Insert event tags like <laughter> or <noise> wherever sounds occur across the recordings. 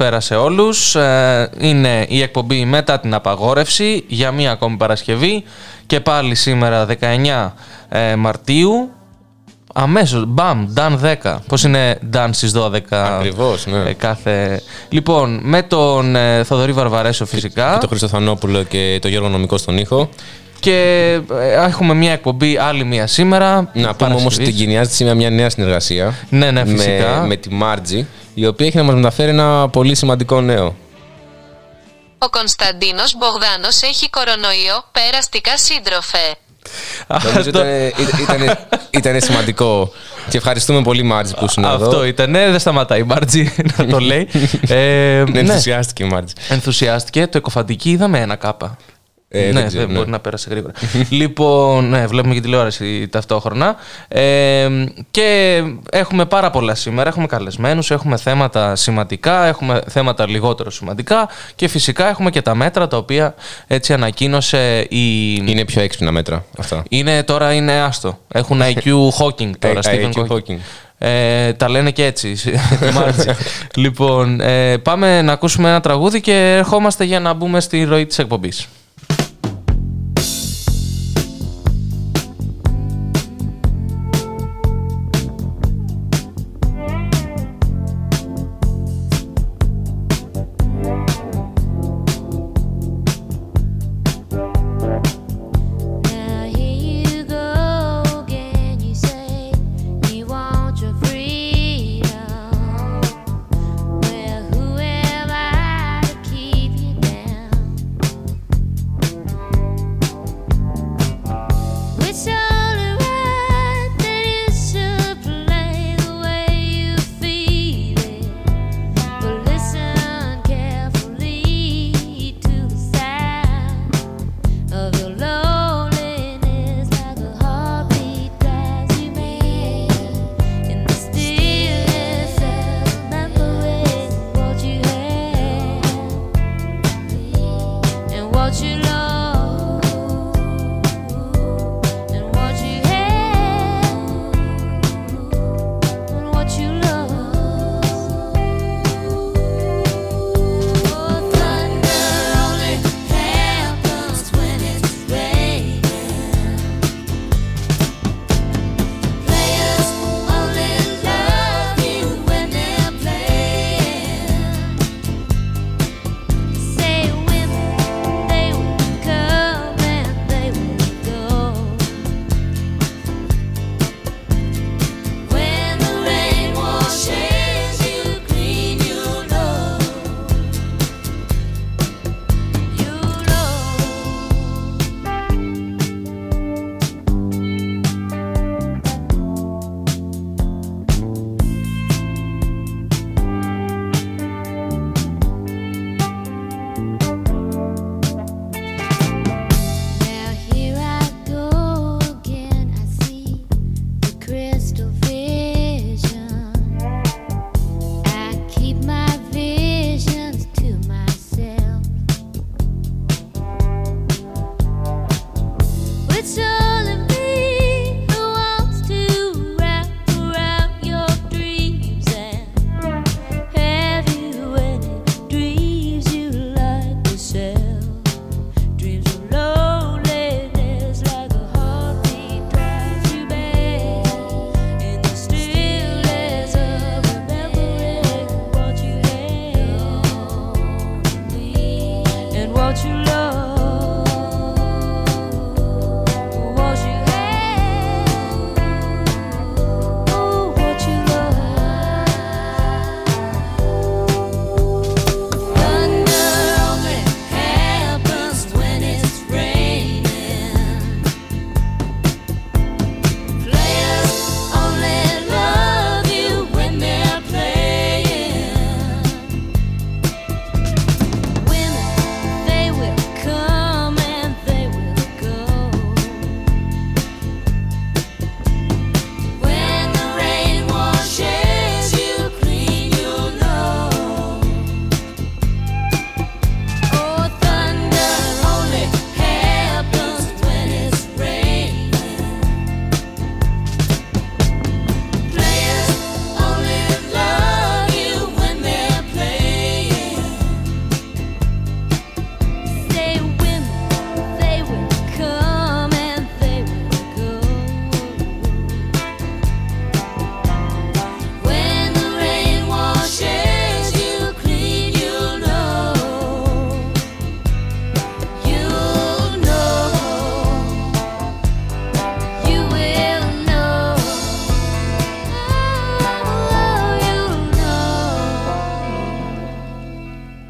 Καλησπέρα σε όλους. Ε, Είναι η εκπομπή μετά την απαγόρευση για μία ακόμη Παρασκευή και πάλι σήμερα 19 ε, Μαρτίου. Αμέσως, μπαμ, Ντάν 10. Πώς είναι Ντάν στις 12 Ακριβώς, ναι. ε, κάθε... Λοιπόν, με τον ε, Θοδωρή Βαρβαρέσο φυσικά. Και το Χρήστο Θανόπουλο και το Γιώργο Νομικό στον ήχο. Και ε, έχουμε μια εκπομπή άλλη μία σήμερα. Να πούμε όμως Παρασκευής. ότι εγκαινιάζεται σήμερα μια νέα συνεργασία. Ναι, ναι, φυσικά. Με, με τη Μάρτζη, η οποία έχει να μας μεταφέρει ένα πολύ σημαντικό νέο. Ο Κωνσταντίνος Μπογδάνος έχει κορονοϊό, περαστικά σύντροφε. Νομίζω το- ήταν, ήταν, ήταν σημαντικό. Και ευχαριστούμε πολύ, Μάρτζη, που ήσουν εδώ. Αυτό ήταν. Δεν σταματάει η Μπάρτζη να το λέει. <laughs> Ε, Ναι, ναι. ενθουσιάστηκε η Μάρτζη. Ενθουσιάστηκε. Το εκοφαντική είδαμε ένα κάπα. Ε, ναι, δεν ξέρω, δεν ναι. μπορεί να πέρασε γρήγορα. <laughs> λοιπόν, ναι, βλέπουμε και τηλεόραση ταυτόχρονα. Ε, και έχουμε πάρα πολλά σήμερα. Έχουμε καλεσμένους, έχουμε θέματα σημαντικά, έχουμε θέματα λιγότερο σημαντικά και φυσικά έχουμε και τα μέτρα τα οποία έτσι ανακοίνωσε η... Είναι πιο έξυπνα μέτρα αυτά. Είναι τώρα είναι άστο. Έχουν <laughs> IQ Hawking τώρα. Ε, Stephen IQ Hawking. Hawking. Ε, τα λένε και έτσι. <laughs> η Μάρτζη. λοιπόν, ε, πάμε να ακούσουμε ένα τραγούδι και ερχόμαστε για να μπούμε στη ροή της εκπομπής.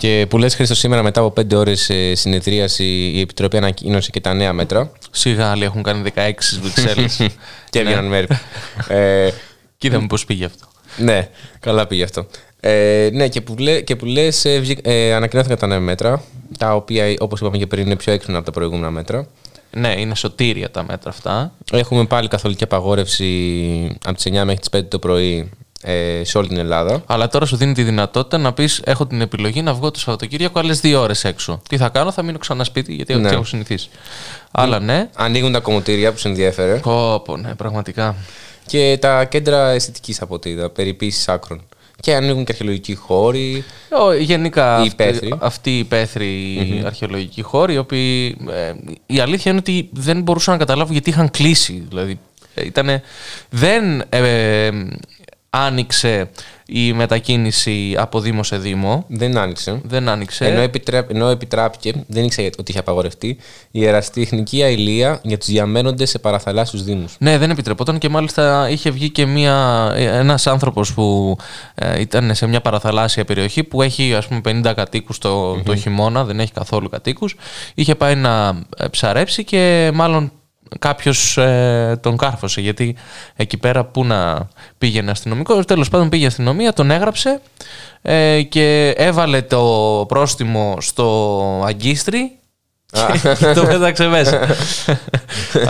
Και που λες Χρήστο σήμερα μετά από 5 ώρες ε, συνεδρίαση η Επιτροπή ανακοίνωσε και τα νέα μέτρα Σιγά, άλλοι έχουν κάνει 16 στις Βρυξέλλες. <laughs> και έβγαιναν μέρη. ε, Κοίτα μου πώς πήγε αυτό. ναι, καλά πήγε αυτό. Ε, ναι, και που, λέ, και που λες ε, βγή- ε, ανακοινώθηκαν τα νέα μέτρα, τα οποία όπως είπαμε και πριν είναι πιο έξυπνα από τα προηγούμενα μέτρα. Ναι, είναι σωτήρια τα μέτρα αυτά. Έχουμε πάλι καθολική απαγόρευση από τις 9 μέχρι τις 5 το πρωί ε, σε όλη την Ελλάδα. Αλλά τώρα σου δίνει τη δυνατότητα να πεις: Έχω την επιλογή να βγω το Σαββατοκύριακο άλλες δύο ώρες έξω. Τι θα κάνω, θα μείνω ξανά σπίτι γιατί Ναι. έτσι έχω συνηθίσει. Αλλά ναι. Ανοίγουν τα κομμωτήρια που σε ενδιέφερε Κόπο, ναι, πραγματικά. και τα κέντρα αισθητικής από ό,τι είδα, περιποίησης άκρων. Και ανοίγουν και αρχαιολογικοί χώροι. Ο, γενικά Οι αυτή, υπαίθροι. αυτή η υπαίθρη αρχαιολογική χώρη, οι οποίοι, ε, η αλήθεια είναι ότι δεν μπορούσα να καταλάβω γιατί είχαν κλείσει. Δηλαδή, ε, ήτανε, δεν ε, άνοιξε η μετακίνηση από Δήμο σε Δήμο. Δεν άνοιξε. Δεν άνοιξε. Ενώ, επιτρέ... ενώ επιτράπηκε, δεν ήξερα ότι είχε απαγορευτεί, η ιεραστηχνική αηλία για τους διαμένοντες σε παραθαλάσσιους Δήμους. Ναι, δεν επιτρεπόταν και μάλιστα είχε βγει και μια, ένας άνθρωπος που ε, ήταν σε μια παραθαλάσσια περιοχή που έχει ας πούμε 50 κατοίκους το, το χειμώνα, δεν έχει καθόλου κατοίκους. Είχε πάει να ε, ψαρέψει και μάλλον κάποιος ε, τον κάρφωσε γιατί εκεί πέρα που να πήγαινε αστυνομικό, τέλος πάντων πήγε αστυνομία, τον έγραψε ε, και έβαλε το πρόστιμο στο αγκίστρι και το πέταξε μέσα.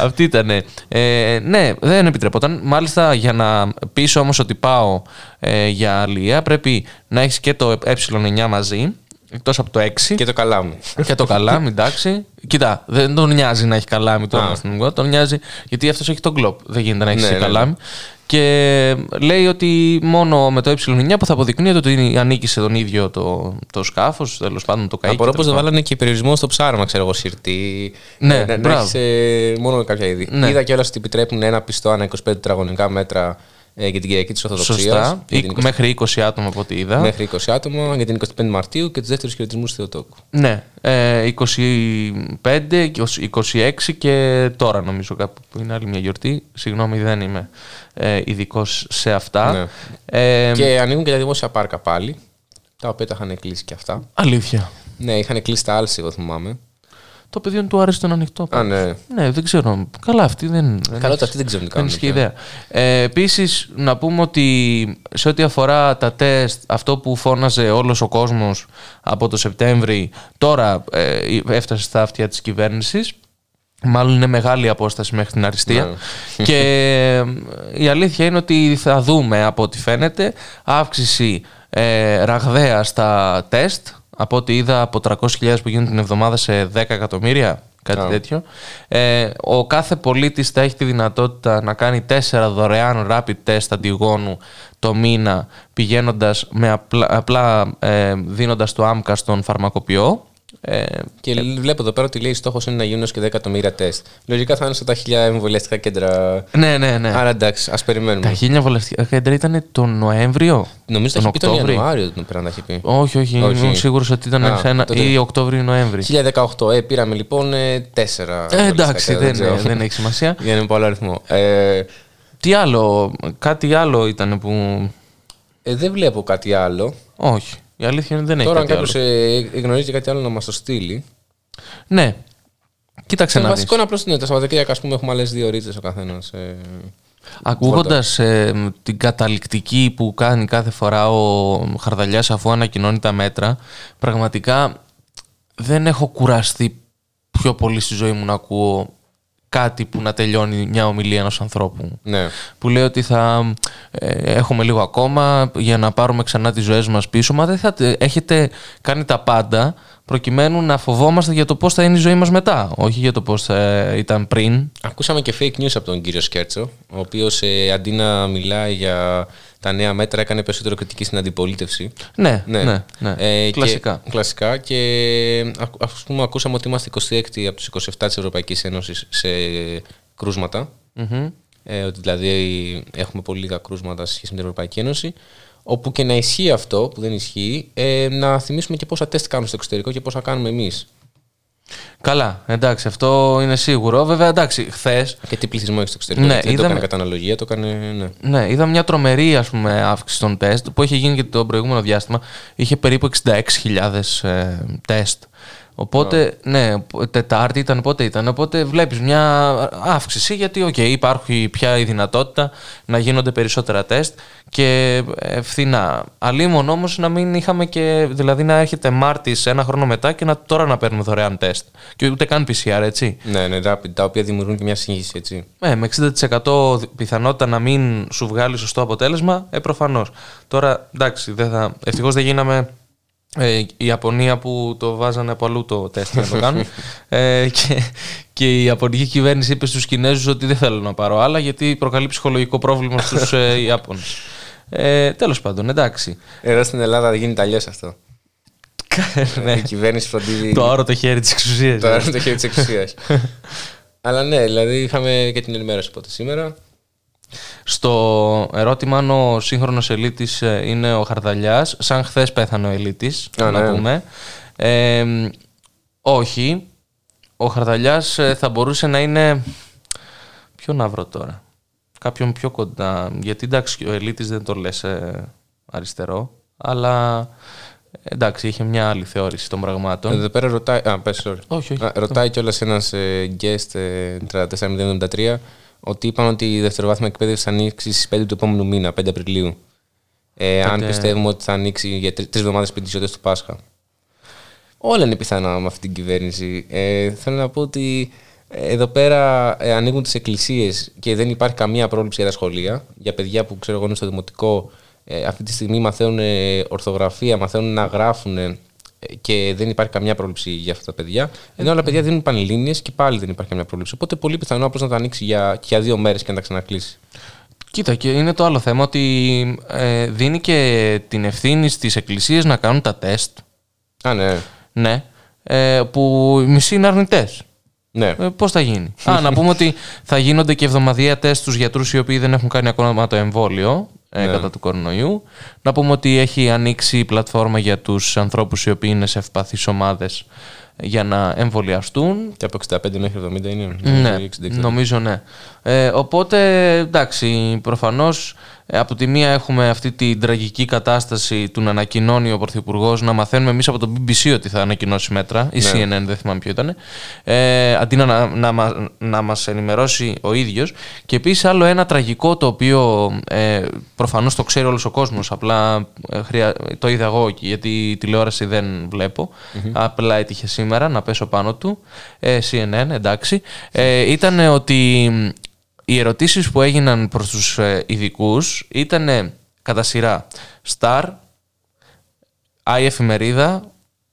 Αυτή ήταν. Ε, ναι, δεν επιτρεπόταν. Μάλιστα, για να πεις όμως ότι πάω ε, για αλία, πρέπει να έχεις και το ε9 μαζί, εκτός από το 6. Και το καλά μου. Και το καλάμι, εντάξει. Κοίτα, δεν τον νοιάζει να έχει καλάμι τον Α. αστυνομικό. Τον νοιάζει γιατί αυτός έχει τον κλοπ. Δεν γίνεται να έχεις Ναι, εσύ ναι, καλάμι. Και λέει ότι μόνο με το ε9 που θα αποδεικνύεται ότι ανήκει σε τον ίδιο το, το σκάφος, τέλος πάντων το καίκι. Απορώ πως τέλος δεν πάντων. βάλανε και περιορισμό στο ψάρεμα, ξέρω εγώ, σιρτή. Ναι, να, να μπράβο. έχεις, ε, μόνο κάποια είδη. Ναι. Είδα κιόλας ότι επιτρέπουν ένα πιστό ανά 25 τετραγωνικά μέτρα ε, για την Κυριακή της Ορθοδοξίας. Σωστά. Ή- Μέχρι 20 άτομα από ό,τι είδα. Μέχρι 20 άτομα για την 25 Μαρτίου και τους δεύτερους χαιρετισμούς Θεοτόκου. Ναι. Ε, 25, 26 και τώρα νομίζω κάπου που είναι άλλη μια γιορτή. Συγγνώμη, δεν είμαι ε, ειδικός σε αυτά. Ναι. Ε, Και ανοίγουν και τα δημόσια πάρκα πάλι. Τα οποία τα είχαν κλείσει κι αυτά. Αλήθεια. Ναι, είχαν κλείσει τα άλση, εγώ θυμάμαι. Το παιδί του άρεσε τον ανοιχτό. Α, ναι. Ναι, δεν ξέρω. Καλά, αυτή δεν. δεν Καλό, έχει- αυτή δεν ξέρω τι Δεν κάνουν ισχύει πια. ιδέα. Ε, Επίσης, να πούμε ότι σε ό,τι αφορά τα τεστ, αυτό που φώναζε όλος ο κόσμος από το Σεπτέμβρη, τώρα ε, έφτασε στα αυτιά της κυβέρνησης. Μάλλον είναι μεγάλη απόσταση μέχρι την αριστεία. Ναι. <laughs> Και ε, η αλήθεια είναι ότι θα δούμε από ό,τι φαίνεται αύξηση ε, ραγδαία στα τεστ. Από ό,τι είδα από 300.000 που γίνουν την εβδομάδα σε 10 εκατομμύρια, κάτι Α. τέτοιο. Ε, ο κάθε πολίτης θα έχει τη δυνατότητα να κάνει 4 δωρεάν rapid test αντιγόνου το μήνα πηγαίνοντας με απλά, απλά ε, δίνοντας το άμκα στον φαρμακοποιό. Ε, Και βλέπω εδώ πέρα ότι λέει στόχος είναι να γίνουν έως και 10 εκατομμύρια τεστ. Λογικά θα είναι στα 1000 εμβολιαστικά κέντρα. ναι, ναι, ναι. Άρα εντάξει, ας περιμένουμε. Τα χίλια βολευτικά κέντρα ήταν τον Νοέμβριο; Νομίζω τον ότι έχει πει τον Οκτώβρη; Ιανουάριο ότι πρέπει να τα έχει πει. Όχι, όχι, Όχι. ήμουν σίγουρος ότι ήταν Α, σε ένα, τότε- ή Οκτώβριο ή Νοέμβρη. 1018, ε, πήραμε λοιπόν ε, 4. Ε, εντάξει, δεν, δεν έχει σημασία. Για να είναι πολύ αριθμό. Ε, Τι άλλο, κάτι άλλο ήταν που. ε, δεν βλέπω κάτι άλλο. Όχι. Η αλήθεια είναι ότι δεν Τώρα, αν έχει κάτι κάποιος άλλο. ε, γνωρίζει κάτι άλλο να μας το στείλει. Ναι. Κοίταξε Το να δεις. βασικό είναι απλώς ναι, τα Σαββατοκύριακα, ας πούμε, έχουμε άλλες δύο ρίτσε ο καθένας. Ε, Ακούγοντας ε, την καταληκτική που κάνει κάθε φορά ο Χαρδαλιάς αφού ανακοινώνει τα μέτρα, πραγματικά δεν έχω κουραστεί πιο πολύ στη ζωή μου να ακούω κάτι που να τελειώνει μια ομιλία ενός ανθρώπου. ναι. Που λέει ότι θα ε, έχουμε λίγο ακόμα για να πάρουμε ξανά τις ζωές μας πίσω. Μα δεν θα τε- έχετε κάνει τα πάντα προκειμένου να φοβόμαστε για το πώς θα είναι η ζωή μας μετά. Όχι για το πώς θα ήταν πριν. Ακούσαμε και fake news από τον κύριο Σκέρτσο, ο οποίος αντί να μιλάει για τα νέα μέτρα, έκανε περισσότερο κριτική στην αντιπολίτευση. Ναι, ναι, ναι. Ε, Κλασικά. Και, κλασικά. Και α- ας πούμε, ακούσαμε ότι είμαστε 26 από τους 27 της Ευρωπαϊκής Ένωσης σε κρούσματα. Ε, ότι δηλαδή έχουμε πολύ λίγα κρούσματα σε σχέση με την Ευρωπαϊκή Ένωση. Όπου και να ισχύει αυτό, που δεν ισχύει, ε, να θυμίσουμε και πόσα τεστ κάνουν στο εξωτερικό και πόσα κάνουμε εμείς. Καλά, εντάξει, αυτό είναι σίγουρο. Βέβαια, εντάξει, χθε. Και τι πληθυσμό έχεις στο εξωτερικό. Ναι, γιατί δεν το είδαμε- έκανε κατά αναλογία, το έκανε. Ναι. Ναι, είδα μια τρομερή ας πούμε, αύξηση των τεστ που είχε γίνει και το προηγούμενο διάστημα. Είχε περίπου 66.000 ε, τεστ. Οπότε, ναι, Τετάρτη ήταν, πότε ήταν. Οπότε βλέπεις μια αύξηση γιατί, οκ, υπάρχει πια η δυνατότητα να γίνονται περισσότερα τεστ και ε, φθηνά. Αλίμονο όμως να μην είχαμε και, δηλαδή να έρχεται Μάρτης ένα χρόνο μετά και να, τώρα να παίρνουμε δωρεάν τεστ. Και ούτε καν PCR, έτσι. Ναι, ναι, rapid, τα οποία δημιουργούν και μια σύγχυση, έτσι. Ε, με 60% πιθανότητα να μην σου βγάλει σωστό αποτέλεσμα, ε, προφανώς. Τώρα, εντάξει, δεν θα... ευτυχώς δεν γίναμε ε, η Ιαπωνία που το βάζανε από αλλού το τεστ για να το κάνουν. <laughs> ε, και, και η Ιαπωνική κυβέρνηση είπε στους Κινέζους ότι δεν θέλω να πάρω άλλα γιατί προκαλεί ψυχολογικό πρόβλημα στους <laughs> ε, Ιάπωνες. Ε, τέλος πάντων, εντάξει. Εδώ στην Ελλάδα δεν γίνεται αλλιώς αυτό. ναι, Η κυβέρνηση φροντίζει. το άρωτο χέρι της εξουσίας. το άλλο το χέρι της εξουσίας. <laughs> Αλλά ναι, δηλαδή είχαμε και την ενημέρωση οπότε σήμερα. Στο ερώτημα αν ο σύγχρονος ελίτης ε, είναι ο Χαρδαλιάς, σαν χθες πέθανε ο ελίτης, Α, να ναι. πούμε. Ε, όχι, ο Χαρδαλιάς ε, θα μπορούσε να είναι... Ποιο να βρω τώρα. Κάποιον πιο κοντά. Γιατί εντάξει, ο ελίτης δεν το λες ε, αριστερό, αλλά εντάξει, είχε μια άλλη θεώρηση των πραγμάτων. Εδώ πέρα ρωτάει. Α, πες, sorry. όχι, όχι. Α, ρωτάει κιόλας ένας ε, guest ε, 34073 ότι είπαν ότι η δευτεροβάθμια εκπαίδευση θα ανοίξει στις 5 του επόμενου μήνα, 5 Απριλίου. Ε, Αν Πέντε- πιστεύουμε ότι θα ανοίξει για τρεις εβδομάδες πριν τις γιορτές του Πάσχα. Όλα είναι πιθανά με αυτή την κυβέρνηση. Ε, θέλω να πω ότι ε, εδώ πέρα ε, ανοίγουν τις εκκλησίες και δεν υπάρχει καμία πρόληψη για τα σχολεία. Για παιδιά που ξέρω εγώ είναι στο δημοτικό, ε, αυτή τη στιγμή μαθαίνουν ε, ορθογραφία, μαθαίνουν να γράφουν ε, και δεν υπάρχει καμιά πρόληψη για αυτά τα παιδιά. Ενώ άλλα παιδιά δίνουν πανελλήνιες και πάλι δεν υπάρχει καμιά πρόληψη. Οπότε πολύ πιθανό απλώς να τα ανοίξει για, και για δύο μέρες και να τα ξανακλείσει. Κοίτα, και είναι το άλλο θέμα ότι ε, δίνει και την ευθύνη στις εκκλησίες να κάνουν τα τεστ. Α, ναι. Ναι. Ε, που οι μισοί είναι αρνητές. Ναι. Ε, Πώς θα γίνει; Α, να πούμε ότι θα γίνονται και εβδομαδιαία τεστ στους γιατρούς οι οποίοι δεν έχουν κάνει ακόμα το εμβόλιο ε, Ναι. κατά του κορονοϊού. Να πούμε ότι έχει ανοίξει η πλατφόρμα για τους ανθρώπους οι οποίοι είναι σε ευπαθείς ομάδες για να εμβολιαστούν. Και από 65 μέχρι 70 είναι. Ναι, 60, 60. νομίζω ναι. Ε, οπότε, εντάξει, προφανώς ε, από τη μία έχουμε αυτή την τραγική κατάσταση του να ανακοινώνει ο Πρωθυπουργός, να μαθαίνουμε εμείς από το BBC ότι θα ανακοινώσει μέτρα, η CNN δεν θυμάμαι ποιο ήταν, ε, αντί να, να, να, μα- να μας ενημερώσει ο ίδιος. Και επίσης άλλο ένα τραγικό το οποίο ε, προφανώς το ξέρει όλος ο κόσμος, απλά ε, χρεια... το είδα εγώ γιατί τηλεόραση δεν βλέπω, απλά έτυχε σήμερα να πέσω πάνω του, ε, CNN εντάξει, ε, ήταν ότι οι ερωτήσεις που έγιναν προς τους ε, ειδικούς ήταν κατά σειρά Star, iEφημερίδα,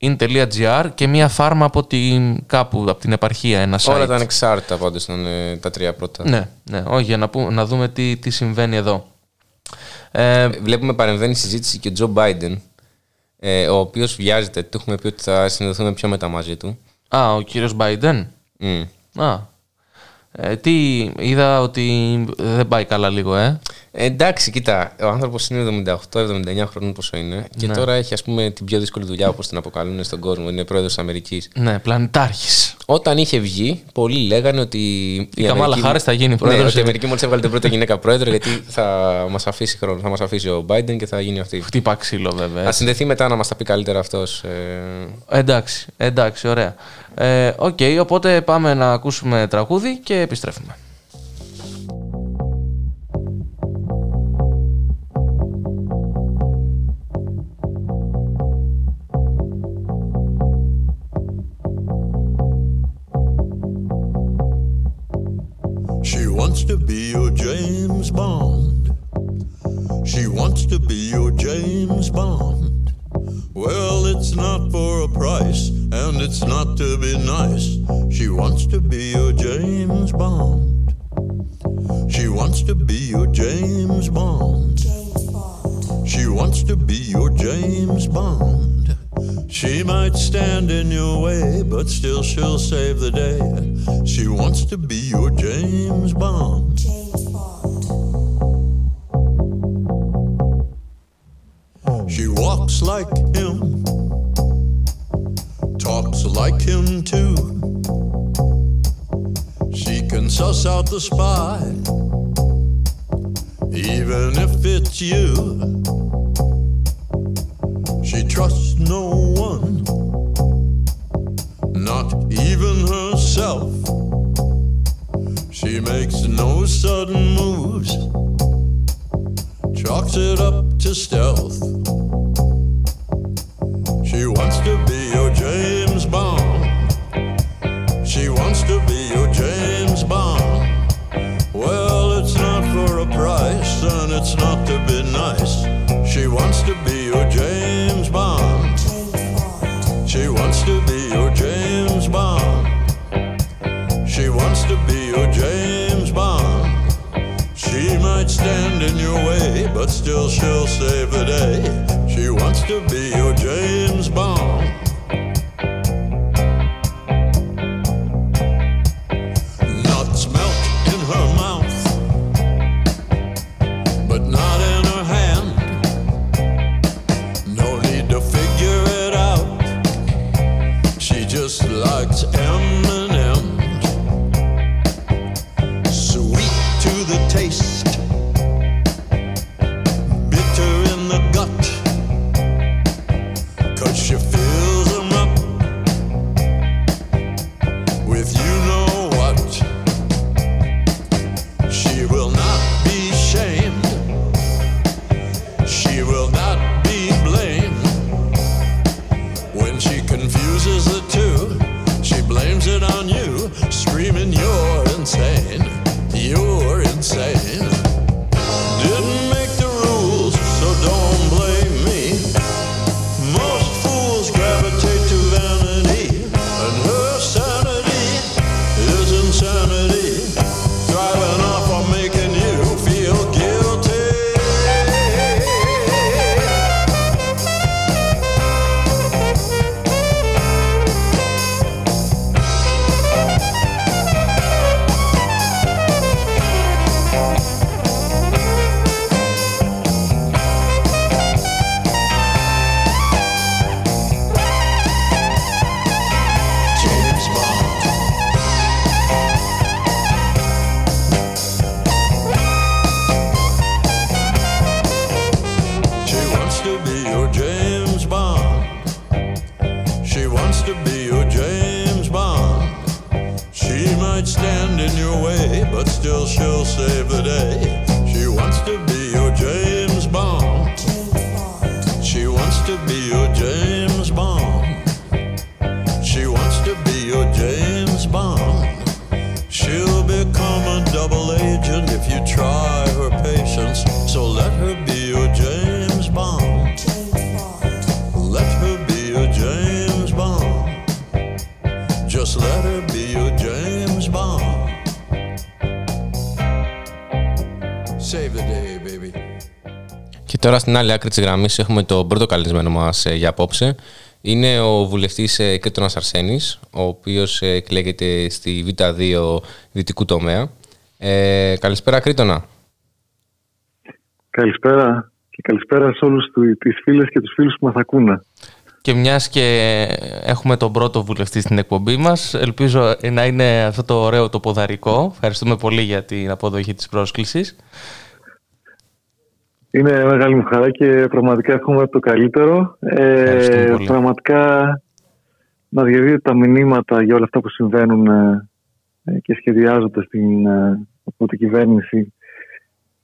in.gr και μία φάρμα από την, κάπου, από την επαρχία, ένα site. Όλα τα ανεξάρτητα πάντως ήταν ε, τα τρία πρώτα. Ναι, ναι, όχι, για να, που- να δούμε τι, τι συμβαίνει εδώ. Ε, Βλέπουμε παρεμβαίνει η συζήτηση και ο Τζο Μπάιντεν, ε, ο οποίος βιάζεται. Του έχουμε πει ότι θα συνδεθούμε πιο μετά μαζί του. α, ο κύριος Biden. Μμ. Α, ε, τι, είδα ότι δεν πάει καλά λίγο, ε. Ε, εντάξει, κοίτα, ο άνθρωπος είναι 78-79 χρόνων πόσο είναι Ναι. και τώρα έχει ας πούμε την πιο δύσκολη δουλειά όπως την αποκαλούν στον κόσμο. Είναι πρόεδρος της Αμερικής. Ναι, πλανητάρχης. Όταν είχε βγει, πολλοί λέγανε ότι. Η, Καμάλα Χάρις θα γίνει Ναι, πρόεδρος. ότι η Αμερική μόλις έβγαλε την πρώτη γυναίκα πρόεδρο, γιατί θα μας αφήσει χρόνο. Θα μας αφήσει ο Biden και θα γίνει αυτή. Χτύπα ξύλο, βέβαια. Θα έτσι. συνδεθεί μετά να μας τα πει καλύτερα αυτός. Ε, Εντάξει, εντάξει, ωραία. Ε, Οκ, οπότε πάμε να ακούσουμε τραγούδι και επιστρέφουμε. Wants to be your James Bond. She wants to be your James Bond. Well, it's not for a price, and it's not to be nice. She wants to be your James Bond. She wants to be your James Bond. She wants to be your James Bond. She might stand in your way, but still she'll save the day. She wants to be your James Bond. James Bond. She walks like him, talks like him too. She can suss out the spy τώρα στην άλλη άκρη της γραμμής έχουμε τον πρώτο καλεσμένο μας για απόψε. Είναι ο βουλευτής Κρήτονα Αρσένης, ο οποίος εκλέγεται στη Β2 δυτικού τομέα. Ε, καλησπέρα, Κρήτονα. Καλησπέρα και καλησπέρα σε όλους του- τις φίλες και τους φίλους που μας ακούνε. Και μιας και έχουμε τον πρώτο βουλευτή στην εκπομπή μας, ελπίζω να είναι αυτό το ωραίο το ποδαρικό. Ευχαριστούμε πολύ για την αποδοχή της πρόσκλησης. Είναι μεγάλη μου χαρά και πραγματικά εύχομαι το καλύτερο. Ευχαριστούμε Ε, πολύ. πραγματικά να διαδίδετε τα μηνύματα για όλα αυτά που συμβαίνουν ε, ε, και σχεδιάζονται στην, ε, από την κυβέρνηση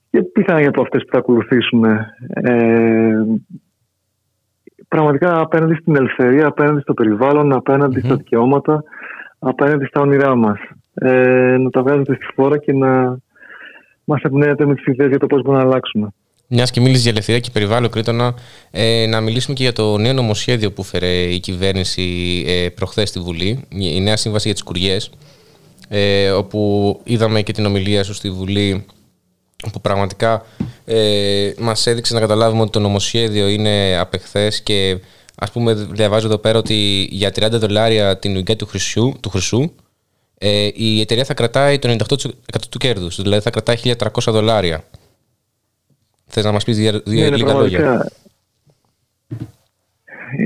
και πιθανά για από αυτές που θα ακολουθήσουν. Ε, πραγματικά απέναντι στην ελευθερία, απέναντι στο περιβάλλον, απέναντι στα δικαιώματα, απέναντι στα όνειρά μας. Ε, να τα βγάζετε στη φόρα και να μας εμπνέετε με τις ιδέες για το πώς μπορούμε να αλλάξουμε. Μιας και μίλησε για ελευθερία και περιβάλλον, Κρήτονα, ε, να μιλήσουμε και για το νέο νομοσχέδιο που φέρε η κυβέρνηση ε, προχθές στη Βουλή, η νέα σύμβαση για τις κουριές, ε, όπου είδαμε και την ομιλία σου στη Βουλή, που πραγματικά ε, μας έδειξε να καταλάβουμε ότι το νομοσχέδιο είναι απεχθές και ας πούμε διαβάζω εδώ πέρα ότι για 30 δολάρια την ουγγιά του χρυσού, του χρυσού ε, η εταιρεία θα κρατάει το 98% του κέρδους, δηλαδή θα κρατάει 1.300 δολάρια. Θες να μας πεις δύο, δύο Ναι, είναι λίγα λόγια. πραγματικά.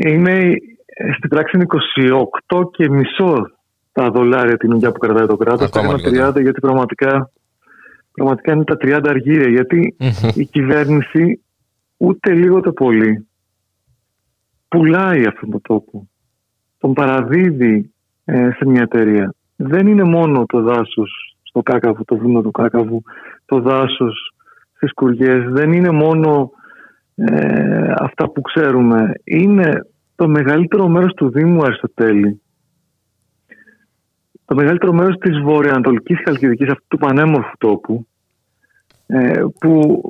Είναι, στην πράξη είναι 28 και μισό τα δολάρια την ουγιά που κρατάει το κράτος. Θα Ακόμα έκανα λιγότερο. 30 γιατί πραγματικά, πραγματικά είναι τα 30 αργύρια. Γιατί η κυβέρνηση ούτε λίγο το πολύ πουλάει αυτόν τον τόπο. Τον παραδίδει ε, σε μια εταιρεία. Δεν είναι μόνο το δάσος στο Κάκαβο, το βουνό του Κάκαβου, το δάσος στις Κουριές. Δεν είναι μόνο ε, αυτά που ξέρουμε. Είναι το μεγαλύτερο μέρος του Δήμου Αριστοτέλη. Το μεγαλύτερο μέρος της βορειοανατολικής Χαλκιδικής, αυτού του πανέμορφου τόπου, ε, που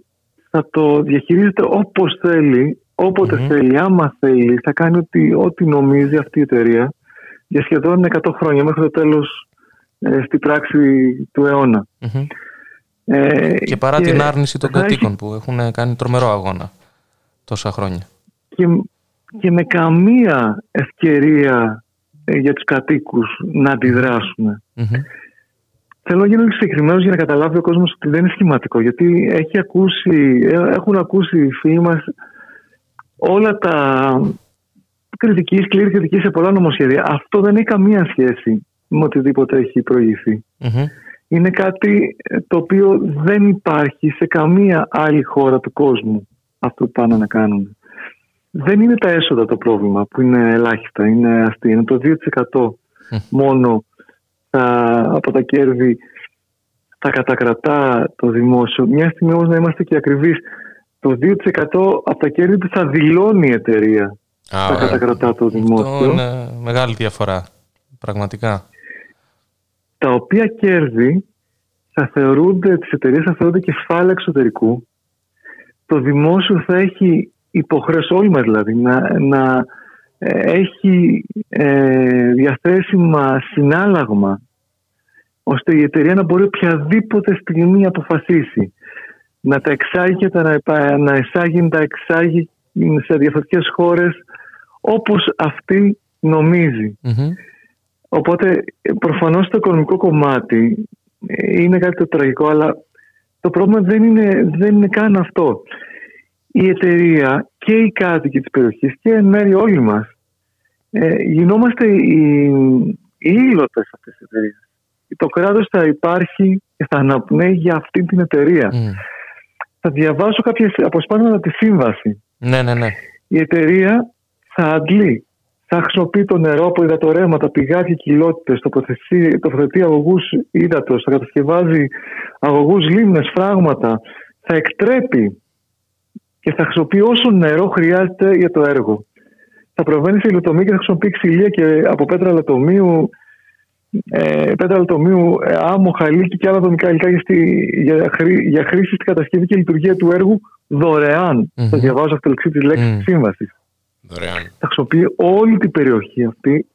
θα το διαχειρίζεται όπως θέλει, όποτε θέλει, άμα θέλει, θα κάνει ό,τι, ό,τι νομίζει αυτή η εταιρεία για σχεδόν 100 χρόνια μέχρι το τέλος ε, στη πράξη του αιώνα. Μμμ. Ε, Και παρά την άρνηση των θα έχει κατοίκων που έχουν κάνει τρομερό αγώνα τόσα χρόνια. και, και με καμία ευκαιρία ε, για τους κατοίκους να αντιδράσουν. Μμμ. Θέλω να γίνω συγκεκριμένος για να καταλάβει ο κόσμος ότι δεν είναι σχηματικό. Γιατί έχει ακούσει, ε, έχουν ακούσει οι φίλοι μας όλα τα κριτικής, σκληρή κριτική σε πολλά νομοσχέδια. Αυτό δεν έχει καμία σχέση με οτιδήποτε έχει προηγηθεί. Μμμ. Είναι κάτι ε, το οποίο δεν υπάρχει σε καμία άλλη χώρα του κόσμου αυτό που πάνε να κάνουν. Δεν είναι τα έσοδα το πρόβλημα που είναι ελάχιστα, είναι αστεία. Είναι το 2% μόνο τα, από τα κέρδη τα κατακρατά το δημόσιο. Μια στιγμή όμως να είμαστε και ακριβείς, το 2% από τα κέρδη που θα δηλώνει η εταιρεία Α, τα ε, κατακρατά το Αυτό δημόσιο. είναι μεγάλη διαφορά. Πραγματικά. Τα οποία κέρδη θα θεωρούνται, τις εταιρείες θα θεωρούνται κεφάλαια εξωτερικού. Το δημόσιο θα έχει υποχρέωση, όλοι μας δηλαδή, να, να ε, έχει ε, διαθέσιμα συνάλλαγμα ώστε η εταιρεία να μπορεί οποιαδήποτε στιγμή να αποφασίσει να τα εξάγει και τα να, επα- να εισάγει, να τα εξάγει σε διαφορετικές χώρες όπως αυτή νομίζει. Μμμ. Οπότε ε, προφανώς το οικονομικό κομμάτι ε, είναι κάτι το τραγικό, αλλά το πρόβλημα δεν είναι, δεν είναι καν αυτό. Η εταιρεία και οι κάτοικοι της περιοχής και εν μέρει όλοι μας ε, γινόμαστε οι, οι ήλωτες αυτής της εταιρείας. Το κράτος θα υπάρχει και θα αναπνέει για αυτή την εταιρεία. Μμ. Θα διαβάσω κάποιες αποσπάσματα τη σύμβαση Ναι, ναι, ναι. η εταιρεία θα αντλεί, θα χρησιμοποιεί το νερό από υδατορέματα, πηγάδια κοιλότητες, τοποθετεί αγωγούς ύδατος, θα κατασκευάζει αγωγούς λίμνες, φράγματα, θα εκτρέπει και θα χρησιμοποιεί όσο νερό χρειάζεται για το έργο. Θα προβαίνει σε υλοτομή και θα χρησιμοποιεί ξυλία και από πέτρα λατομείου, ε, πέτρα λατομείου, ε, άμμο, χαλίκι και άλλα δομικά υλικά για, στη- για, χρή- για χρήση στην κατασκευή και λειτουργία του έργου δωρεάν. Μμμ. Θα διαβάζω αυτολεξή της λέξης Μμ. τη σύμβασης Δωρεάν. θα χρησιμοποιεί όλη την περιοχή αυτή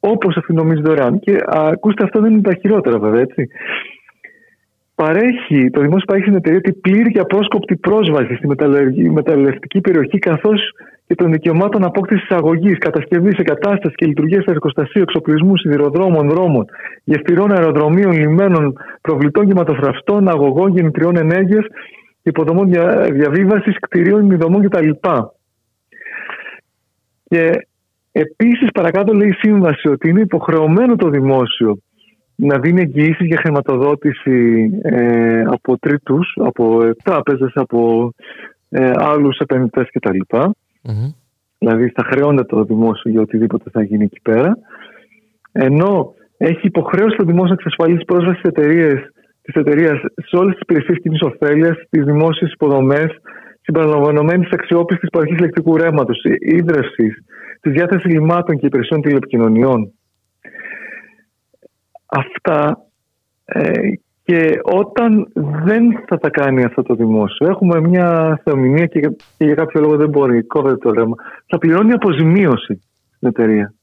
όπως αυτή νομίζει δωρεάν. Και α, ακούστε, αυτό δεν είναι τα χειρότερα βέβαια, έτσι. Παρέχει, το δημόσιο παρέχει στην εταιρεία την πλήρη και απρόσκοπτη πρόσβαση στη μεταλλεργη- μεταλλευτική περιοχή καθώς και των δικαιωμάτων απόκτησης αγωγή, κατασκευής, εγκατάστασης και λειτουργίας εργοστασίου, εξοπλισμού, σιδηροδρόμων, δρόμων, γεφυρών, αεροδρομίων, λιμένων, προβλητών κυματοφραυστών, αγωγών, γεννητριών ενέργειας, υποδομών δια, διαβίβασης, κτηρίων, ειδομών κτλ. Και επίσης παρακάτω λέει η σύμβαση ότι είναι υποχρεωμένο το δημόσιο να δίνει εγγυήσεις για χρηματοδότηση ε, από τρίτους, από ε, τράπεζες, από ε, άλλους επενδυτές κτλ. Μμμ. Δηλαδή θα χρεώνεται το δημόσιο για οτιδήποτε θα γίνει εκεί πέρα. Ενώ έχει υποχρέωση το δημόσιο να εξασφαλίσει πρόσβαση στις εταιρείες, της εταιρείας σε όλες τις υπηρεσίες κοινής ωφέλειας, στις δημόσιες υποδομές, συμπεριλαμβανομένης αξιόπιστης παροχής ηλεκτρικού ρεύματος, ίδρυυση, της διάθεσης λιμάτων και υπηρεσιών τηλεπικοινωνιών. Αυτά ε, και όταν δεν θα τα κάνει αυτό το δημόσιο, έχουμε μια θεομηνία και, για- και για κάποιο λόγο δεν μπορεί, κόβεται το ρεύμα, θα πληρώνει αποζημίωση στην εταιρεία.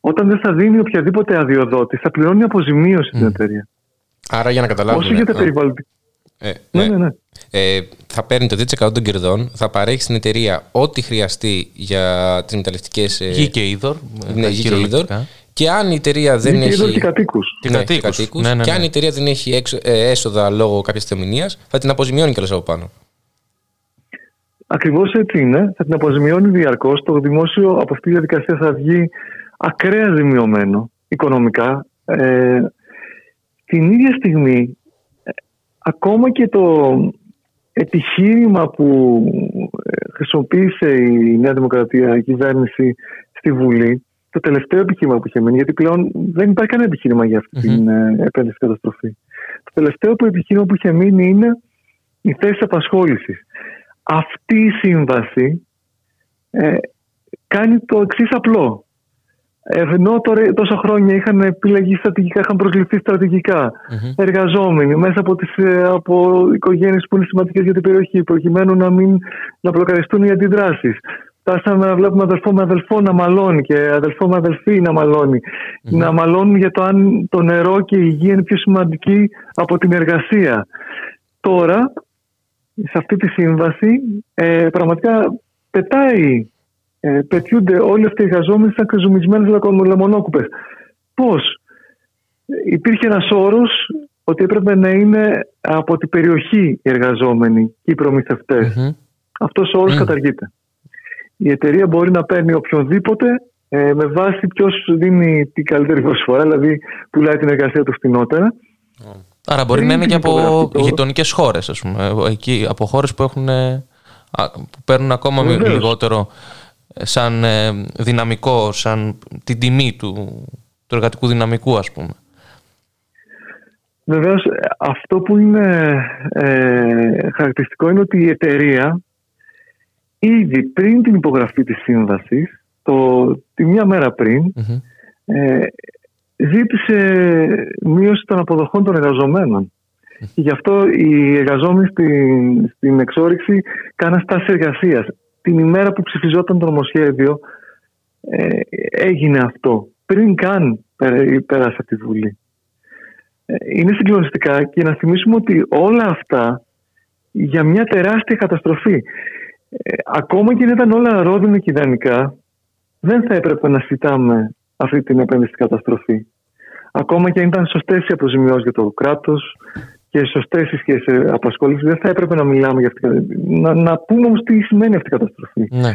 Όταν δεν θα δίνει οποιαδήποτε αδειοδότηση, θα πληρώνει αποζημίωση στην εταιρεία. Άρα για να καταλάβουμε. Όσο για τα α, περιβαλλοντικά. Ε, Ναι, ναι, ναι. Ε, θα παίρνει το 2% των κερδών, θα παρέχει στην εταιρεία ό,τι χρειαστεί για τις μεταλλευτικές. Γη και είδωρ. ε, ναι, γη και κυριολεκτικά. είδωρ. Και αν η εταιρεία δεν Γη και έχει. είδωρ και κατοίκους. Και Ναι, κατοίκους. κατοίκους. Ναι, ναι, Και ναι. αν η εταιρεία δεν έχει έξω- ε, έσοδα λόγω κάποιας θεομηνίας, θα την αποζημιώνει κιόλας από πάνω. Ακριβώς έτσι είναι. Θα την αποζημιώνει διαρκώς. Το δημόσιο από αυτή τη διαδικασία θα βγει ακραία ζημιωμένο οικονομικά Ε, την ίδια στιγμή, ε, ακόμα και το επιχείρημα που ε, χρησιμοποίησε η Νέα Δημοκρατία, η κυβέρνηση στη Βουλή, το τελευταίο επιχείρημα που είχε μείνει, γιατί πλέον δεν υπάρχει κανένα επιχείρημα για αυτή την ε, επένδυση καταστροφή. Το τελευταίο που επιχείρημα που είχε μείνει είναι η θέση απασχόλησης. Αυτή η σύμβαση ε, κάνει το εξής απλό. Ενώ τώρα, τόσα χρόνια είχαν επιλεγεί στρατηγικά, είχαν προσληφθεί στρατηγικά εργαζόμενοι μέσα από, τις, ε, από οικογένειες που είναι σημαντικές για την περιοχή, προκειμένου να μην να μπλοκαριστούν οι αντιδράσεις. Φτάσαμε να βλέπουμε αδελφό με αδελφό να μαλώνει και αδελφό με αδελφή να μαλώνει. Να μαλώνουν για το αν το νερό και η υγεία είναι πιο σημαντική από την εργασία. Τώρα, σε αυτή τη σύμβαση, ε, πραγματικά πετάει, ε, πετιούνται όλοι αυτοί οι εργαζόμενοι σαν κρυζουμισμένες λακο- λεμονόκουπες. Πώς; Υπήρχε ένας όρος ότι έπρεπε να είναι από την περιοχή οι εργαζόμενοι και οι προμηθευτές. Μμμ. Αυτός ο όρος καταργείται. Η εταιρεία μπορεί να παίρνει οποιονδήποτε ε, με βάση ποιος δίνει την καλύτερη προσφορά, δηλαδή πουλάει την εργασία του φθηνότερα. Άρα μπορεί Δεν να είναι και είναι από υπογραφικό. γειτονικές χώρες, ας πούμε. Εκεί, από χώρες που, έχουν, ε, α, που παίρνουν ακόμα μη- Βεβαίως. λιγότερο ε, σαν ε, δυναμικό, σαν την τιμή του, του εργατικού δυναμικού, ας πούμε. Βεβαίως, αυτό που είναι ε, χαρακτηριστικό είναι ότι η εταιρεία ήδη πριν την υπογραφή της σύμβασης, το, τη μία μέρα πριν, Μμμ. ε, ζήτησε μείωση των αποδοχών των εργαζομένων. Και γι' αυτό οι εργαζόμενοι στην, στην εξόριξη κάναν στάση εργασίας. Την ημέρα που ψηφιζόταν το νομοσχέδιο ε, έγινε αυτό. Πριν καν πέρα- πέρασε από τη Βουλή. Ε, είναι συγκλονιστικά και να θυμίσουμε ότι όλα αυτά για μια τεράστια καταστροφή. Ε, ακόμα και αν ήταν όλα ρόδινα και ιδανικά, δεν θα έπρεπε να συζητάμε αυτή την επένδυση στην καταστροφή. Ακόμα και αν ήταν σωστές οι αποζημιώσεις για το κράτος και σωστέ οι σχέσει απασχόλησης, δεν θα έπρεπε να μιλάμε για αυτή την καταστροφή. Να, να πούμε όμως τι σημαίνει αυτή η καταστροφή. Ναι.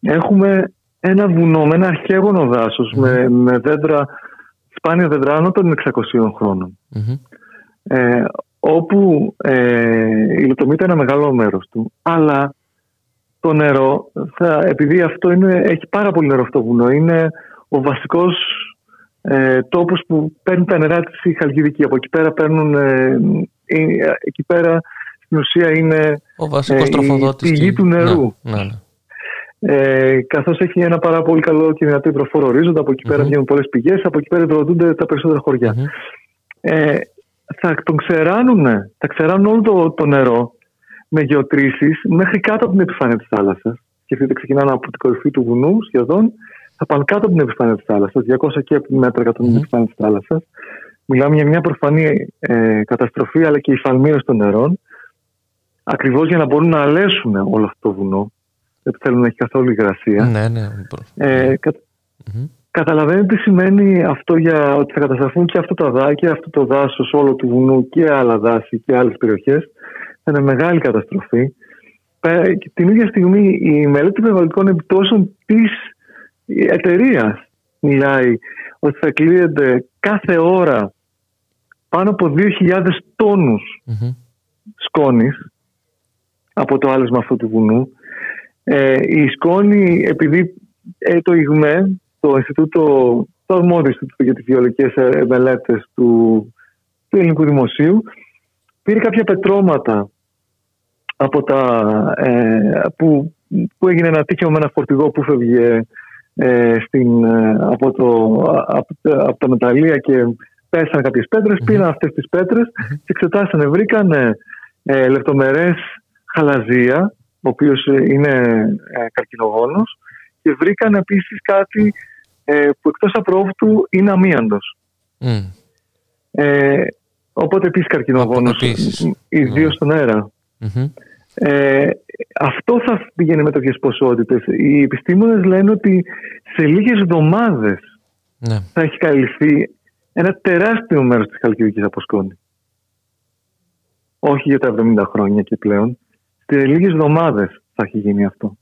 Έχουμε ένα βουνό με ένα αρχαίγωνο δάσος, με, με δέντρα, σπάνια δέντρα άνω των 600 χρόνων. Μμμ. Ε, όπου ε, υλοτομείται ένα μεγάλο μέρος του. Αλλά το νερό, θα, επειδή αυτό είναι, έχει πάρα πολύ νερό αυτό το βουνό, είναι ο βασικός ε, τόπος που παίρνει τα νερά της η Χαλκιδική. Από εκεί πέρα παίρνουν, ε, ε, εκεί πέρα στην ουσία είναι Ο βασικός Ε, η τροφοδότης. πηγή του νερού. Ναι, ναι, ναι. ε, καθώς έχει ένα πάρα πολύ καλό και δυνατό υδροφόρο ορίζοντα. Από εκεί πέρα Μμμ. βγαίνουν πολλές πηγές, από εκεί πέρα υδροδοτούνται τα περισσότερα χωριά. Μμμ. Ε, θα τον ξεράνουν, θα ξεράνουν όλο το, το νερό με γεωτρήσεις μέχρι κάτω από την επιφάνεια της θάλασσας. Σκεφτείτε, ξεκινάνε από την κορυφή του βουνού σχεδόν, θα πάνε κάτω από την επιφάνεια τη θάλασσα, 200 και μέτρα κάτω από την επιφάνεια τη θάλασσα. Μιλάμε για μια προφανή ε, καταστροφή, αλλά και υφαλμύρωση των νερών. Ακριβώς για να μπορούν να αλέσουν όλο αυτό το βουνό. Δεν θέλουν να έχει καθόλου υγρασία. Ναι, ναι. Ε, κα... Μμμ. Καταλαβαίνετε τι σημαίνει αυτό για ότι θα καταστραφούν και αυτό το δά και αυτό το δάσος όλο του βουνού και άλλα δάση και άλλες περιοχές. Θα είναι μεγάλη καταστροφή. Πε- και Την ίδια στιγμή η μελέτη περιβαλλοντικών επιπτώσεων της εταιρεία μιλάει ότι θα κλείεται κάθε ώρα πάνω από 2.000 τόνους Μμμ. σκόνης από το άλεσμα αυτού του βουνού. Ε, η σκόνη, επειδή ε, το ΙΓΜΕ, το Ινστιτούτο, το αρμόδιο Ινστιτούτο για τις Βιολογικές ε, Μελέτες του, του Ελληνικού Δημοσίου, πήρε κάποια πετρώματα από τα, ε, που, που έγινε ένα τύχημα με ένα φορτηγό που φεύγε ε, στην, ε, από, το, από, τα- από τα μεταλλεία και πέσανε κάποιες πέτρες, πήραν αυτές τις πέτρες και εξετάσανε, βρήκαν ε, ε, λεπτομερές χαλαζία, ο οποίος ε, είναι ε, καρκινογόνος και βρήκαν επίσης κάτι ε, που εκτός απρόβουτου είναι αμίαντος. Μμ. Ε, οπότε επίσης καρκινογόνος, Επίσης. ιδίως Ναι. στον αέρα. Μμμ. Ε, αυτό θα πηγαίνει με τέτοιες ποσότητες. Οι επιστήμονες λένε ότι σε λίγες εβδομάδες Ναι. θα έχει καλυφθεί ένα τεράστιο μέρος της χαλκιδικής από σκόνη. Όχι για τα 70 χρόνια και πλέον. Σε λίγες εβδομάδες θα έχει γίνει αυτό.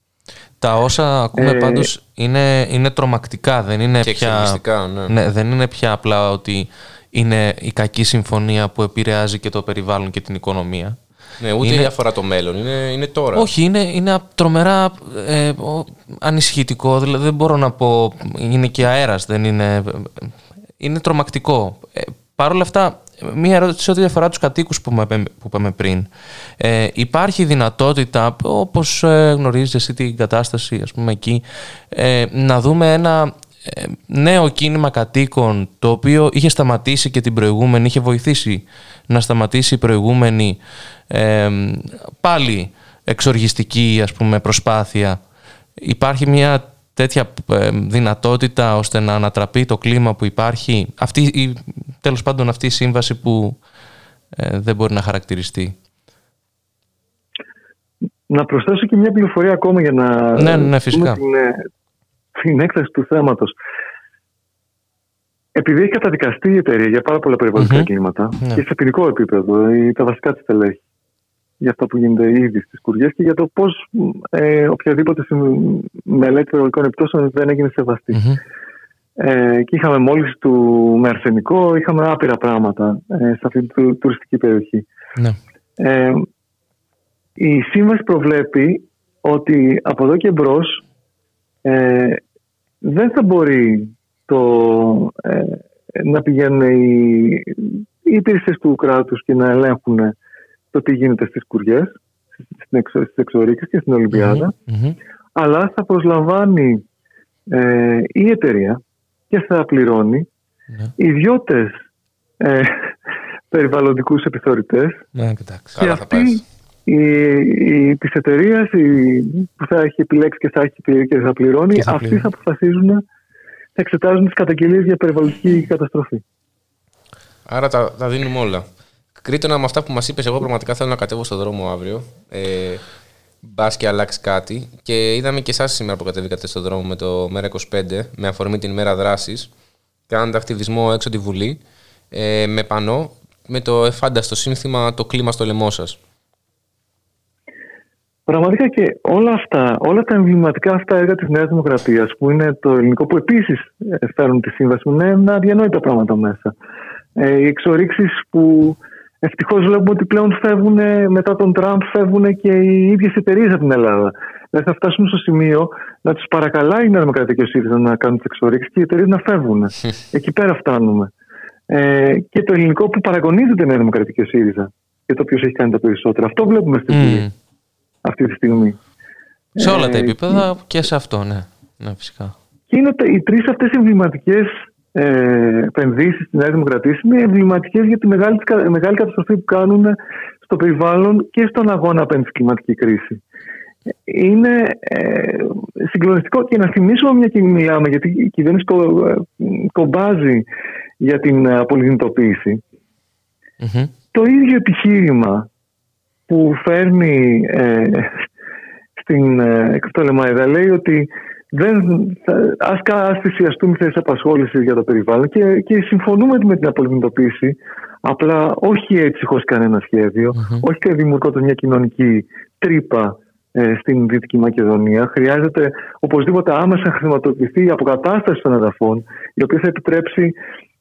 Τα όσα ακούμε Ε, πάντως είναι, είναι τρομακτικά, δεν είναι Και πια... εξοργιστικά, ναι. Ναι, δεν είναι πια απλά ότι είναι η κακή συμφωνία που επηρεάζει και το περιβάλλον και την οικονομία. Ναι, ούτε Είναι- αφορά το μέλλον, είναι, είναι τώρα. Όχι, είναι, είναι τρομερά ε, ο- ανησυχητικό. Δηλαδή δεν μπορώ να πω. Είναι και αέρας, δεν είναι. Είναι τρομακτικό. Ε, Παρ' όλα αυτά, μία ερώτηση ό,τι αφορά τους κατοίκους που, με- που είπαμε πριν. Ε, υπάρχει δυνατότητα, όπως ε, γνωρίζεις εσύ την κατάσταση, ας πούμε εκεί, ε, να δούμε ένα ε, νέο κίνημα κατοίκων το οποίο είχε σταματήσει και την προηγούμενη, είχε βοηθήσει να σταματήσει η προηγούμενη ε, πάλι εξοργιστική ας πούμε προσπάθεια. Υπάρχει μια τέτοια ε, δυνατότητα ώστε να ανατραπεί το κλίμα που υπάρχει. Αυτή, η, τέλος πάντων αυτή η σύμβαση που ε, δεν μπορεί να χαρακτηριστεί. Να προσθέσω και μια πληροφορία ακόμα για να Ναι, ναι, ναι, δούμε φυσικά. την, ε, την έκταση του θέματος. Επειδή έχει καταδικαστεί η εταιρεία για πάρα πολλά περιβαλλοντικά Μμμ. εγκλήματα Ναι. και σε ποινικό επίπεδο, η- τα βασικά της τελέχη για αυτά που γίνεται ήδη στις κουριές και για το πώς ε, οποιαδήποτε συμ- μελέτη περιβαλλοντικών επιπτώσεων δεν έγινε σεβαστή. Μμμ. Ε, και είχαμε μόλις του με αρσενικό, είχαμε άπειρα πράγματα ε, σε αυτή την του- τουριστική περιοχή. Ναι. Ε, η σύμβαση προβλέπει ότι από εδώ και μπρος ε, δεν θα μπορεί το, ε, να πηγαίνουν οι, οι υπηρεσίες του κράτους και να ελέγχουν το τι γίνεται στις κουριές, στις, εξο, στις εξορίξεις και στην Ολυμπιάδα, Μμμ. αλλά θα προσλαμβάνει ε, η εταιρεία και θα πληρώνει Ναι. ιδιώτες ε, <laughs> περιβαλλοντικούς επιθεωρητές Ναι, εντάξει. Καλά και θα πάει. αυτή η, η, της εταιρείας που θα έχει επιλέξει και θα, έχει, πει- και θα πληρώνει, Και θα αυτοί πληρώνει. θα αποφασίζουν, θα εξετάζουν τις καταγγελίες για περιβαλλοντική καταστροφή. Άρα τα, τα δίνουμε όλα. Κρήτονα με αυτά που μας είπες, εγώ πραγματικά θέλω να κατέβω στον δρόμο αύριο. Ε, Μπας και αλλάξεις κάτι. Και είδαμε και εσάς σήμερα που κατεβήκατε στον δρόμο με το Μέρα 25, με αφορμή την ημέρα δράσης. Κάνετε ακτιβισμό έξω τη Βουλή. Ε, με πανό, με το εφάνταστο σύνθημα Το κλίμα στο λαιμό σας. Πραγματικά και όλα αυτά, όλα τα εμβληματικά αυτά έργα της Νέας Δημοκρατίας που είναι το ελληνικό που επίσης ε, φέρουν τη σύμβαση είναι ένα αδιανόητα πράγματα μέσα. Ε, οι εξορίξεις που ευτυχώς βλέπουμε ότι πλέον φεύγουν ε, μετά τον Τραμπ φεύγουν και οι ίδιες εταιρείες από την Ελλάδα. Δηλαδή θα φτάσουμε στο σημείο να τους παρακαλάει η Νέα Δημοκρατία και ο ΣΥΡΙΖΑ να κάνουν τις εξορίξεις και οι εταιρείες να φεύγουν. <laughs> Εκεί πέρα φτάνουμε. Ε, και το ελληνικό που παραγωνίζεται η Νέα Δημοκρατία και ο ΣΥΡΙΖΑ και το ποιος έχει κάνει τα περισσότερα. Αυτό βλέπουμε στη Βουλή Μμ. αυτή τη στιγμή. Σε όλα τα Ε, επίπεδα και σε αυτό, ναι. Ναι, φυσικά. Και είναι τα- οι τρεις αυτές εμβληματικές ε, επενδύσεις στη Νέα Δημοκρατία είναι εμβληματικές για τη μεγάλη, της κα- μεγάλη καταστροφή που κάνουν στο περιβάλλον και στον αγώνα απέναντι στη κλιματική κρίση. Είναι ε, συγκλονιστικό και να θυμίσουμε μια και μιλάμε γιατί η κυβέρνηση κο- ε, κομπάζει για την ε, απολυνητοποίηση. Μμμ. το ίδιο επιχείρημα που φέρνει ε, στην ε, Εκτολεμαϊδα λέει ότι δεν, θα, ας, κα- ας θυσιαστούμε θέσεις απασχόλησης για το περιβάλλον και, και συμφωνούμε με την απολυμνητοποίηση απλά όχι έτσι χωρίς κανένα σχέδιο, όχι και δημιουργώντας μια κοινωνική τρύπα ε, στην Δυτική Μακεδονία. Χρειάζεται οπωσδήποτε άμεσα να χρηματοδοτηθεί η αποκατάσταση των εδαφών, η οποία θα επιτρέψει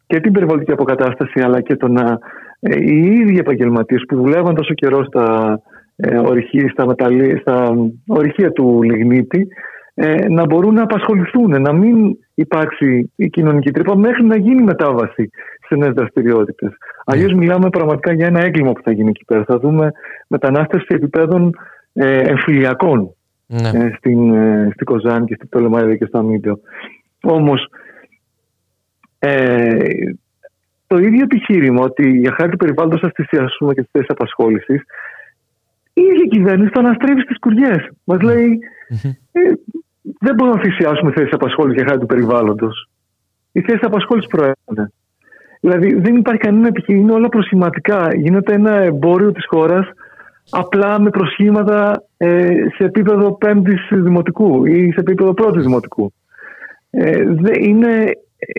και την περιβαλλοντική αποκατάσταση, αλλά και το να ε, οι ίδιοι επαγγελματίες που δουλεύαν τόσο καιρό στα, ε, ορυχεία, στα, μεταλλή, στα ορυχεία του Λιγνίτη ε, να μπορούν να απασχοληθούν, να μην υπάρξει η κοινωνική τρύπα μέχρι να γίνει μετάβαση σε νέες δραστηριότητες. Αλλιώς μιλάμε πραγματικά για ένα έγκλημα που θα γίνει εκεί πέρα. Θα δούμε μετανάστευση επιπέδων ε, εμφυλιακών Ναι. ε, στην, ε, στην Κοζάνη και στην Πτολεμαίδα και στο Αμύντιο. Όμως ε, το ίδιο επιχείρημα ότι για χάρη του περιβάλλοντος θα θυσιάσουμε και τις θέσεις απασχόλησης η ίδια κυβέρνηση το αναστρέφει στις κουριές. Μας λέει ε, δεν μπορούμε να θυσιάσουμε θέσεις απασχόλησης για χάρη του περιβάλλοντος. Οι θέσεις απασχόλησης προέρχονται. Δηλαδή δεν υπάρχει κανένα επιχείρημα, είναι όλα προσχηματικά. Γίνεται ένα εμπόριο της χώρας απλά με προσχήματα ε, σε επίπεδο πέμπτης δημοτικού ή σε επίπεδο πρώτης δημοτικού. Ε, δε, είναι,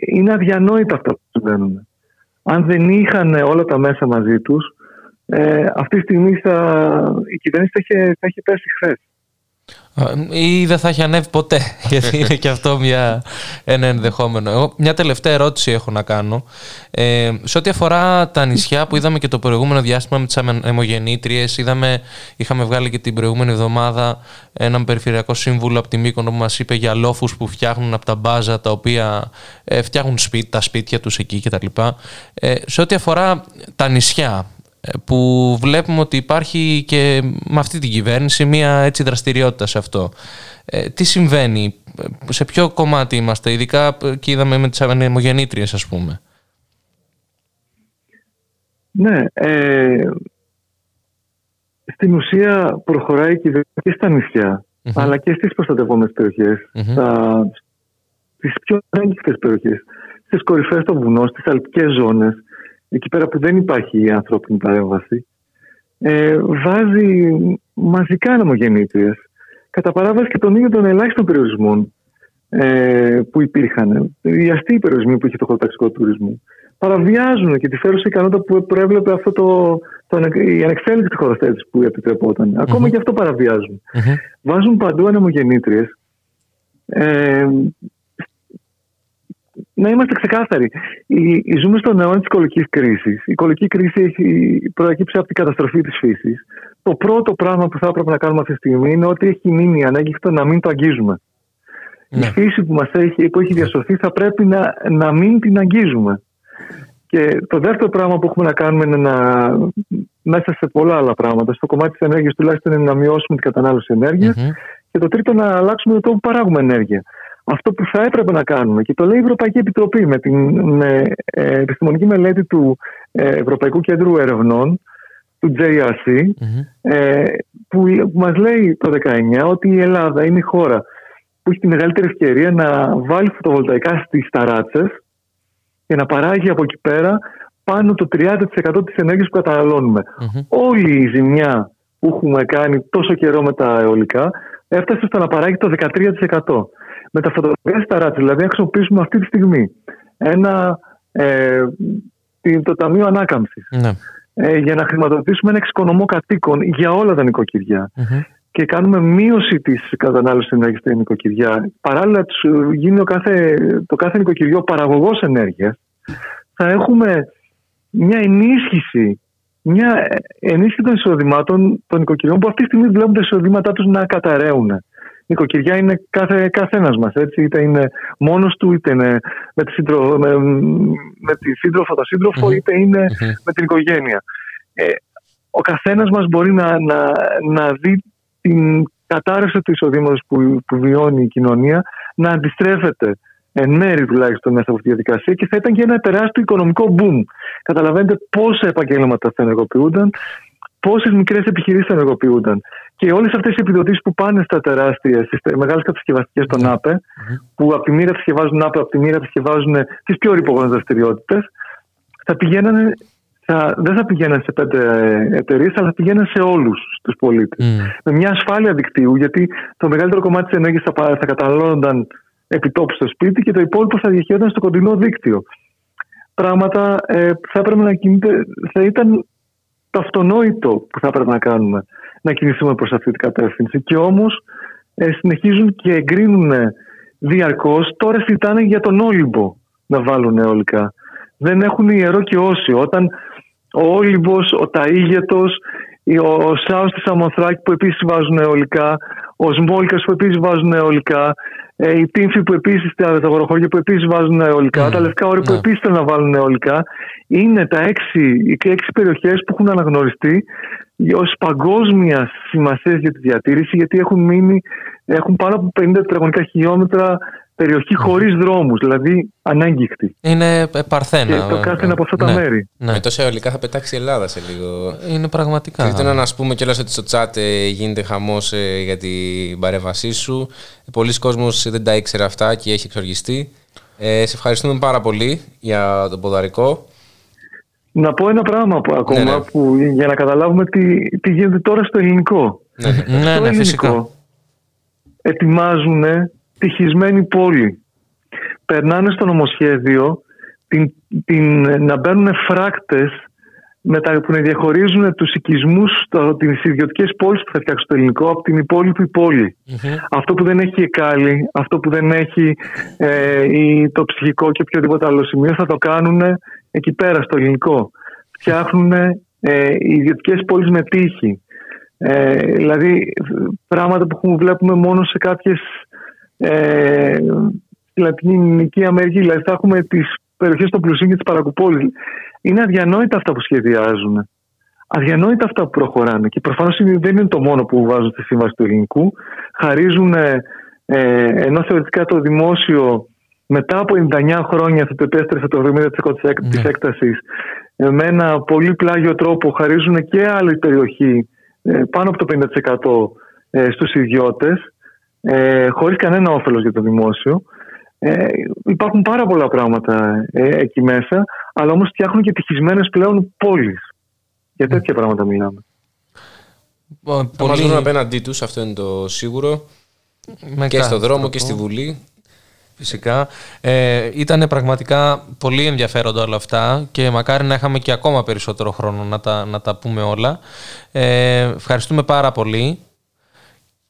είναι αδιανόητα αυτά που συμβαίνουν. Αν δεν είχαν όλα τα μέσα μαζί τους, ε, αυτή τη στιγμή θα, η κυβέρνηση θα είχε, θα είχε πέσει χθες. Ή δεν θα έχει ανέβει ποτέ, <laughs> γιατί είναι και αυτό μια, ένα ενδεχόμενο. Εγώ μια τελευταία ερώτηση έχω να κάνω. Ε, σε ό,τι αφορά τα νησιά που είδαμε και το προηγούμενο διάστημα με τις αιμογεννήτριες, είδαμε, είχαμε βγάλει και την προηγούμενη εβδομάδα έναν περιφερειακό σύμβουλο από τη Μύκονο που μας είπε για λόφους που φτιάχνουν από τα μπάζα, τα οποία ε, φτιάχνουν σπίτι, τα σπίτια τους εκεί κτλ. Ε, σε ό,τι αφορά τα νησιά, ε, που βλέπουμε ότι υπάρχει και με αυτή την κυβέρνηση μία έτσι δραστηριότητα σε αυτό. Ε, τι συμβαίνει, ε, σε ποιο κομμάτι είμαστε, ειδικά ε, και είδαμε με τις ανεμογεννήτριες ας πούμε. Ναι, ε, στην ουσία προχωράει η κυβέρνηση και στα νησια αλλά και στις προστατευόμενες περιοχές, στα, στις πιο ανέγκυχτες περιοχές, στις κορυφές των βουνών, στις αλπικές ζώνες, εκεί πέρα που δεν υπάρχει η ανθρώπινη παρέμβαση, ε, βάζει μαζικά ανεμογεννήτριες, κατά παράβαση και των ίδιων των ελάχιστων περιορισμών ε, που υπήρχαν. Οι αστείοι περιορισμοί που είχε το χωροταξικό τουρισμό παραβιάζουν και τη φέρουσα ικανότητα που προέβλεπε αυτό το, το, η ανεξέλεγκτη χωροθέτησης που επιτρεπόταν. Ακόμα και αυτό παραβιάζουν. Βάζουν παντού ανεμογεννήτριες. Ε, να είμαστε ξεκάθαροι. Η, η ζούμε στον αιώνα της οικολογικής κρίσης. Η οικολογική κρίση έχει προέκυψε από την καταστροφή της φύσης. Το πρώτο πράγμα που θα έπρεπε να κάνουμε αυτή τη στιγμή είναι ότι έχει μείνει ανάγκητο να μην το αγγίζουμε. Η φύση που, μας έχει, που έχει διασωθεί θα πρέπει να, να μην την αγγίζουμε. Και το δεύτερο πράγμα που έχουμε να κάνουμε είναι να, μέσα σε πολλά άλλα πράγματα, στο κομμάτι της ενέργειας τουλάχιστον είναι να μειώσουμε την κατανάλωση ενέργειας. Και το τρίτο να αλλάξουμε το τρόπο που παράγουμε ενέργεια. Αυτό που θα έπρεπε να κάνουμε, και το λέει η Ευρωπαϊκή Επιτροπή με την με, ε, επιστημονική μελέτη του ε, Ευρωπαϊκού Κέντρου Ερευνών, του JRC, ε, που, που μας λέει το 19 ότι η Ελλάδα είναι η χώρα που έχει τη μεγαλύτερη ευκαιρία να βάλει φωτοβολταϊκά στις ταράτσες και να παράγει από εκεί πέρα πάνω το 30% της ενέργειας που καταναλωνουμε Όλη η ζημιά που έχουμε κάνει τόσο καιρό με τα αιωλικά έφτασε στο να παράγει το 13%. Με τα φωτοβολταϊκά ταράτσες, δηλαδή να χρησιμοποιήσουμε αυτή τη στιγμή ένα, ε, το Ταμείο Ανάκαμψης Ναι. ε, για να χρηματοδοτήσουμε ένα εξοικονομό κατοίκων για όλα τα νοικοκυριά. Και κάνουμε μείωση της κατανάλωσης ενέργειας στα νοικοκυριά, παράλληλα τους γίνει ο κάθε, το κάθε νοικοκυριό παραγωγός ενέργειας, θα έχουμε μια ενίσχυση, μια ενίσχυση των εισοδημάτων των νοικοκυριών που αυτή τη στιγμή βλέπουν τα εισοδήματά τους να καταραίουν. Η νοικοκυριά είναι κάθε καθένας μας, έτσι. Είτε είναι μόνος του, είτε είναι με τη, σύντρο, με, με τη σύντροφο, το σύντροφο, είτε είναι με την οικογένεια. Ε, ο καθένας μας μπορεί να, να, να δει την κατάρρευση του εισοδήματο που, που βιώνει η κοινωνία να αντιστρέφεται εν μέρη τουλάχιστον μέσα από αυτή τη διαδικασία και θα ήταν και ένα τεράστιο οικονομικό boom. Καταλαβαίνετε πόσα επαγγέλματα θα ενεργοποιούνταν, πόσες μικρές επιχειρήσεις θα ενεργοποιούνταν. Και όλες αυτές οι επιδοτήσεις που πάνε στα τεράστια, στις μεγάλες κατασκευαστικές των ΑΠΕ, που από τη μία κατασκευάζουν ΑΠΕ, από τη μία κατασκευάζουν τις πιο ρηπογόνες δραστηριότητες, θα πηγαίνανε θα, δεν θα πηγαίναν σε πέντε εταιρείες, αλλά θα πηγαίναν σε όλους τους πολίτες. Με μια ασφάλεια δικτύου, γιατί το μεγαλύτερο κομμάτι της ενέργειας θα, πα- θα καταναλώνονταν επιτόπου στο σπίτι και το υπόλοιπο θα διαχειριζόταν στο κοντινό δίκτυο. Πράγματα ε, που θα έπρεπε να κινείται, θα ήταν το αυτονόητο που θα έπρεπε να κάνουμε, να κινηθούμε προς αυτή την κατεύθυνση. Και όμως ε, συνεχίζουν και εγκρίνουν διαρκώς. Τώρα συζητάνε για τον Όλυμπο να βάλουν αιωλικά. Δεν έχουν ιερό και όσιο. Όταν ο Όλυμπος, ο Ταΐγετος, ο, ο Σάος της Αμοθράκη που επίσης βάζουν αιωλικά, ο Σμόλκας που επίσης βάζουν αιωλικά, ε, οι Τύμφοι που επίσης, τα, τα αγροχώρια που επίσης βάζουν αιωλικά, τα Λευκά Όρη που επίσης θέλουν να βάλουν αιωλικά. Είναι τα έξι, οι έξι περιοχές που έχουν αναγνωριστεί ως παγκόσμια σημασίας για τη διατήρηση γιατί έχουν μείνει, έχουν πάνω από 50 τετραγωνικά χιλιόμετρα περιοχή χωρίς δρόμους, δηλαδή ανάγκυχτη. Είναι ε, παρθένα. Και το κάθε ένα από αυτά τα Ναι. μέρη. Ναι. Με τόσα αιωλικά θα πετάξει η Ελλάδα σε λίγο. Είναι πραγματικά. Και ήθελα να σου πούμε κιόλας ότι στο chat ε, γίνεται χαμός ε, για την παρέμβασή σου. Πολλοί κόσμος δεν τα ήξερε αυτά και έχει εξοργιστεί. Ε, σε ευχαριστούμε πάρα πολύ για τον ποδαρικό. Να πω ένα πράγμα που, ακόμα Ναι, ναι. που, για να καταλάβουμε τι, τι γίνεται τώρα στο ελληνικό. Ναι, ναι, στο ναι, φυσικά. ελληνικό ετοιμάζουν τυχισμένη πόλη. Περνάνε στο νομοσχέδιο την, την, να μπαίνουν φράκτες με τα, που να διαχωρίζουν τους οικισμούς, το, τις ιδιωτικές πόλεις που θα φτιάξουν το ελληνικό από την υπόλοιπη πόλη. Αυτό που δεν έχει η Εκάλη, αυτό που δεν έχει ε, η, το ψυχικό και οποιοδήποτε άλλο σημείο θα το κάνουν εκεί πέρα στο ελληνικό. Φτιάχνουν ε, οι ιδιωτικές πόλεις με τύχη. Ε, δηλαδή πράγματα που βλέπουμε μόνο σε κάποιες ε, στη Λατινική Αμερική. Δηλαδή θα έχουμε τις περιοχές των πλουσίων και της Παρακουπόλης. Είναι αδιανόητα αυτά που σχεδιάζουν. Αδιανόητα αυτά που προχωράνε. Και προφανώς δεν είναι το μόνο που βάζουν στη σύμβαση του ελληνικού. Χαρίζουν, ε, ενώ θεωρητικά το δημόσιο μετά από 99 χρόνια θα το επέστρεψε το 70% της έκτασης ε, με ένα πολύ πλάγιο τρόπο χαρίζουν και άλλη περιοχή ε, πάνω από το 50% ε, στους ιδιώτες ε, χωρίς κανένα όφελος για το δημόσιο. Ε, υπάρχουν πάρα πολλά πράγματα ε, εκεί μέσα, αλλά όμως φτιάχνουν και τυχισμένες πλέον πόλεις. Για τέτοια πράγματα μιλάμε. Θα μας βρουν απέναντί τους, αυτό είναι το σίγουρο. Με και κάθε στο δρόμο τρόπο. και στη Βουλή. Φυσικά. Ε, ήταν πραγματικά πολύ ενδιαφέροντα όλα αυτά και μακάρι να είχαμε και ακόμα περισσότερο χρόνο να τα, να τα πούμε όλα. Ε, ευχαριστούμε πάρα πολύ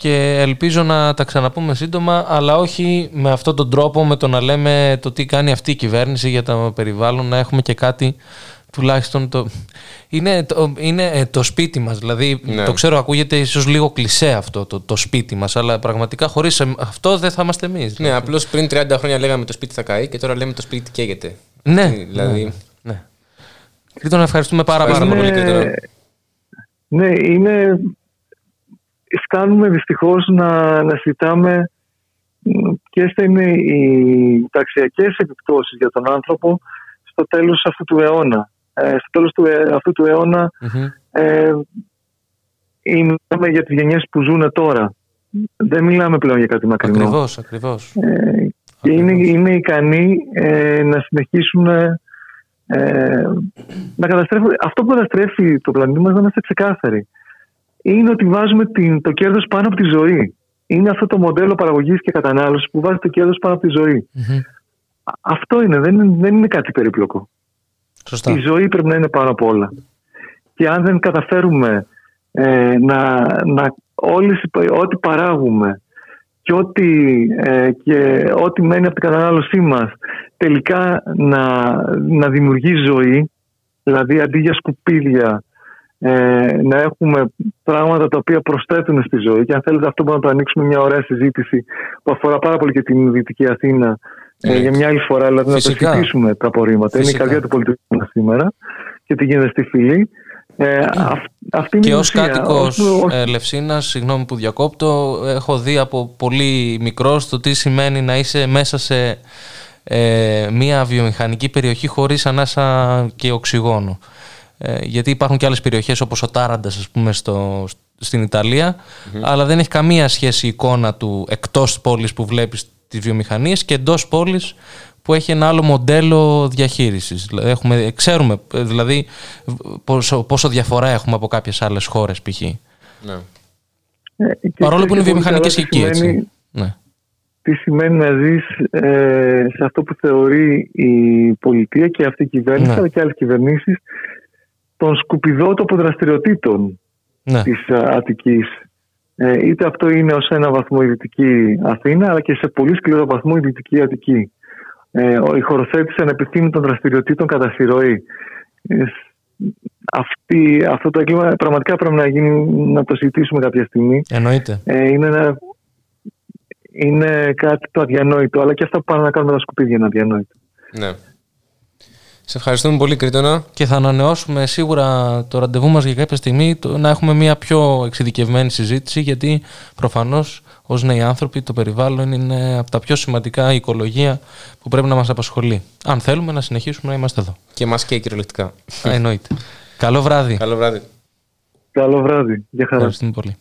και ελπίζω να τα ξαναπούμε σύντομα, αλλά όχι με αυτόν τον τρόπο, με το να λέμε το τι κάνει αυτή η κυβέρνηση για το περιβάλλον, να έχουμε και κάτι τουλάχιστον το... Είναι το, είναι ε, το σπίτι μας, δηλαδή Ναι. το ξέρω ακούγεται ίσως λίγο κλισέ αυτό το, το σπίτι μας, αλλά πραγματικά χωρίς εμ- αυτό δεν θα είμαστε εμείς. Ναι, απλώς πριν 30 χρόνια λέγαμε το σπίτι θα καεί και τώρα λέμε το σπίτι καίγεται. Ναι, Τι, Δηλαδή. ναι, ναι. Κρήτονα, ευχαριστούμε πάρα, πάρα Ευχαριστούμε πολύ. πολύ, Κρήτονα. Ναι, είναι... Φτάνουμε δυστυχώς να, να συζητάμε ποιες θα είναι οι ταξιακές επιπτώσεις για τον άνθρωπο στο τέλος αυτού του αιώνα. Ε, στο τέλος του, ε- αυτού του αιώνα Μμμ. ε, μιλάμε για τις γενιές που ζουν τώρα. Δεν μιλάμε πλέον για κάτι μακρινό. Ακριβώς, ακριβώς. Ε, και είναι, είναι ικανοί ε, να συνεχίσουν ε, να καταστρέφουν. Αυτό που καταστρέφει το πλανήτη μας, να είμαστε ξεκάθαροι, είναι ότι βάζουμε την, το κέρδος πάνω από τη ζωή. Είναι αυτό το μοντέλο παραγωγής και κατανάλωσης που βάζει το κέρδος πάνω από τη ζωή. Μμμ. Α- Αυτό είναι, δεν, είναι- δεν είναι κάτι περίπλοκο. Σωστά. Η ζωή πρέπει να είναι πάνω από όλα. Και αν δεν καταφέρουμε ε, να, να όλες, οι- ό,τι παράγουμε και ό,τι, ε, και ό,τι μένει από την κατανάλωσή μας τελικά να, να δημιουργεί ζωή, δηλαδή αντί για σκουπίδια ε, να έχουμε πράγματα τα οποία προσθέτουν στη ζωή και αν θέλετε αυτό μπορούμε να το ανοίξουμε μια ωραία συζήτηση που αφορά πάρα πολύ και την Δυτική Αθήνα ε, για μια άλλη φορά, δηλαδή Φυσικά. να το συζητήσουμε τα απορρίμματα. Είναι η Φυσικά. καρδιά του πολιτικού μας σήμερα και τι γίνεται στη φυλή. Ε, αυ- αυτή είναι Και η ως ουσία. κάτοικος Ως- ως- ε, Λευσίνας, συγγνώμη που διακόπτω, έχω δει από πολύ μικρός το τι σημαίνει να είσαι μέσα σε ε, μια βιομηχανική περιοχή χωρίς ανάσα και οξυγόνο. Ε, γιατί υπάρχουν και άλλες περιοχές όπως ο Τάραντας ας πούμε στο, στην ιταλια αλλά δεν έχει καμία σχέση η εικόνα του εκτός πόλης που βλέπεις τις βιομηχανίες και εντός πόλης που έχει ένα άλλο μοντέλο διαχείρισης. Δηλαδή, έχουμε, ξέρουμε ε, δηλαδή πόσο, πόσο διαφορά έχουμε από κάποιες άλλες χώρες π.χ. Ναι. ε, και Παρόλο που είναι ξέρεις πολύ βιομηχανικές και καλά εκεί τι σημαίνει- έτσι. Ναι. τι σημαίνει να ζεις ε, σε αυτό που θεωρεί η πολιτεία και αυτή η κυβέρνηση Ναι. αλλά και άλλες κυβερνήσεις τον σκουπιδότοπο δραστηριοτήτων Ναι. της α, Αττικής. Ε, είτε αυτό είναι ως ένα βαθμό η Δυτική Αθήνα αλλά και σε πολύ σκληρό βαθμό η Δυτική Αττική. Ε, ο- η χωροθέτηση ανεπιθύμητων δραστηριοτήτων κατά συρροή. Ε, αυτή, αυτό το έγκλημα πραγματικά πρέπει να, γίνει, να το συζητήσουμε κάποια στιγμή. Εννοείται. Ε, είναι, ένα, είναι κάτι το αδιανόητο, αλλά και αυτά που πάνε να κάνουμε τα σκουπίδια είναι αδιανόητο. ναι. Σε ευχαριστούμε πολύ, Κρήτονα. Και θα ανανεώσουμε σίγουρα το ραντεβού μας για κάποια στιγμή το, να έχουμε μια πιο εξειδικευμένη συζήτηση γιατί προφανώς ως νέοι άνθρωποι το περιβάλλον είναι από τα πιο σημαντικά η οικολογία που πρέπει να μας απασχολεί. Αν θέλουμε να συνεχίσουμε να είμαστε εδώ. Και μας και κυριολεκτικά. Α, Εννοείται. Καλό βράδυ. Καλό βράδυ. Καλό βράδυ. Γεια χαρά. Ευχαριστούμε πολύ.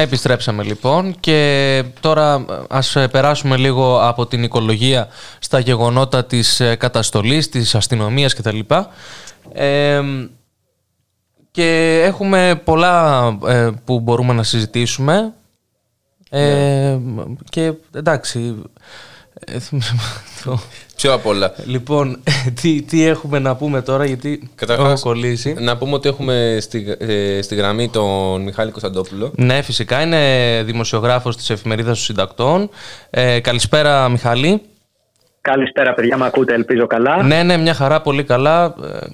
Επιστρέψαμε λοιπόν και τώρα ε, ας ε, περάσουμε λίγο από την οικολογία στα γεγονότα της ε, καταστολής, της αστυνομίας κτλ. Ε, και έχουμε πολλά ε, που μπορούμε να συζητήσουμε ε, και εντάξει... ε, το- Πιο απ' όλα. λοιπόν, <laughs> τι, τι έχουμε να πούμε τώρα γιατί Καταρχάς, έχω κολλήσει. να πούμε ότι έχουμε στη, ε, στη γραμμή τον Μιχάλη Κωνσταντόπουλο. Ναι, φυσικά είναι δημοσιογράφος της εφημερίδας των συντακτών. Ε, καλησπέρα Μιχάλη. Καλησπέρα, παιδιά. Μ' ακούτε, ελπίζω καλά. Ναι, ναι, μια χαρά, πολύ καλά. Ε,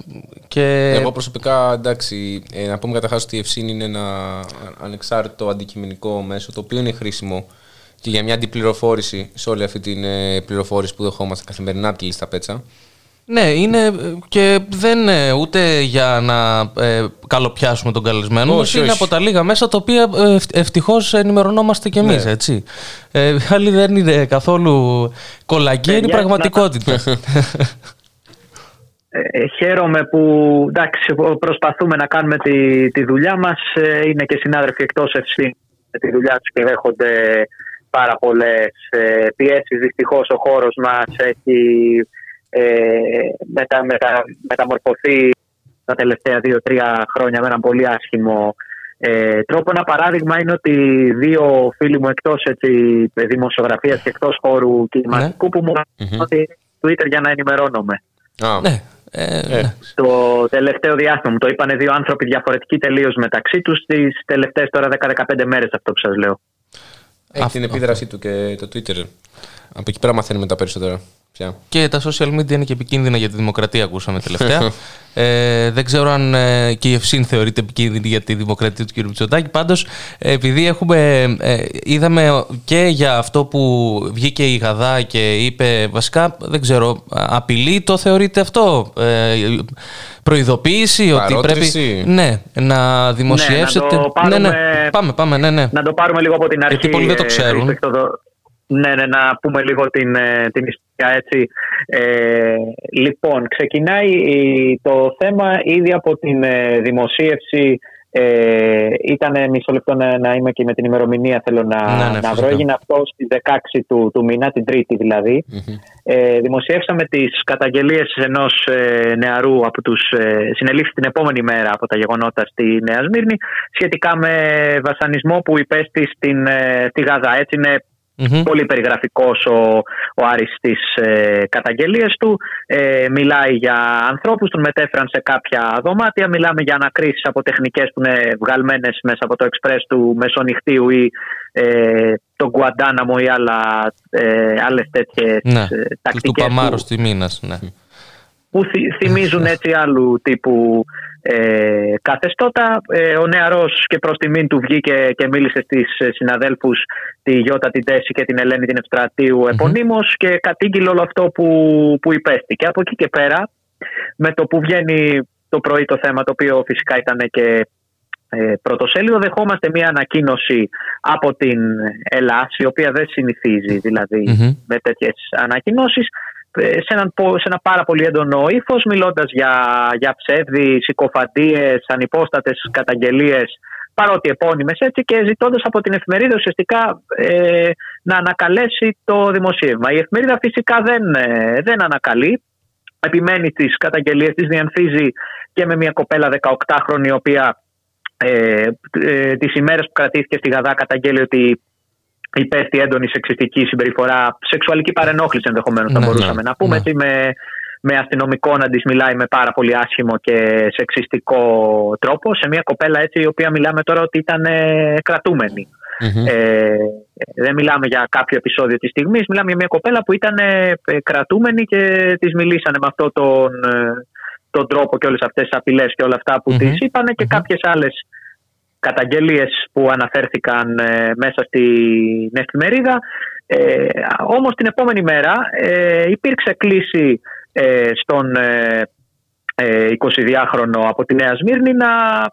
Και... Εγώ προσωπικά, εντάξει, ε, να πούμε καταρχάς ότι η Ευσύνη είναι ένα ανεξάρτητο αντικειμενικό μέσο το οποίο είναι χρήσιμο και για μια αντιπληροφόρηση σε όλη αυτή την ε, πληροφόρηση που δεχόμαστε καθημερινά από τη λίστα πέτσα. Ναι, είναι ε, και δεν είναι ούτε για να ε, καλοπιάσουμε τον καλεσμένο μας, Όχι, είναι όχι. από τα λίγα μέσα τα οποία ε, ευτυχώς ενημερωνόμαστε κι εμείς, Ναι. έτσι. Ε, άλλοι δεν είναι καθόλου κολαγκή, είναι η Παιδιά, πραγματικότητα. Ε, χαίρομαι που εντάξει, προσπαθούμε να κάνουμε τη, τη δουλειά μας. Ε, είναι και συνάδελφοι εκτός ευθύνης με τη δουλειά τους και δέχονται πάρα πολλές ε, πιέσεις. Δυστυχώς ο χώρος μας έχει ε, μετα, μετα, μεταμορφωθεί τα τελευταία δύο-τρία χρόνια με έναν πολύ άσχημο ε, τρόπο. Ένα παράδειγμα είναι ότι δύο φίλοι μου εκτός έτσι, δημοσιογραφίας και εκτός χώρου κινηματικού που μου mm ότι Twitter για να ενημερώνομαι. Α, ναι, ε, Ε. ναι. Το τελευταίο διάστημα μου το είπανε δύο άνθρωποι διαφορετικοί τελείως μεταξύ τους τις τελευταίες τώρα 10-15 μέρες αυτό που σας λέω. Έχει την επίδρασή του και το Twitter. Από εκεί πέρα μαθαίνουμε τα περισσότερα. Πια. Και τα social media είναι και επικίνδυνα για τη δημοκρατία, ακούσαμε τελευταία. <laughs> ε, δεν ξέρω αν ε, και η Ευσύν θεωρείται επικίνδυνη για τη δημοκρατία του κ. Μητσοτάκη. Πάντως, επειδή έχουμε, ε, είδαμε και για αυτό που βγήκε η Γαδά και είπε, βασικά δεν ξέρω, απειλή το θεωρείτε αυτό. Ε, προειδοποίηση ότι Παρότριση. πρέπει ναι, να δημοσιεύσετε. Ναι, το πάρουμε- ναι, ναι. Πάμε, πάμε, ναι, ναι. Να το πάρουμε λίγο από την αρχή. Γιατί πολλοί δεν το ε, ξέρουν. Χρήστο Χριστοδο- Ναι, ναι, να πούμε λίγο την, ε, την ιστορία έτσι. Ε, λοιπόν, ξεκινάει η- το θέμα ήδη από την ε, δημοσίευση. Ε, ήταν μισό λεπτό να, να είμαι και με την ημερομηνία θέλω να, Ναι, ναι, να βρω. φυσικά. Έγινε αυτό στις 16 του, του μήνα, την Τρίτη δηλαδή. Ε, δημοσιεύσαμε τις καταγγελίες ενός ε, νεαρού από τους ε, συνελήφθη την επόμενη μέρα από τα γεγονότα στη Νέα Σμύρνη σχετικά με βασανισμό που υπέστη στην, ε, στη Γάζα. Έτσι είναι Μμμ. πολύ περιγραφικός ο, ο Άρης στις ε, καταγγελίες του. Ε, μιλάει για ανθρώπους, τον μετέφεραν σε κάποια δωμάτια. Μιλάμε για ανακρίσεις από τεχνικές που είναι βγαλμένες μέσα από το εξπρές του Μεσονυχτίου ή ε, τον Γκουαντάναμο ή άλλα, ε, άλλες τέτοιες Ναι, ε, του, του τακτικές Παμάρου που, στη Μήνας, ναι. που θυ- θυμίζουν <laughs> έτσι άλλου τύπου ε, καθεστώτα. Ε, ο νεαρός και προς τιμήν του βγήκε και μίλησε στις ε, συναδέλφους τη Γιώτα την Τέση και την Ελένη την Ευστρατείου επωνύμως και κατήγγειλε όλο αυτό που, που υπέστη. Και από εκεί και πέρα με το που βγαίνει το πρωί το θέμα το οποίο φυσικά ήταν και ε, πρωτοσέλιδο δεχόμαστε μια ανακοίνωση από την Ελλάδα η οποία δεν συνηθίζει δηλαδή Μμμ. με τέτοιες ανακοινώσεις ε, σε, έναν πο- σε ένα πάρα πολύ έντονο ύφος, μιλώντας για, για ψεύδι, συκοφαντίες, ανυπόστατες καταγγελίες, παρότι επώνυμες έτσι, και ζητώντας από την εφημερίδα ουσιαστικά ε, να ανακαλέσει το δημοσίευμα. Η εφημερίδα φυσικά δεν, ε, δεν ανακαλεί. Επιμένει τις καταγγελίες τη, διανθίζει και με μια κοπέλα 18χρονη, η οποία ε, ε, τις ημέρες που κρατήθηκε στη Γαδά καταγγέλει ότι υπέστη έντονη σεξιστική συμπεριφορά, σεξουαλική παρενόχληση ενδεχομένως θα Ναι, μπορούσαμε ναι, να πούμε, ναι. έτσι, με, με αστυνομικό να της μιλάει με πάρα πολύ άσχημο και σεξιστικό τρόπο, σε μια κοπέλα έτσι η οποία μιλάμε τώρα ότι ήταν ε, κρατούμενη. Ε, δεν μιλάμε για κάποιο επεισόδιο της στιγμής, μιλάμε για μια κοπέλα που ήταν ε, ε, κρατούμενη και της μιλήσανε με αυτόν τον, ε, τον τρόπο και όλες αυτές τις απειλές και όλα αυτά που Μμμ. της είπανε και κάποιες άλλες καταγγελίες που αναφέρθηκαν ε, μέσα στην εφημερίδα. Ε, όμως την επόμενη μέρα ε, υπήρξε κλίση ε, στον, ε, ε, 22χρονο από τη Νέα Σμύρνη να.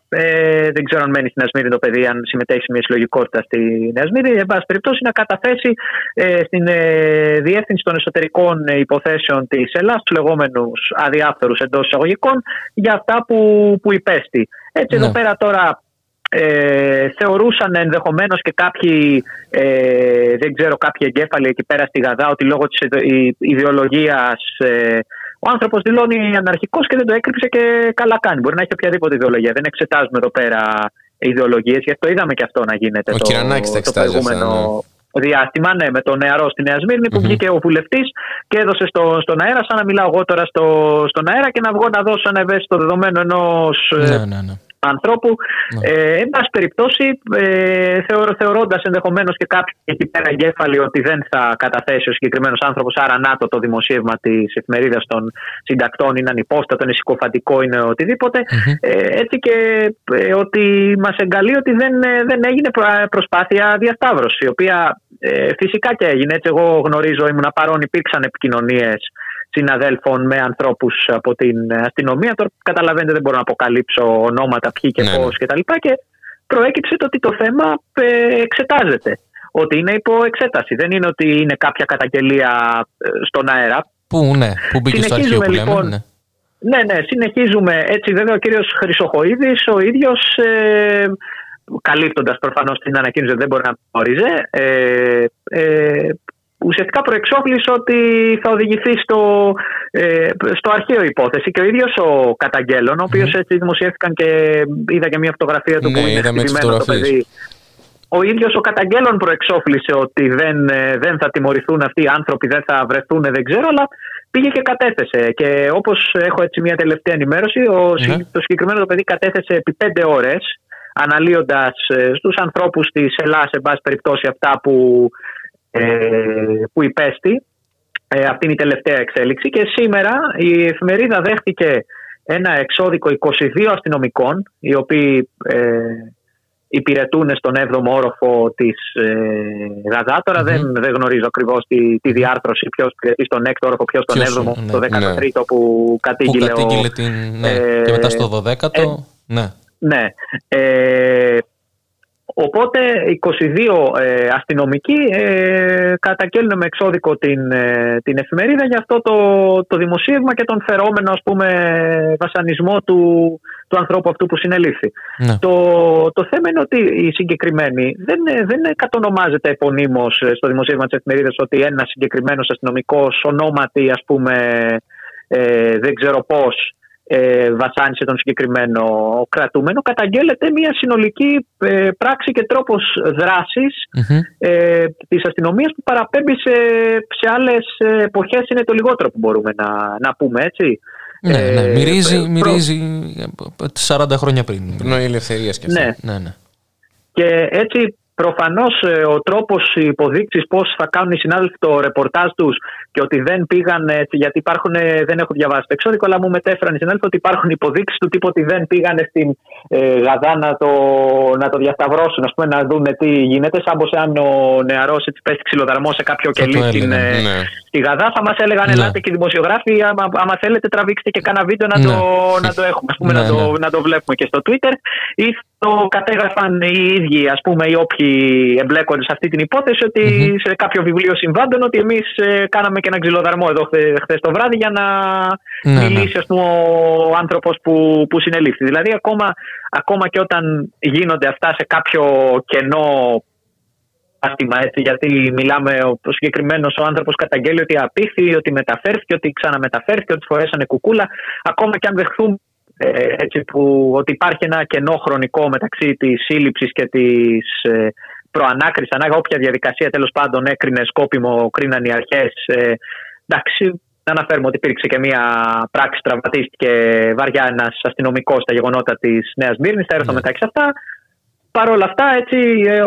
Ε, δεν ξέρω αν μένει στη Νέα Σμύρνη το παιδί, αν συμμετέχει σε μια συλλογικότητα στη Νέα Σμύρνη. Εν πάση περιπτώσει, να καταθέσει ε, στην ε, διεύθυνση των εσωτερικών ε, υποθέσεων της Ελλάδας τους λεγόμενους αδιάφθορους εντός εισαγωγικών για αυτά που, που υπέστη. Έτσι, εδώ Ναι. πέρα τώρα ε, θεωρούσαν ενδεχομένως και κάποιοι, ε, δεν ξέρω, κάποιοι εγκέφαλοι εκεί πέρα στη Γαδά ότι λόγω της ιδε- η- ιδεολογίας ε, ο άνθρωπος δηλώνει αναρχικός και δεν το έκρυψε και καλά κάνει. Μπορεί να έχει οποιαδήποτε ιδεολογία. Δεν εξετάζουμε εδώ πέρα ιδεολογίες, γι' αυτό είδαμε και αυτό να γίνεται Ο το, Κυρανάκης τα το εξετάζει αυτά, προηγούμενο διάστημα. Ναι, με τον νεαρό στη Νέα Σμύρνη που βγήκε ο βουλευτής και έδωσε στο, στον αέρα, σαν να μιλάω εγώ τώρα στο, στον αέρα και να βγω να δώσω ένα ευαίσθητο δεδομένο ενός Ναι, ναι, ναι. ανθρώπου. Ε, εν πάση περιπτώσει, ε, θεωρώ, θεωρώντας ενδεχομένως και κάποιοι εκεί πέρα εγκέφαλοι ότι δεν θα καταθέσει ο συγκεκριμένος άνθρωπος, άρα να το, το δημοσίευμα της εφημερίδας των συντακτών είναι ανυπόστατο, είναι συκοφαντικό, είναι οτιδήποτε. Ε, έτσι και ε, ότι μας εγκαλεί ότι δεν, ε, δεν έγινε προ- προσπάθεια διασταύρωσης, η οποία ε, φυσικά και έγινε. Έτσι, εγώ γνωρίζω, ήμουν παρόν, υπήρξαν επικοινωνίες συναδέλφων με ανθρώπους από την αστυνομία. Τώρα καταλαβαίνετε, δεν μπορώ να αποκαλύψω ονόματα, ποιοι και Ναι, πώς ναι. κτλ. Και προέκυψε το ότι το θέμα ε, εξετάζεται. Ότι είναι υπό εξέταση. Δεν είναι ότι είναι κάποια καταγγελία ε, στον αέρα. Πού, ναι, πού μπήκε στο αρχείο Συνεχίζουμε, που λέμε. λοιπόν. Ναι. Ναι, ναι, συνεχίζουμε. Έτσι, βέβαια, ο κύριος Χρυσοχοίδης, ο ίδιος, ε, καλύπτοντας προφανώς την ανακοίνωση, δεν μπορεί να γνώριζε, ε, ε, ουσιαστικά προεξόφλησε ότι θα οδηγηθεί στο, ε, στο αρχαίο υπόθεση και ο ίδιος ο καταγγέλων, ο οποίος έτσι δημοσιεύτηκαν και είδα και μια φωτογραφία του Ναι, που είναι είδαμε τις χτυπημένο το φωτογραφίες. παιδί. Ο ίδιος ο καταγγέλων προεξόφλησε ότι δεν, ε, δεν θα τιμωρηθούν αυτοί οι άνθρωποι, δεν θα βρεθούν, δεν ξέρω, αλλά πήγε και κατέθεσε. Και όπως έχω έτσι μια τελευταία ενημέρωση, ο, Ναι. το συγκεκριμένο το παιδί κατέθεσε επί πέντε ώρες, αναλύοντας στους ανθρώπους της Ελλάδα, σε πάση περιπτώσει, αυτά που, ε, που υπέστη. Ε, αυτή είναι η τελευταία εξέλιξη. Και σήμερα η εφημερίδα δέχτηκε ένα εξώδικο 22 αστυνομικών, οι οποίοι ε, υπηρετούν στον 7ο όροφο της ε, Γαζά. Τώρα δεν, δεν γνωρίζω ακριβώς τη, τη διάρθρωση, ποιος υπηρετεί στον 6ο όροφο, ποιος στον Ποιος, 7ο, ναι, το 13ο που Που κατήγγειλε ο. κατήγγειλε την. Ναι. ε, και μετά στο 12ο. ναι. Ναι. Ε, οπότε 22 ε, αστυνομικοί ε, καταγγέλνουν με εξώδικο την, ε, την εφημερίδα για αυτό το, το δημοσίευμα και τον φερόμενο ας πούμε βασανισμό του, του ανθρώπου αυτού που συνελήφθη. ναι. Το, το θέμα είναι ότι η συγκεκριμένη δεν, δεν κατονομάζεται επωνύμως στο δημοσίευμα της εφημερίδας ότι ένας συγκεκριμένος αστυνομικός ονόματι ας πούμε ε, δεν ξέρω πώς ε, βασάνισε τον συγκεκριμένο κρατούμενο καταγγέλλεται μια συνολική ε, πράξη και τρόπος δράσης Μμμ. ε, της αστυνομίας που παραπέμπει σε, σε άλλες ε, εποχές είναι το λιγότερο που μπορούμε να, να πούμε έτσι. Ναι, ναι. Ε, Μυρίζει, προ- μυρίζει ε, 40 χρόνια πριν. Πνοή ελευθερίας και αυτό. Ναι. Ναι, ναι. Και έτσι προφανώς ε, ο τρόπος οι υποδείξεις πώς θα κάνουν οι συνάδελφοι το ρεπορτάζ τους και ότι δεν πήγαν έτσι, γιατί υπάρχουν, ε, δεν έχω διαβάσει το εξώδικο, αλλά μου μετέφεραν οι συνάδελφοι ότι υπάρχουν υποδείξεις του τύπου ότι δεν πήγαν στην ε, Γαδά να το, να το διασταυρώσουν, ας πούμε, να δουν τι γίνεται, σαν πως αν ο νεαρός έτσι πέσει ξυλοδαρμό σε κάποιο Θα το κελί στην, έλεγαν, ε, ναι. στη Γαδά θα μας έλεγαν Ναι. ελάτε και οι δημοσιογράφοι άμα, άμα θέλετε τραβήξτε και κάνα βίντεο να, Ναι. το, να το έχουμε ας πούμε, Ναι, να, το, ναι. να το βλέπουμε και στο Twitter ή το κατέγραφαν οι ίδιοι ας πούμε οι όποιοι εμπλέκονται σε αυτή την υπόθεση ότι σε κάποιο βιβλίο συμβάντων ότι εμείς ε, κάναμε και ένα ξυλοδαρμό εδώ χθε το βράδυ για να Ναι, ναι. μιλήσει ας πούμε, ο άνθρωπος που, που συνελήφθη. Δηλαδή ακόμα, ακόμα και όταν γίνονται αυτά σε κάποιο κενό άστημα έτσι, γιατί μιλάμε, ο συγκεκριμένος ο άνθρωπος καταγγέλει ότι απήχθη, ότι μεταφέρθηκε, ότι ξαναμεταφέρθηκε, ότι φορέσανε κουκούλα. Ακόμα και αν δεχθούμε ε, έτσι, που, ότι υπάρχει ένα κενό χρονικό μεταξύ της σύλληψης και της ε, προανάκρισης, ανάγα όποια διαδικασία τέλος πάντων έκρινε σκόπιμο, κρίναν οι αρχές. Ε, εντάξει, να αναφέρουμε ότι υπήρξε και μια πράξη, τραυματίστηκε βαριά ένας αστυνομικός στα γεγονότα της Νέας Μύρνης. Θα έρθω μετά και σε αυτά. Παρ' όλα αυτά, έτσι,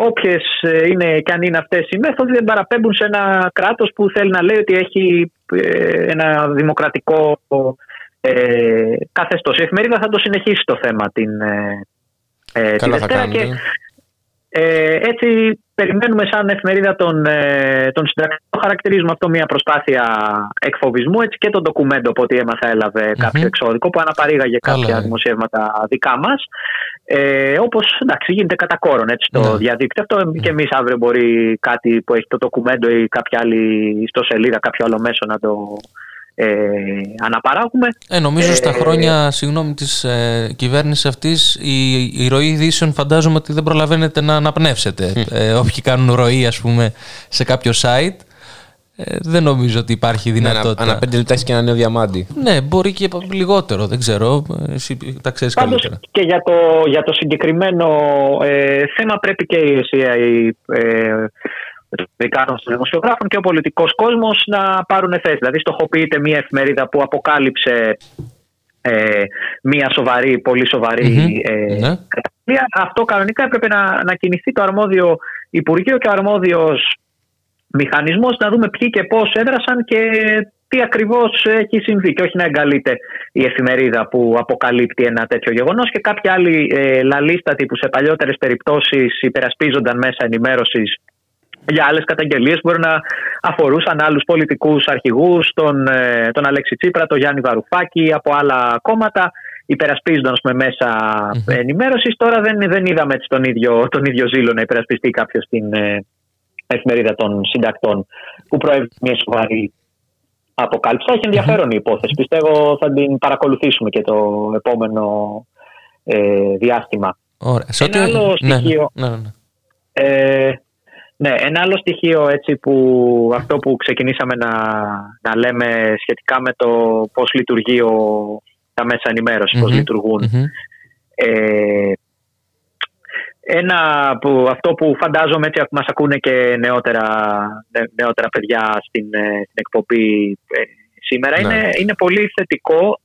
όποιες είναι και αν είναι αυτές οι μέθοδοι, δεν παραπέμπουν σε ένα κράτος που θέλει να λέει ότι έχει ε, ένα δημοκρατικό ε, καθεστώ. Η εφημερίδα θα το συνεχίσει το θέμα την, ε, ε, τη Καλά θα Δευτέρα κάνετε. και Ε, έτσι περιμένουμε σαν εφημερίδα των, ε, των συντακτών χαρακτηρίζουμε αυτό μια προσπάθεια εκφοβισμού έτσι και το ντοκουμέντο από ό,τι έμαθα έλαβε κάποιο εξώδικο που αναπαρήγαγε Καλά, κάποια ε. δημοσιεύματα δικά μας ε, όπως εντάξει γίνεται κατά κόρον έτσι, το Ναι. διαδίκτυο αυτό και εμείς αύριο μπορεί κάτι που έχει το ντοκουμέντο ή κάποια άλλη ιστοσελίδα κάποιο άλλο μέσο να το ε, αναπαράγουμε Ε, νομίζω στα Ε, χρόνια, συγγνώμη, της ε, κυβέρνησης αυτής η, η ροή ειδήσεων φαντάζομαι ότι δεν προλαβαίνετε να αναπνεύσετε. ε, όποιοι κάνουν ροή, ας πούμε, σε κάποιο site, ε, δεν νομίζω ότι υπάρχει Ναι, Ανα, δυνατότητα. ανα πέντε λεπτά έχει και ένα νέο διαμάντι. Ναι, μπορεί και λιγότερο, δεν ξέρω. Ε, Εσύ τα ξέρεις Πάντως καλύτερα. και για το, για το συγκεκριμένο ε, θέμα πρέπει και η ΕΣΥΑ, η, ε, ειδικά των δημοσιογράφων και ο πολιτικός κόσμος να πάρουν θέση. Δηλαδή στοχοποιείται μια εφημερίδα που αποκάλυψε ε, μια σοβαρή, πολύ σοβαρή Μμμ. ε, Ναι. καταγγελία. Αυτό κανονικά έπρεπε να, να κινηθεί το αρμόδιο Υπουργείο και ο αρμόδιος μηχανισμός να δούμε ποιοι και πώς έδρασαν και τι ακριβώς έχει συμβεί και όχι να εγκαλείται η εφημερίδα που αποκαλύπτει ένα τέτοιο γεγονός και κάποιοι άλλοι ε, λαλίστατοι που σε παλιότερες περιπτώσεις υπερασπίζονταν μέσα ενημέρωσης για άλλες καταγγελίες που μπορεί να αφορούσαν άλλους πολιτικούς αρχηγούς, τον, ε, τον Αλέξη Τσίπρα, τον Γιάννη Βαρουφάκη, από άλλα κόμματα, υπερασπίζονταν ας πούμε, μέσα ενημέρωσης. Τώρα δεν, δεν είδαμε έτσι τον ίδιο, τον ίδιο ζήλο να υπερασπιστεί κάποιος στην ε, εφημερίδα των συντακτών που προέβη μια σοβαρή αποκάλυψη. Θα Έχει ενδιαφέρον η υπόθεση. Πιστεύω θα την παρακολουθήσουμε και το επόμενο ε, διάστημα. Ωραία. Σε Ένα ό,τι- άλλο ναι, ναι, στοιχείο- ναι, ναι, ναι. Ε, ναι, ένα άλλο στοιχείο έτσι που αυτό που ξεκινήσαμε να, να λέμε σχετικά με το πώς λειτουργεί ο, τα μέσα ενημέρωσης, πώς Μμμ. λειτουργούν. Μμμ. Ε, ένα που, αυτό που φαντάζομαι έτσι μας ακούνε και νεότερα, νε- νεότερα παιδιά στην, ε, στην εκπομπή ε, σήμερα Ναι. είναι, είναι πολύ θετικό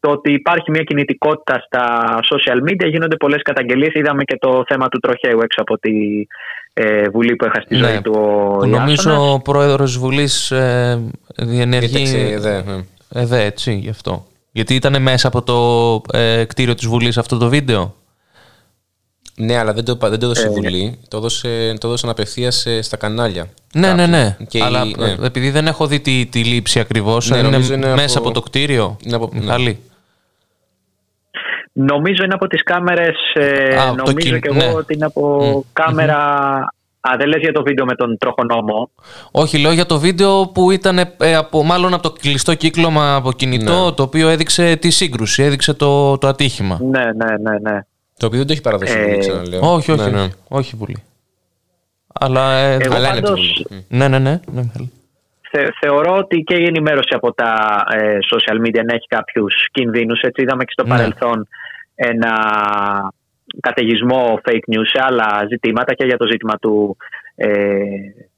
το ότι υπάρχει μια κινητικότητα στα social media, γίνονται πολλές καταγγελίες. Είδαμε και το θέμα του τροχαίου έξω από τη ε, Βουλή που έχασε τη Ναι, ζωή του ο Που Ιάσονας. νομίζω ο πρόεδρος της Βουλής ε, διενεργεί... Κοίταξε, δε, ναι. Εδέ, έτσι, γι' αυτό. Γιατί ήταν μέσα από το ε, κτίριο της Βουλής αυτό το βίντεο; Ναι, αλλά δεν το, δεν το Ε, έδωσε η Βουλή. Το, έδωσε, το έδωσαν απευθείας ε, στα κανάλια. Ναι, ναι, Κάποιοι. ναι. Και Αλλά η- ναι. ε, επειδή δεν έχω δει τη, τη λήψη ακριβώς, Ναι, είναι, νομίζω είναι μέσα από... από- το κτίριο. είναι από- ναι. Μιχάλη. Νομίζω είναι από τις κάμερες, ε, Α, το νομίζω κιν- και εγώ ναι. ότι είναι από Μμ, κάμερα... Α, δεν λες για το βίντεο με τον τροχονόμο. Όχι, λέω για το βίντεο που ήταν ε, από, μάλλον από το κλειστό κύκλωμα από κινητό, Ναι. το οποίο έδειξε τη σύγκρουση, έδειξε το, το ατύχημα. Ναι, ναι, ναι, ναι. Το οποίο δεν το έχει παραδώσει η Ε, Βουλή, ξαναλέω. όχι, όχι, Ναι, ναι. όχι, όχι Βουλή. Αλλά. Ε, Εγώ Αλλά είναι από τη πάντως- Βουλή. ναι, ναι, ναι. ναι Μιχάλη. Θε, θεωρώ ότι και η ενημέρωση από τα ε, social media να έχει κάποιους κινδύνους. Έτσι είδαμε και στο Ναι. παρελθόν ένα καταιγισμό fake news σε άλλα ζητήματα και για το ζήτημα του ε,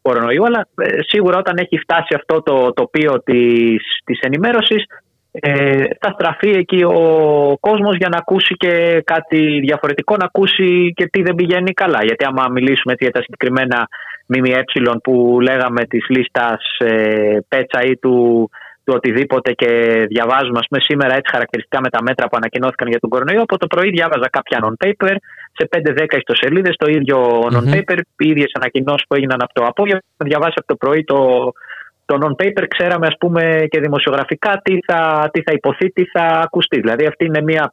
κορονοϊού. Αλλά ε, σίγουρα όταν έχει φτάσει αυτό το τοπίο της, της ενημέρωσης ε, θα στραφεί εκεί ο κόσμος για να ακούσει και κάτι διαφορετικό, να ακούσει και τι δεν πηγαίνει καλά. Γιατί άμα μιλήσουμε έτσι για τα συγκεκριμένα ΜΜΕ που λέγαμε της λίστας ε, πέτσα ή του, του οτιδήποτε και διαβάζουμε ας πούμε, σήμερα έτσι χαρακτηριστικά με τα μέτρα που ανακοινώθηκαν για τον κορονοϊό. Από το πρωί διάβαζα κάποια non-paper σε 5-10 ιστοσελίδες, το ίδιο non-paper, οι ίδιες ανακοινώσεις που έγιναν από το απόγευμα. Διαβάσει από το πρωί το, το non-paper, ξέραμε ας πούμε και δημοσιογραφικά τι θα, τι θα υποθεί, τι θα ακουστεί. Δηλαδή αυτή είναι μια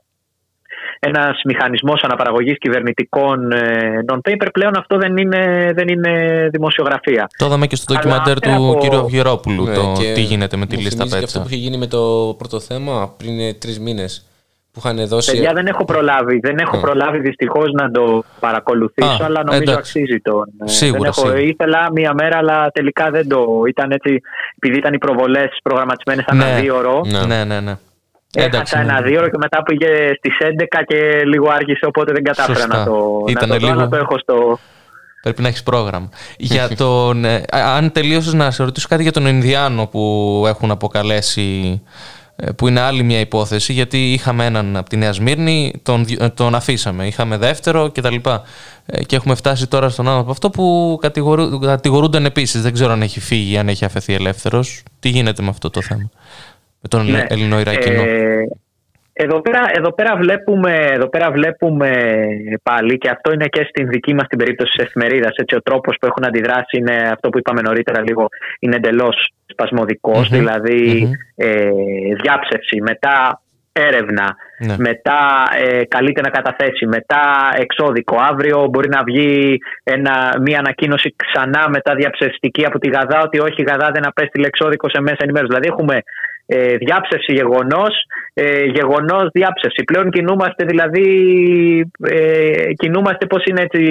ένας μηχανισμός αναπαραγωγής κυβερνητικών ε, non-paper πλέον αυτό δεν είναι, δεν είναι δημοσιογραφία. Το είδαμε και στο Αλλά ντοκιμαντέρ πέρα του από- κ. Αυγερόπουλου, Ναι, το και τι γίνεται με τη μου λίστα θυμίζει και αυτό πέτσα. που είχε γίνει με το πρώτο θέμα πριν τρεις μήνες. Που είχαν δώσει. Παιδιά δεν έχω προλάβει, δεν έχω Mm. προλάβει δυστυχώς να το παρακολουθήσω Α, αλλά νομίζω εντάξει. αξίζει τον. ε, Σίγουρα, δεν έχω, σίγουρα. Ήθελα μία μέρα αλλά τελικά δεν το ήταν έτσι επειδή ήταν οι προβολές προγραμματισμένες Ναι. ανά δύο ώρο. Ναι. Ναι, ναι, ναι. Έχασα ένα ναι. δύο ώρο και μετά πήγε στις 11 και λίγο άργησε οπότε δεν κατάφερα Σωστά. να το, Ήτανε να το δω, λίγο- αλλά το έχω στο... Πρέπει να έχεις πρόγραμμα. <laughs> για τον, ε, α- αν τελείωσες να σε ρωτήσω κάτι για τον Ινδιάνο που έχουν αποκαλέσει, ε, που είναι άλλη μια υπόθεση, γιατί είχαμε έναν από τη Νέα Σμύρνη, τον, δι- ε, τον αφήσαμε. Είχαμε δεύτερο κτλ. Ε, Και έχουμε φτάσει τώρα στον άνθρωπο αυτό που κατηγορού, κατηγορούνταν επίσης. Δεν ξέρω αν έχει φύγει, αν έχει αφαιθεί ελεύθερος. Τι γίνεται με αυτό το θέμα, με τον Ναι. Ελληνοϊρακινό. Ε, Εδώ πέρα, εδώ, πέρα βλέπουμε, εδώ πέρα βλέπουμε πάλι και αυτό είναι και στην δική μας την περίπτωση της εφημερίδας έτσι, ο τρόπος που έχουν αντιδράσει είναι αυτό που είπαμε νωρίτερα λίγο είναι εντελώς σπασμωδικός, δηλαδή ε, διάψευση μετά έρευνα Ναι. μετά ε, καλείται να καταθέσει μετά εξώδικο αύριο μπορεί να βγει ένα, μια ανακοίνωση ξανά μετά διαψευστική από τη Γαδά ότι όχι η Γαδά δεν απέστειλε εξώδικο σε μέσα ενημέρωσης δηλαδή έχουμε ε, διάψευση γεγονός, ε, γεγονός διάψευση. Πλέον κινούμαστε δηλαδή, ε, κινούμαστε πώς είναι έτσι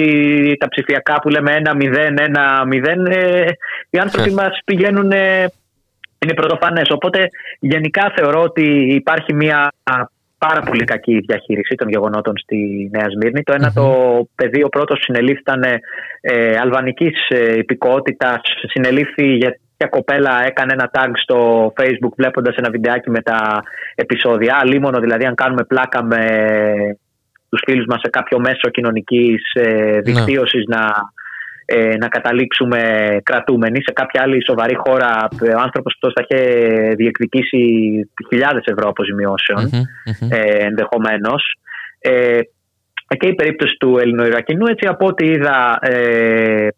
τα ψηφιακά που λέμε ένα μηδέν, ένα μηδέν. Ε, οι άνθρωποι μας πηγαίνουν, ε, είναι πρωτοφανές. Οπότε γενικά θεωρώ ότι υπάρχει μια πάρα πολύ κακή διαχείριση των γεγονότων στη Νέα Σμύρνη. Το ένα το παιδί, ο πρώτος συνελήφθη ήταν ε, αλβανικής ε, υπηκότητας, συνελήφθη για μια κοπέλα έκανε ένα tag στο facebook βλέποντας ένα βιντεάκι με τα επεισόδια. Λίμωνο δηλαδή αν κάνουμε πλάκα με τους φίλους μας σε κάποιο μέσο κοινωνικής ε, δικτύωσης να, ε, να καταλήξουμε κρατούμενοι. Σε κάποια άλλη σοβαρή χώρα ε, ο άνθρωπος αυτός θα είχε διεκδικήσει χιλιάδες ευρώ αποζημιώσεων ε, ενδεχομένως. Ε, και η περίπτωση του Ελληνοϊρακινού έτσι από ό,τι είδα ε, ε,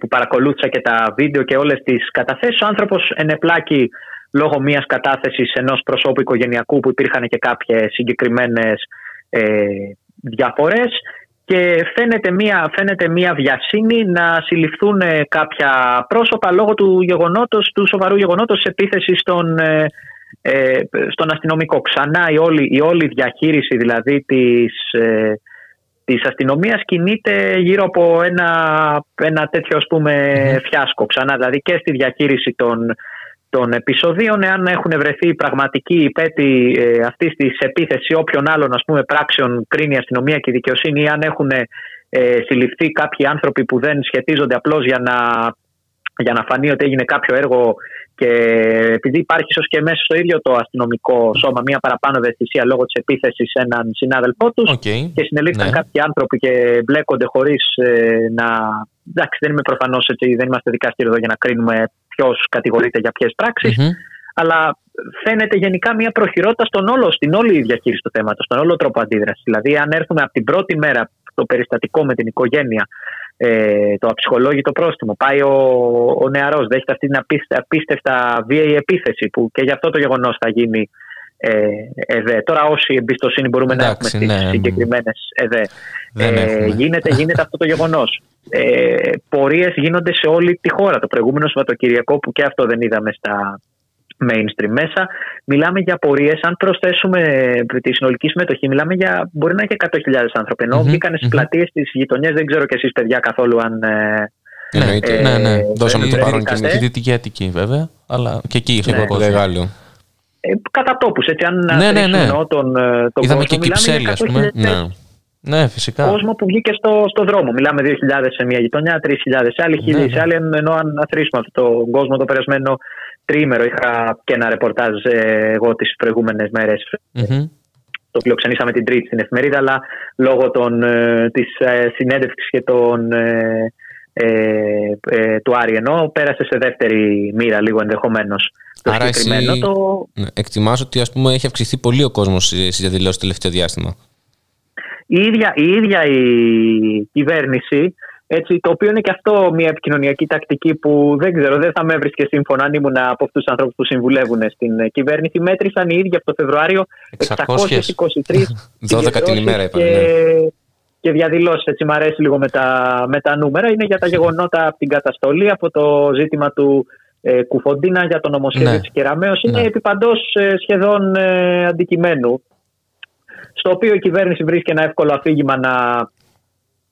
που παρακολούθησα και τα βίντεο και όλες τις καταθέσεις ο άνθρωπος ενεπλάκη λόγω μιας κατάθεσης ενός προσώπου οικογενειακού που υπήρχαν και κάποιες συγκεκριμένες ε, διαφορές και φαίνεται μια, φαίνεται μια βιασύνη να συλληφθούν ε, κάποια πρόσωπα λόγω του γεγονότος, του σοβαρού γεγονότος της επίθεσης στον, ε, ε, στον αστυνομικό. Ξανά η όλη, η όλη διαχείριση δηλαδή της, ε, της αστυνομίας κινείται γύρω από ένα, ένα τέτοιο ας πούμε φιάσκο. Ξανά δηλαδή και στη διαχείριση των, των επεισοδίων εάν έχουν βρεθεί πραγματικοί υπαίτιοι ε, αυτής της επίθεσης όποιων άλλων ας πούμε πράξεων κρίνει η αστυνομία και η δικαιοσύνη ή αν έχουν ε, συλληφθεί κάποιοι άνθρωποι που δεν σχετίζονται απλώς για να, για να φανεί ότι έγινε κάποιο έργο και επειδή υπάρχει ίσως και μέσα στο ίδιο το αστυνομικό σώμα μια παραπάνω ευαισθησία λόγω της επίθεσης σε έναν συνάδελφό τους Οκ. και συνελήφθηκαν Ναι. κάποιοι άνθρωποι και μπλέκονται χωρίς να. Εντάξει, δεν είμαι προφανώς έτσι, δεν είμαστε δικαστήριο εδώ για να κρίνουμε ποιος κατηγορείται για ποιες πράξεις. Μμμ. Αλλά φαίνεται γενικά μια προχειρότητα στον όλο, στην όλη διαχείριση του θέματος, στον όλο τρόπο αντίδρασης. Δηλαδή, αν έρθουμε από την πρώτη μέρα το περιστατικό με την οικογένεια, ε, το αψυχολόγητο πρόστιμο, πάει ο, ο νεαρός, δέχεται αυτή την απίστε- απίστευτα βίαιη επίθεση που και γι' αυτό το γεγονός θα γίνει ε, ΕΔΕ. Τώρα, όση εμπιστοσύνη μπορούμε Εντάξει, να έχουμε στις ναι. συγκεκριμένες ΕΔΕ. Δεν Ε, έχουμε. γίνεται, γίνεται αυτό το γεγονός. Ε, Πορείες γίνονται σε όλη τη χώρα. Το προηγούμενο Σαββατοκυριακό, που και αυτό δεν είδαμε στα mainstream μέσα, μιλάμε για πορείε. Αν προσθέσουμε ε, τη συνολική συμμετοχή, μιλάμε για μπορεί να έχει 100.000 άνθρωποι. Ενώ Μμμ, βγήκαν στις μμμ. πλατείες της γειτονιά, δεν ξέρω κι εσείς, παιδιά, καθόλου αν. ε, Εννοείται. Ε, Ναι, ναι. Δώσαμε το βρεθήκατε. παρόν και Στη εμείς. Δυτική Αττική, βέβαια. Αλλά και εκεί είχε Ναι. παγκόσμια. Μεγάλο. ε, κατά τόπους, έτσι. Αν Ναι, ναι, τρέξουμε ναι. εννοώ τον, ε, τον Είδαμε κόσμο, και μιλάμε Κυψέλη, για ας πούμε. 100.000 Ναι. Ναι, φυσικά. κόσμο που βγήκε στο, στο δρόμο. Μιλάμε 2.000 σε μια γειτονιά, 3.000 σε άλλη, 1.000 Ναι, σε ναι. άλλη. Ενώ αν αθροίσουμε αυτόν τον κόσμο το περασμένο τρίμερο, είχα και ένα ρεπορτάζ ε, εγώ τις προηγούμενες μέρες. Μμμ. Το φιλοξενήσαμε την Τρίτη στην εφημερίδα, αλλά λόγω των, ε, της ε, συνέντευξης και των, ε, ε, ε, του Άρη ενώ πέρασε σε δεύτερη μοίρα λίγο ενδεχομένως. Το Άρα εσύ- συγκεκριμένο το, Ναι. Εκτιμάς ότι ας πούμε, έχει αυξηθεί πολύ ο κόσμος στις διαδηλώσεις το τελευταίο διάστημα; η ίδια, η ίδια η κυβέρνηση, έτσι, το οποίο είναι και αυτό μια επικοινωνιακή τακτική που δεν ξέρω, δεν θα με έβρισκε σύμφωνα αν ήμουν από αυτούς τους ανθρώπους που συμβουλεύουν στην ε, κυβέρνηση. Μέτρησαν οι ίδιοι από το Φεβρουάριο 623 12 <laughs> την ημέρα είπαν, και, ναι. και διαδηλώσεις. Έτσι, μου αρέσει λίγο με τα, με τα νούμερα. Είναι για τα γεγονότα από την καταστολή, από το ζήτημα του ε, Κουφοντίνα για το νομοσχέδιο Ναι. της Κεραμέως. Είναι Ναι. επί παντός, ε, σχεδόν ε, αντικειμένου στο οποίο η κυβέρνηση βρίσκει ένα εύκολο αφήγημα να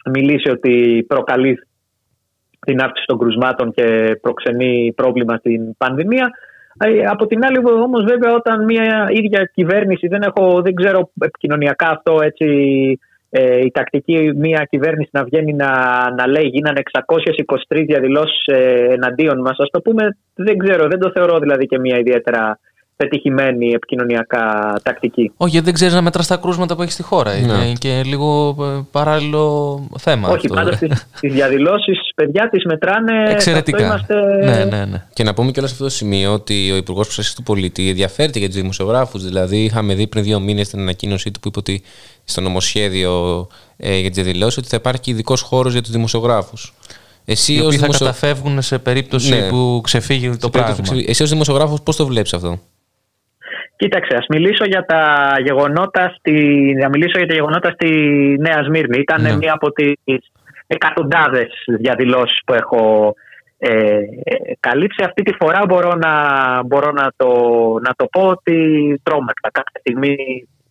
μιλήσει ότι προκαλεί την αύξηση των κρουσμάτων και προξενεί πρόβλημα στην πανδημία. Ε, Από την άλλη όμως βέβαια όταν μια ίδια κυβέρνηση, δεν, έχω, δεν ξέρω επικοινωνιακά αυτό έτσι, ε, η τακτική μια κυβέρνηση να βγαίνει να, να λέει γίνανε 623 διαδηλώσεις ε, εναντίον μας, ας το πούμε, δεν ξέρω, δεν το θεωρώ δηλαδή και μια ιδιαίτερα πετυχημένη επικοινωνιακά τακτική. Όχι, γιατί δεν ξέρεις να μετράς τα κρούσματα που έχεις στη χώρα. Είναι και λίγο ε, παράλληλο θέμα. Όχι, αυτό. πάντα στι <laughs> διαδηλώσεις, παιδιά τις μετράνε. Εξαιρετικά. αυτό Είμαστε... Ναι, ναι, ναι. Και να πούμε κιόλα σε αυτό το σημείο ότι ο Υπουργός Προστασίας του Πολίτη ενδιαφέρεται για τους δημοσιογράφους. Δηλαδή, είχαμε δει πριν δύο μήνες την ανακοίνωσή του που είπε ότι στο νομοσχέδιο ε, για τις διαδηλώσεις ότι θα υπάρχει ειδικός χώρος για τους δημοσιογράφους. Εσύ Οι ως οποίοι θα δημοσιο- καταφεύγουν σε περίπτωση Ναι. που ξεφύγει το σε περίπτωση πράγμα. που- Εσύ ως δημοσιογράφος, πώς το βλέπεις αυτό; Κοίταξε, ας μιλήσω για τα γεγονότα στη, να μιλήσω για τα γεγονότα στη Νέα Σμύρνη. Ήταν Ναι. μία από τις εκατοντάδες διαδηλώσεις που έχω ε, καλύψει. Αυτή τη φορά μπορώ να, μπορώ να, το, να το πω ότι τρόμαξα κάποια στιγμή.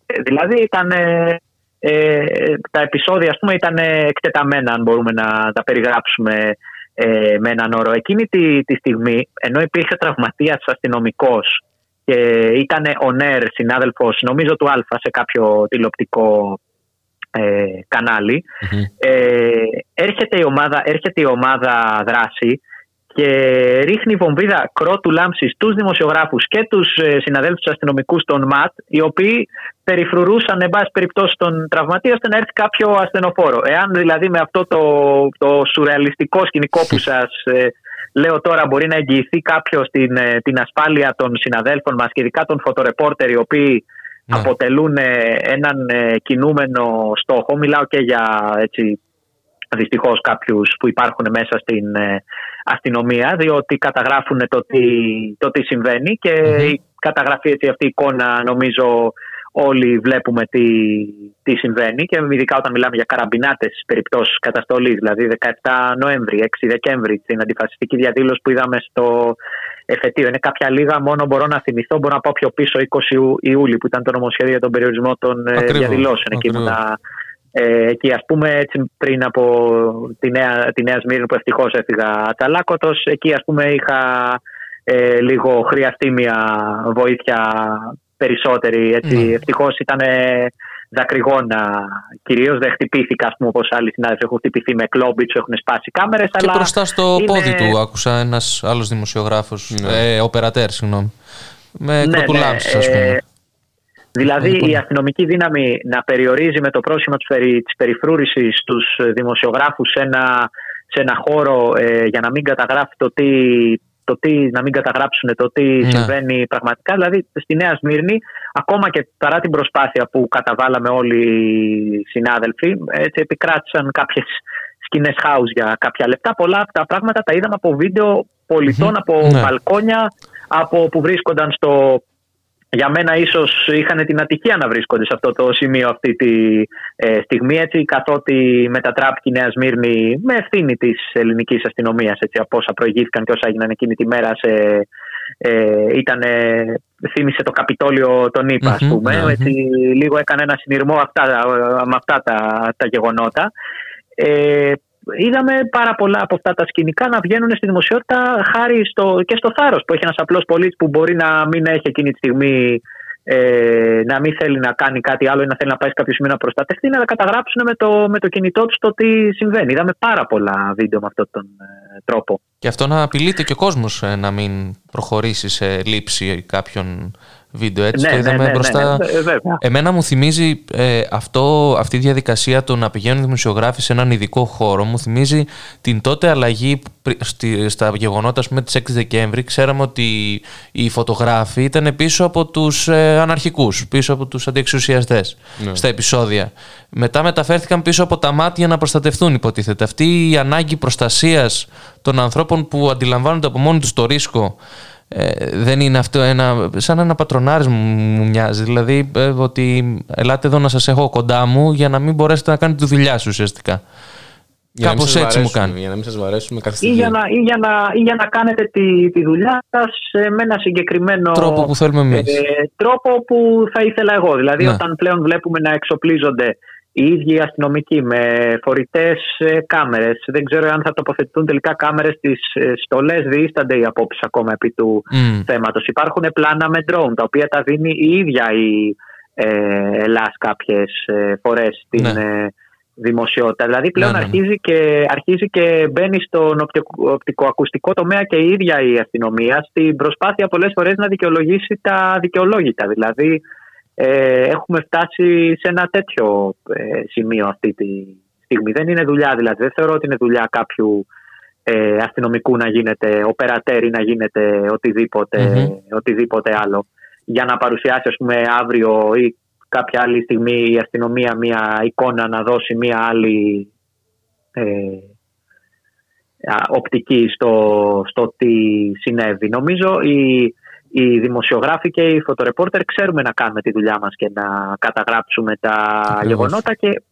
Ε, Δηλαδή ήταν, ε, ε, τα επεισόδια ας πούμε ήταν εκτεταμένα αν μπορούμε να τα περιγράψουμε ε, με έναν όρο. Εκείνη τη, τη στιγμή ενώ υπήρχε τραυματίας αστυνομικός και ήταν ο Νέρ συνάδελφος νομίζω του Αλφα σε κάποιο τηλεοπτικό ε, καναλι ε, έρχεται, η ομάδα, έρχεται η ομάδα δράση και ρίχνει βομβίδα κρότου λάμψη στους δημοσιογράφους και τους ε, συναδέλφους αστυνομικούς των ΜΑΤ οι οποίοι περιφρουρούσαν εν πάση περιπτώσει τον τραυματία ώστε να έρθει κάποιο ασθενοφόρο. Εάν δηλαδή με αυτό το, το σουρεαλιστικό σκηνικό που <laughs> σας ε, λέω τώρα μπορεί να εγγυηθεί κάποιος την, ε, την ασφάλεια των συναδέλφων μας και ειδικά των φωτορεπόρτερ οι οποίοι Ναι. αποτελούν ε, έναν ε, κινούμενο στόχο. Μιλάω και για έτσι, δυστυχώς κάποιους που υπάρχουν μέσα στην ε, αστυνομία διότι καταγράφουν το τι, το τι συμβαίνει και η καταγραφή έτσι, αυτή η εικόνα νομίζω όλοι βλέπουμε τι, τι συμβαίνει και ειδικά όταν μιλάμε για καραμπινάτες περιπτώσεις καταστολής δηλαδή 17 Νοέμβρη, 6 Δεκέμβρη την αντιφασιστική διαδήλωση που είδαμε στο εφετείο. Είναι κάποια λίγα μόνο μπορώ να θυμηθώ, μπορώ να πάω πιο πίσω 20 Ιου- Ιούλη που ήταν το νομοσχέδιο για τον περιορισμό των ε, Ακριβώς, διαδηλώσεων. Εκεί ακριβώς. ήμουνα ε, εκεί ας πούμε έτσι πριν από τη νέα, τη νέα Σμύρνη που ευτυχώς έφυγα αταλάκωτος εκεί ας πούμε είχα ε, λίγο χρειαστεί μια βοήθεια περισσότερη έτσι Ναι. ευτυχώς ήταν δακρυγόνα κυρίως δεν χτυπήθηκα ας πούμε όπως άλλοι συνάδελφοι έχουν χτυπηθεί με κλόμπι τους έχουν σπάσει κάμερες Και αλλά μπροστά στο είναι- πόδι του άκουσα ένας άλλος δημοσιογράφος, ε, οπερατέρ, συγγνώμη. Με Ναι, κροτουλάμψεις, ναι, ας πούμε. ε, Δηλαδή Λοιπόν. η αστυνομική δύναμη να περιορίζει με το πρόσχημα της, περι, της περιφρούρησης τους δημοσιογράφους σε ένα, σε ένα χώρο ε, για να μην καταγράφει το τι, το τι, να μην καταγράψουν το τι Ναι. συμβαίνει πραγματικά. Δηλαδή στη Νέα Σμύρνη, ακόμα και παρά την προσπάθεια που καταβάλαμε όλοι οι συνάδελφοι, έτσι επικράτησαν κάποιες σκηνές house για κάποια λεπτά. Πολλά από τα πράγματα τα είδαμε από βίντεο πολιτών, από Ναι. μπαλκόνια, από που βρίσκονταν στο για μένα ίσως είχαν την ατυχία να βρίσκονται σε αυτό το σημείο αυτή τη ε, στιγμή έτσι καθότι μετατράπηκε η Νέα Σμύρνη με ευθύνη της ελληνικής αστυνομίας έτσι, από όσα προηγήθηκαν και όσα έγιναν εκείνη τη μέρα σε, ε, ήταν, θύμισε το Καπιτόλιο τον ΗΠΑ ας Μμμ, πούμε ναι, έτσι, λίγο έκανε ένα συνειρμό αυτά, με αυτά τα, τα γεγονότα. Ε, είδαμε πάρα πολλά από αυτά τα σκηνικά να βγαίνουν στη δημοσιότητα χάρη στο, και στο θάρρος που έχει ένας απλός πολίτης που μπορεί να μην έχει εκείνη τη στιγμή ε, να μην θέλει να κάνει κάτι άλλο ή να θέλει να πάει σε κάποιο σημείο να προστατευτεί, να τα καταγράψουν με το, με το κινητό τους το τι συμβαίνει. Είδαμε πάρα πολλά βίντεο με αυτόν τον ε, τρόπο. Και αυτό να απειλείται και ο κόσμος ε, να μην προχωρήσει σε λήψη κάποιων βίντεο. Έτσι Ναι, το ναι, είδαμε ναι, ναι, μπροστά. ναι, ε, βέβαια. Εμένα μου θυμίζει ε, αυτό, αυτή η διαδικασία το να πηγαίνουν δημοσιογράφοι σε έναν ειδικό χώρο. Μου θυμίζει την τότε αλλαγή που πρι- στη, στα γεγονότα ας πούμε, της 6 Δεκέμβρη. Ξέραμε ότι οι φωτογράφοι ήταν πίσω από τους ε, αναρχικούς, πίσω από τους αντιεξουσιαστές στα επεισόδια. Μετά μεταφέρθηκαν πίσω από τα μάτια να προστατευτούν υποτίθεται. Αυτή η ανάγκη προστασίας των ανθρώπων που αντιλαμβάνονται από μόνοι τους το ρίσκο ε, δεν είναι αυτό ένα, σαν ένα πατρονάρισμα μου μοιάζει. Δηλαδή ε, ότι ελάτε εδώ να σας έχω κοντά μου για να μην μπορέσετε να κάνετε τη δουλειά σου ουσιαστικά. Για να μην Κάπως σας έτσι μου βαρέσουμε, κάνει. Για να μην σας βαρέσουμε κάθε Ή στιγμή. για, να, ή, για να, ή για να κάνετε τη, τη δουλειά σας με ένα συγκεκριμένο Τρόπο που θέλουμε εμείς. ε, τρόπο που θα ήθελα εγώ. Δηλαδή, Ναι. όταν πλέον βλέπουμε να εξοπλίζονται οι ίδιοι οι αστυνομικοί με φορητές κάμερες. Δεν ξέρω αν θα τοποθετηθούν τελικά κάμερες στις στολές. Διήστανται οι απόψεις ακόμα επί του Μμ. θέματος. Υπάρχουν πλάνα με drone τα οποία τα δίνει η ίδια η ε, ΕΛΑΣ κάποιες φορές στην, Ναι. ε, δημοσιότητα. Δηλαδή πλέον Ναι, ναι, ναι. Αρχίζει, και, αρχίζει και μπαίνει στον οπτικο- οπτικοακουστικό τομέα και η ίδια η αστυνομία στην προσπάθεια πολλές φορές να δικαιολογήσει τα δικαιολόγητα. Δηλαδή ε, έχουμε φτάσει σε ένα τέτοιο ε, σημείο αυτή τη στιγμή. Δεν είναι δουλειά δηλαδή. Δεν θεωρώ ότι είναι δουλειά κάποιου ε, αστυνομικού να γίνεται οπερατέρ ή να γίνεται οτιδήποτε, Μμμ. οτιδήποτε άλλο. Για να παρουσιάσει ας πούμε αύριο ή κάποια άλλη στιγμή η αστυνομία μια εικόνα να δώσει μια άλλη ε, α, οπτική στο, στο τι συνέβη. Νομίζω οι, οι δημοσιογράφοι και οι φωτορεπόρτερ ξέρουμε να κάνουμε τη δουλειά μας και να καταγράψουμε τα Ακριβώς. γεγονότα και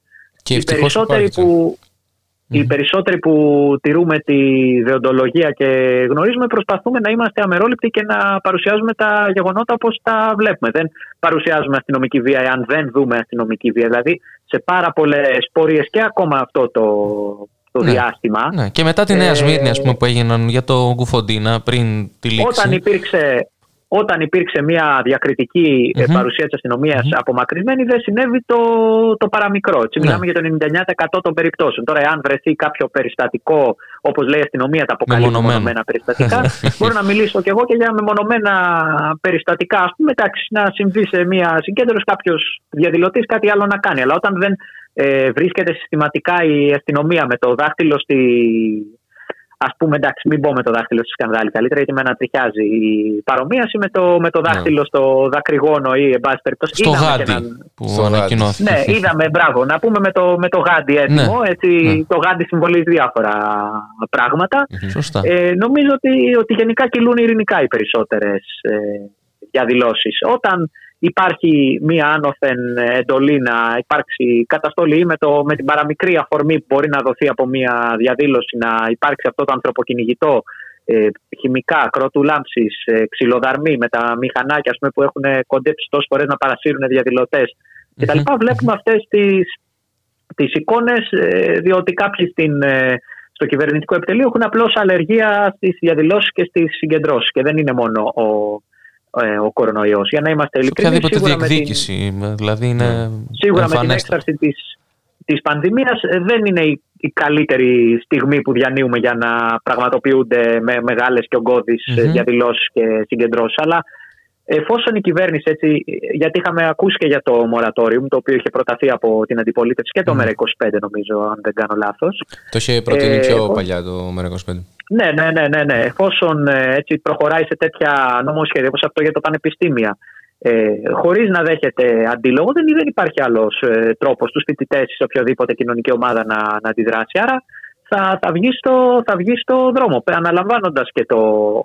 Και οι ευτυχώς περισσότεροι, υπάρχει που, οι περισσότεροι που τηρούμε τη δεοντολογία και γνωρίζουμε προσπαθούμε να είμαστε αμερόληπτοι και να παρουσιάζουμε τα γεγονότα όπως τα βλέπουμε. Δεν παρουσιάζουμε αστυνομική βία εάν δεν δούμε αστυνομική βία. Δηλαδή σε πάρα πολλές πορείες και ακόμα αυτό το, το Ναι. διάστημα Ναι. Και μετά τη Νέα Ε, Σμύρνη, ας πούμε, που έγιναν για το Γκουφοντίνα πριν τη λήξη. όταν υπήρξε, όταν υπήρξε μια διακριτική ε, Μμμ. παρουσία της αστυνομίας απομακρυσμένη δεν συνέβη το, το παραμικρό. Έτσι, Ναι. Μιλάμε για το 99% των περιπτώσεων. Τώρα, εάν βρεθεί κάποιο περιστατικό, όπως λέει η αστυνομία, τα αποκαλεί Μεμονωμένο. μεμονωμένα περιστατικά, <laughs> μπορώ να μιλήσω κι εγώ και για μεμονωμένα περιστατικά. Ας πούμε, εντάξει, να συμβεί σε μια συγκέντρωση κάποιος διαδηλωτής κάτι άλλο να κάνει. Αλλά όταν δεν ε, βρίσκεται συστηματικά η αστυνομία με το δάχτυλο στη, Α πούμε, εντάξει, μην πω με το δάχτυλο στη σκανδάλη καλύτερα, γιατί με ανατριχιάζει η παρομοίαση με το, με το δάχτυλο στο δακρυγόνο ή, εν πάση περιπτώσει. Στο είδαμε και γάντι έναν- που Στο γάντι. ανακοινώθηκε. Ναι, είδαμε, μπράβο. Να πούμε με το, με το γάντι έτοιμο. Ναι, Έτσι, ναι. Το γάντι συμβολίζει διάφορα πράγματα. Σωστά. Ε, νομίζω ότι, ότι γενικά κυλούν ειρηνικά οι περισσότερες ε, διαδηλώσεις. Όταν υπάρχει μία άνωθεν εντολή να υπάρξει καταστολή με, το, με την παραμικρή αφορμή που μπορεί να δοθεί από μία διαδήλωση να υπάρξει αυτό το ανθρωποκυνηγητό ε, χημικά, κρότου λάμψη, ε, ξυλοδαρμοί με τα μηχανάκια ας πούμε, που έχουν κοντέψει τόσες φορές να παρασύρουν διαδηλωτές κτλ. Βλέπουμε αυτές τις τις εικόνες ε, διότι κάποιοι στην, ε, στο κυβερνητικό επιτελείο έχουν απλώς αλλεργία στις διαδηλώσεις και στις συγκεντρώσεις και δεν είναι μόνο ο, ε, ο κορονοϊός. Για να είμαστε Σε ειλικρινείς, οποιαδήποτε σίγουρα με την, διεκδίκηση. Δηλαδή είναι σίγουρα με την εμφανέστατο. έκφραση της, της πανδημίας ε, δεν είναι η, η καλύτερη στιγμή που διανύουμε για να πραγματοποιούνται με μεγάλες και ογκώδεις ε, Μμμ. διαδηλώσεις και συγκεντρώσεις. Αλλά εφόσον η κυβέρνηση έτσι, γιατί είχαμε ακούσει και για το moratorium, το οποίο είχε προταθεί από την αντιπολίτευση και το ΜΕΡΑ25 νομίζω, αν δεν κάνω λάθος. Το είχε προτείνει Ε, πιο εγώ- παλιά το ΜΕΡΑ25. Ναι, ναι, ναι, ναι, ναι. Εφόσον ε, έτσι προχωράει σε τέτοια νομοσχέδια όπως αυτό για το πανεπιστήμια, ε, χωρίς να δέχεται αντίλογο, δεν, δεν υπάρχει άλλος ε, τρόπος στους φοιτητές ή σε οποιοδήποτε κοινωνική ομάδα να, να αντιδράσει. Άρα θα, θα, βγει στο, θα βγει στο δρόμο, αναλαμβάνοντας και το,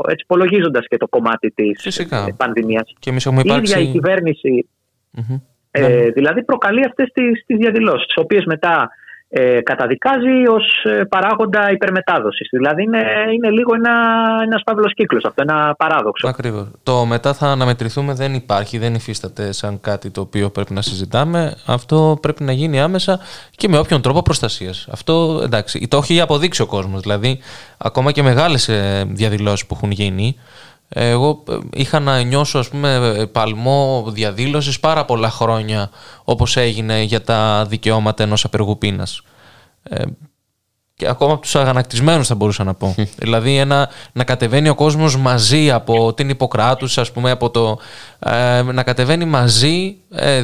έτσι υπολογίζοντας και το κομμάτι της Φυσικά. πανδημίας. Και εμείς έχουμε Η ίδια η υπάρξει. κυβέρνηση Μμμ. ε, Ναι. δηλαδή προκαλεί αυτές τις, τις διαδηλώσεις, τις οποίες μετά ε, καταδικάζει ως ε, παράγοντα υπερμετάδοσης. Δηλαδή είναι, είναι λίγο ένα, ένας παύλος κύκλος αυτό, ένα παράδοξο. Ακριβώς. Το μετά θα αναμετρηθούμε δεν υπάρχει, δεν υφίσταται σαν κάτι το οποίο πρέπει να συζητάμε. Αυτό πρέπει να γίνει άμεσα και με όποιον τρόπο προστασίας. Αυτό εντάξει, το έχει αποδείξει ο κόσμος. Δηλαδή, ακόμα και μεγάλες ε, διαδηλώσεις που έχουν γίνει, εγώ ε, είχα να νιώσω ας πούμε ε, παλμό διαδήλωσης πάρα πολλά χρόνια όπως έγινε για τα δικαιώματα ενός απεργού πείνας. Ε, και ακόμα από τους αγανακτισμένους θα μπορούσα να πω. δηλαδή ένα, να κατεβαίνει ο κόσμος μαζί από την Ιπποκράτους, ας πούμε, από το, ε, να κατεβαίνει μαζί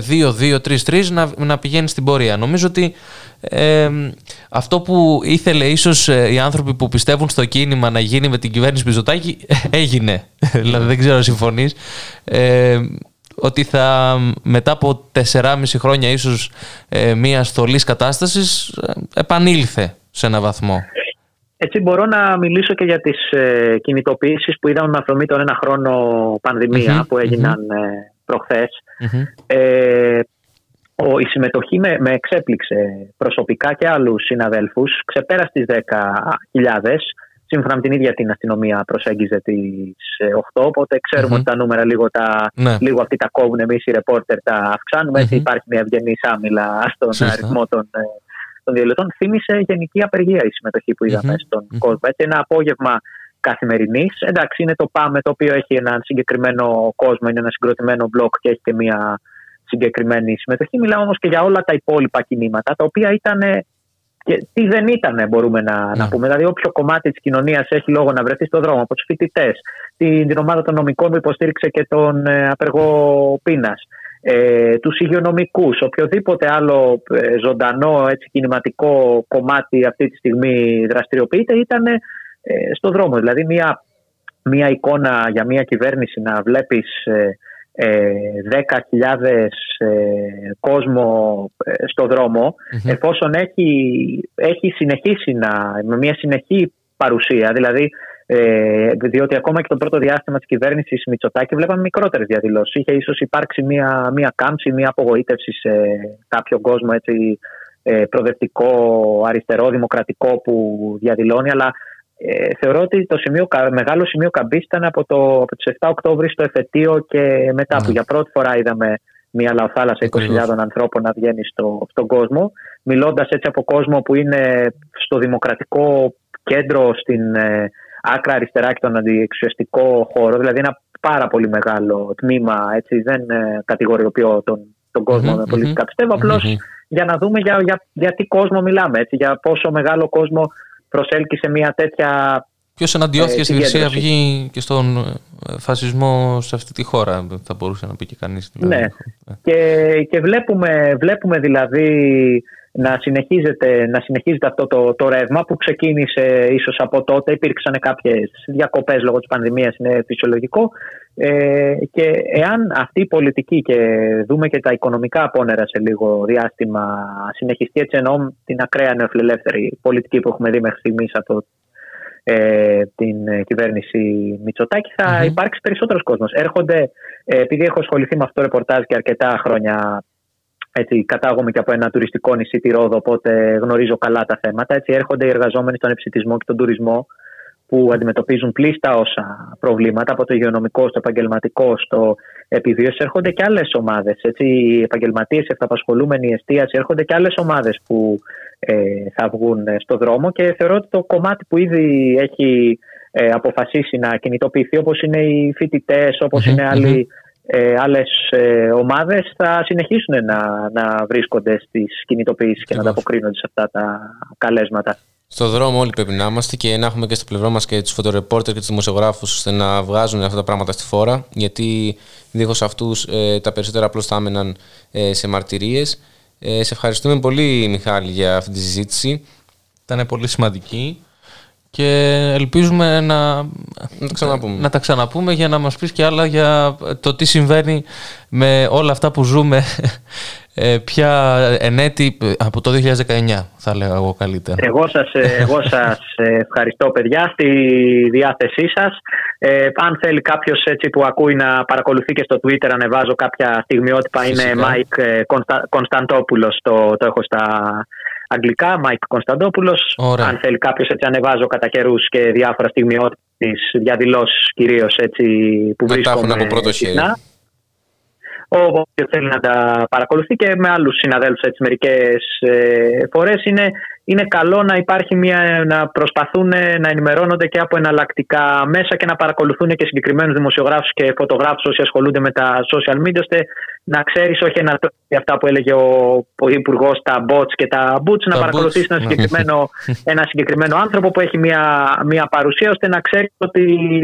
2-2-3-3 να, να πηγαίνει στην πορεία. Νομίζω ότι ε, αυτό που ήθελε ίσως ε, οι άνθρωποι που πιστεύουν στο κίνημα να γίνει με την κυβέρνηση Πιζωτάκη έγινε. <laughs> δηλαδή δεν ξέρω αν συμφωνείς. Ε, ότι θα μετά από 4,5 χρόνια ίσως ε, μια στολής κατάστασης ε, επανήλθε σε ένα βαθμό. Έτσι μπορώ να μιλήσω και για τις ε, κινητοποιήσεις που είδαμε με αφορμή τον ένα χρόνο πανδημία Μμμ, που έγιναν ε, προχθές. Μμμ. Ε, ο, η συμμετοχή με, με εξέπληξε προσωπικά και άλλους συναδέλφους. Ξεπέρασε τις 10.000. Σύμφωνα με την ίδια την αστυνομία προσέγγιζε τις ε, 8. Οπότε ξέρουμε Μμμ. ότι τα νούμερα λίγο, τα, Ναι. λίγο αυτοί τα κόβουν. Εμείς οι ρεπόρτερ τα αυξάνουμε. Έτσι Μμμ. υπάρχει μια ευγενή άμυλα στον Σωστά. αριθμό των, ε, των διαλυτών. Θύμισε γενική απεργία η συμμετοχή που είδαμε Μμμ. στον Μμμ. κόσμο. Έτσι, ένα απόγευμα καθημερινής. Εντάξει, είναι το ΠΑΜΕ το οποίο έχει έναν συγκεκριμένο κόσμο, είναι ένα συγκροτημένο μπλοκ και έχει και μια συγκεκριμένη συμμετοχή. Μιλάω όμως και για όλα τα υπόλοιπα κινήματα, τα οποία ήταν. Και τι δεν ήταν, μπορούμε να, να πούμε. Δηλαδή, όποιο κομμάτι της κοινωνίας έχει λόγο να βρεθεί στον δρόμο, από τους φοιτητές, την, την ομάδα των νομικών που υποστήριξε και τον ε, απεργό πείνας, ε, τους υγειονομικούς, οποιοδήποτε άλλο ε, ζωντανό έτσι, κινηματικό κομμάτι αυτή τη στιγμή δραστηριοποιείται, ήταν ε, στο δρόμο. Δηλαδή, μια, μια εικόνα για μια κυβέρνηση να βλέπεις ε, ε, 10.000 ε, κόσμο ε, στο δρομο εφόσον έχει, έχει συνεχίσει να, με μια συνεχή παρουσία, δηλαδή ε, διότι ακόμα και το πρώτο διάστημα της κυβέρνησης Μητσοτάκη βλέπαμε μικρότερες διαδηλώσεις. Είχε ίσως υπάρξει μια, μια κάμψη, μια απογοήτευση σε κάποιο κόσμο έτσι, ε, προοδευτικό, αριστερό, δημοκρατικό που διαδηλώνει, αλλά ε, θεωρώ ότι το σημείο, μεγάλο σημείο καμπής ήταν από, το, από τις 7 Οκτώβρης στο εφετείο και μετά που για πρώτη φορά είδαμε μια λαοθάλασσα 20.000 ανθρώπων να βγαίνει στο, στον κόσμο μιλώντας έτσι από κόσμο που είναι στο δημοκρατικό κέντρο στην ε, άκρα αριστερά και τον αντιεξουσιαστικό χώρο δηλαδή ένα πάρα πολύ μεγάλο τμήμα έτσι δεν ε, κατηγοριοποιώ τον, τον κόσμο με πολιτικά πιστεύω απλώς για να δούμε για, για, για τι κόσμο μιλάμε έτσι, για πόσο μεγάλο κόσμο προσέλκυσε μια τέτοια. Ποιος εναντιώθηκε ε, στη Χρυσή συγκέντρωση. Αυγή και στον ε, φασισμό σε αυτή τη χώρα, θα μπορούσε να πει και κανείς. Ναι. Και, και βλέπουμε, βλέπουμε δηλαδή να συνεχίζεται, να συνεχίζεται αυτό το, το ρεύμα που ξεκίνησε ίσως από τότε. Υπήρξαν κάποιες διακοπές λόγω της πανδημίας, είναι φυσιολογικό. Ε, και εάν αυτή η πολιτική και δούμε και τα οικονομικά απόνερα σε λίγο διάστημα συνεχιστεί έτσι εννοώ την ακραία νεοφιλελεύθερη πολιτική που έχουμε δει μέχρι στιγμής από ε, την ε, κυβέρνηση Μητσοτάκη θα υπάρξει περισσότερος κόσμος. Έρχονται, ε, επειδή έχω ασχοληθεί με αυτό το ρεπορτάζ και αρκετά χρόνια έτσι, κατάγομαι και από ένα τουριστικό νησί τη Ρόδο, οπότε γνωρίζω καλά τα θέματα. Έτσι, έρχονται οι εργαζόμενοι στον εψητισμό και τον τουρισμό που αντιμετωπίζουν πλήστα όσα προβλήματα, από το υγειονομικό στο επαγγελματικό, στο επιβίωση. Έρχονται και άλλες ομάδες. Οι επαγγελματίες, οι αυταπασχολούμενοι, η εστίαση, έρχονται και άλλες ομάδες που ε, θα βγουν στο δρόμο και θεωρώ ότι το κομμάτι που ήδη έχει ε, αποφασίσει να κινητοποιηθεί, όπως είναι οι φοιτητές, όπως είναι άλλοι ε, άλλες ε, ομάδες θα συνεχίσουν να, να βρίσκονται στις κινητοποιήσεις και να ανταποκρίνονται σε αυτά τα καλέσματα. Στο δρόμο όλοι πρέπει να είμαστε και να έχουμε και στο πλευρό μας και τους φωτορεπόρτερ και τους δημοσιογράφους ώστε να βγάζουν αυτά τα πράγματα στη φόρα γιατί δίχως αυτούς ε, τα περισσότερα απλώς θα άμεναν ε, σε μαρτυρίες. Ε, σε ευχαριστούμε πολύ Μιχάλη για αυτή τη συζήτηση. Ήταν πολύ σημαντική και ελπίζουμε να, Να τα ξαναπούμε. να τα ξαναπούμε για να μας πεις και άλλα για το τι συμβαίνει με όλα αυτά που ζούμε <laughs> ε, πια ενέτη από το 2019 θα λέγα εγώ καλύτερα. Εγώ σας, ε, εγώ σας ε, ευχαριστώ παιδιά στη διάθεσή σας. Ε, αν θέλει κάποιος έτσι που ακούει να παρακολουθεί και στο Twitter ανεβάζω κάποια στιγμιότυπα είναι Φυσικά. Mike ε, Κωνστα- Κωνσταντόπουλος το, το έχω στα αγγλικά Mike Κωνσταντόπουλος Ωραία. αν θέλει κάποιος έτσι ανεβάζω κατά καιρούς και διάφορα στιγμιότυπα τις διαδηλώσεις κυρίως έτσι που Να τα έχουν βρίσκομαι από πρώτο χέρι. Συχνά. Όποιος θέλει να τα παρακολουθεί και με άλλους συναδέλφους έτσι μερικές φορές είναι, είναι καλό να υπάρχει μια, να προσπαθούν να ενημερώνονται και από εναλλακτικά μέσα και να παρακολουθούν και συγκεκριμένους δημοσιογράφους και φωτογράφους όσοι ασχολούνται με τα social media ώστε να ξέρεις όχι ένα αυτά που έλεγε ο, ο Υπουργό τα bots και τα boots να Τα παρακολουθήσει bots. ένα συγκεκριμένο, <laughs> ένα συγκεκριμένο άνθρωπο που έχει μια, μια παρουσία ώστε να ξέρεις ότι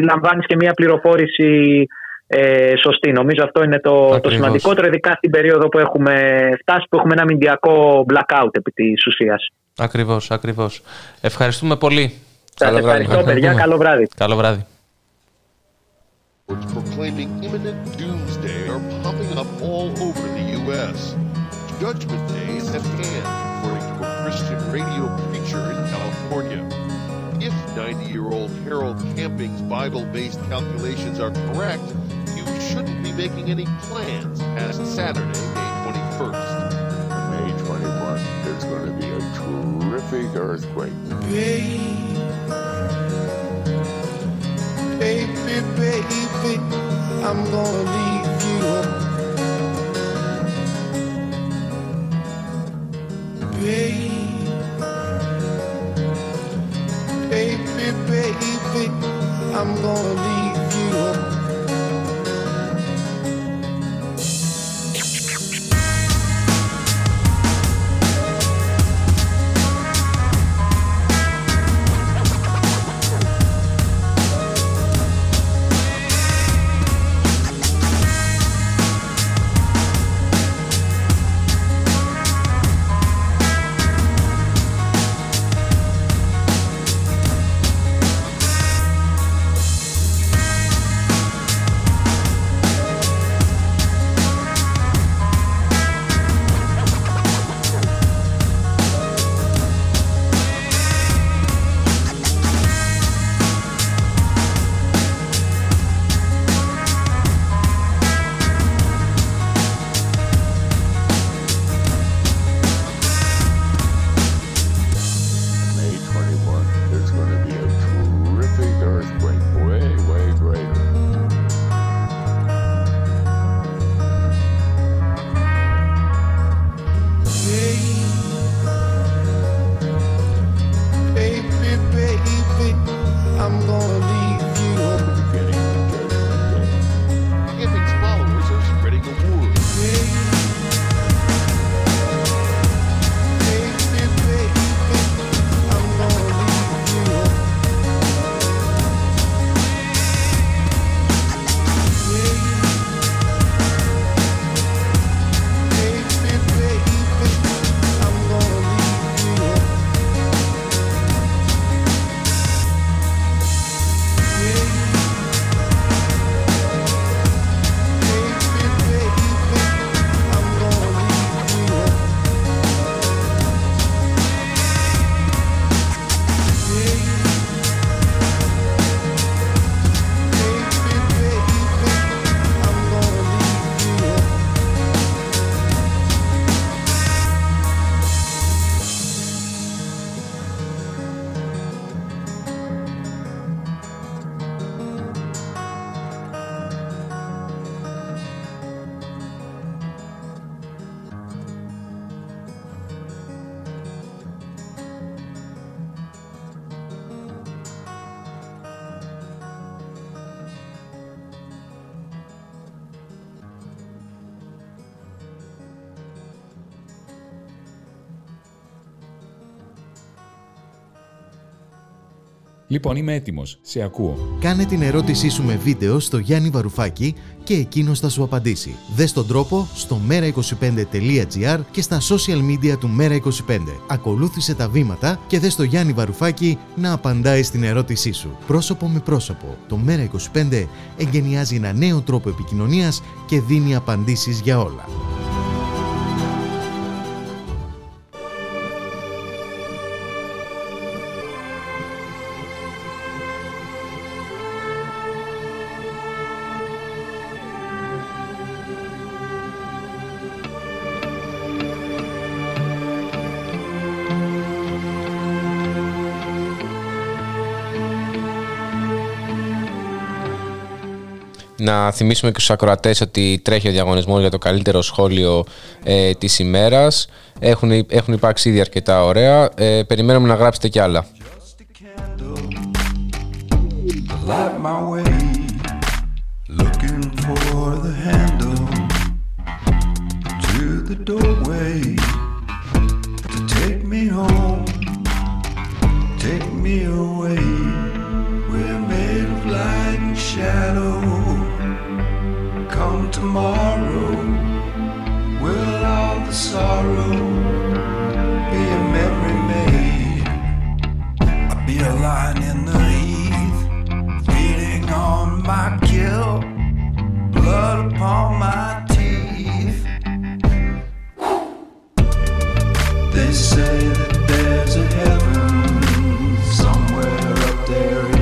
λαμβάνεις και μια πληροφόρηση ε, σωστή. Νομίζω αυτό είναι το, το Ακριβώς. σημαντικότερο, ειδικά στην περίοδο που έχουμε φτάσει, που έχουμε ένα μηντιακό blackout επί της ουσίας. Ακριβώς, ακριβώς. Ευχαριστούμε πολύ. Σα Καλό βράδυ. ευχαριστώ, παιδιά. Ευχαριστούμε. Καλό βράδυ. Καλό βράδυ. Reports proclaiming imminent doomsday are popping up all over the U.S. Judgment Day is at hand, according to a Christian radio preacher in California. If 90-year-old Harold Camping's Bible-based calculations are correct, you shouldn't be making any plans past Saturday, May 21st. May 21st, there's going to be a terrific earthquake. Baby, Baby, baby, I'm gonna leave you. Baby, baby, baby, I'm gonna leave Λοιπόν, είμαι έτοιμος. Σε ακούω. Κάνε την ερώτησή σου με βίντεο στο Γιάννη Βαρουφάκη και εκείνος θα σου απαντήσει. Δες τον τρόπο στο mera25.gr και στα social media του Mera25. Ακολούθησε τα βήματα και δες το Γιάννη Βαρουφάκη να απαντάει στην ερώτησή σου. Πρόσωπο με πρόσωπο. Το Mera25 εγκαινιάζει ένα νέο τρόπο επικοινωνίας και δίνει απαντήσεις για όλα. Να θυμίσουμε και στους ακροατές ότι τρέχει ο διαγωνισμός για το καλύτερο σχόλιο ε, της ημέρας. Έχουν, έχουν υπάρξει ήδη αρκετά ωραία. Ε, περιμένουμε να γράψετε κι άλλα. light my way, looking for the handle to the doorway to take me home, take me away. We're made of light and shadow. Come tomorrow, will all the sorrow be a memory made? I'll be a lion in the heath feeding on my kill, blood upon my teeth. They say that there's a heaven somewhere up there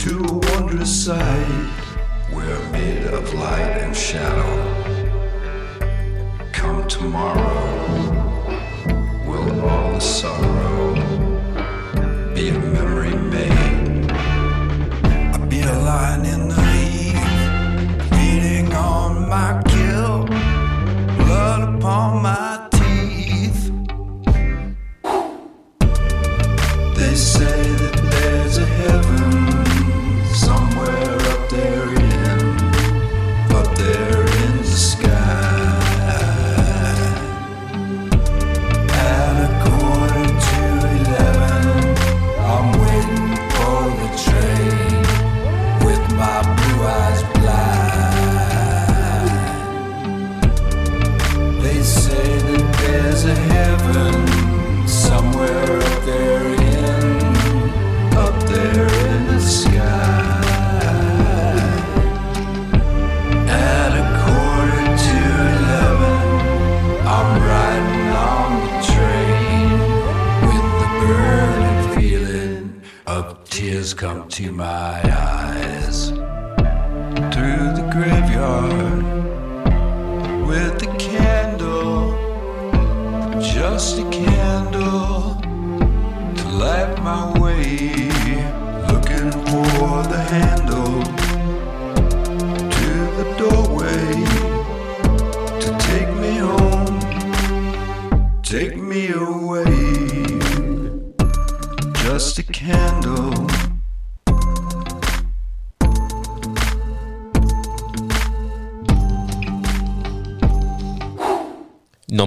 to a wondrous sight. We're made of light and shadow. Come tomorrow, will all the sorrow to my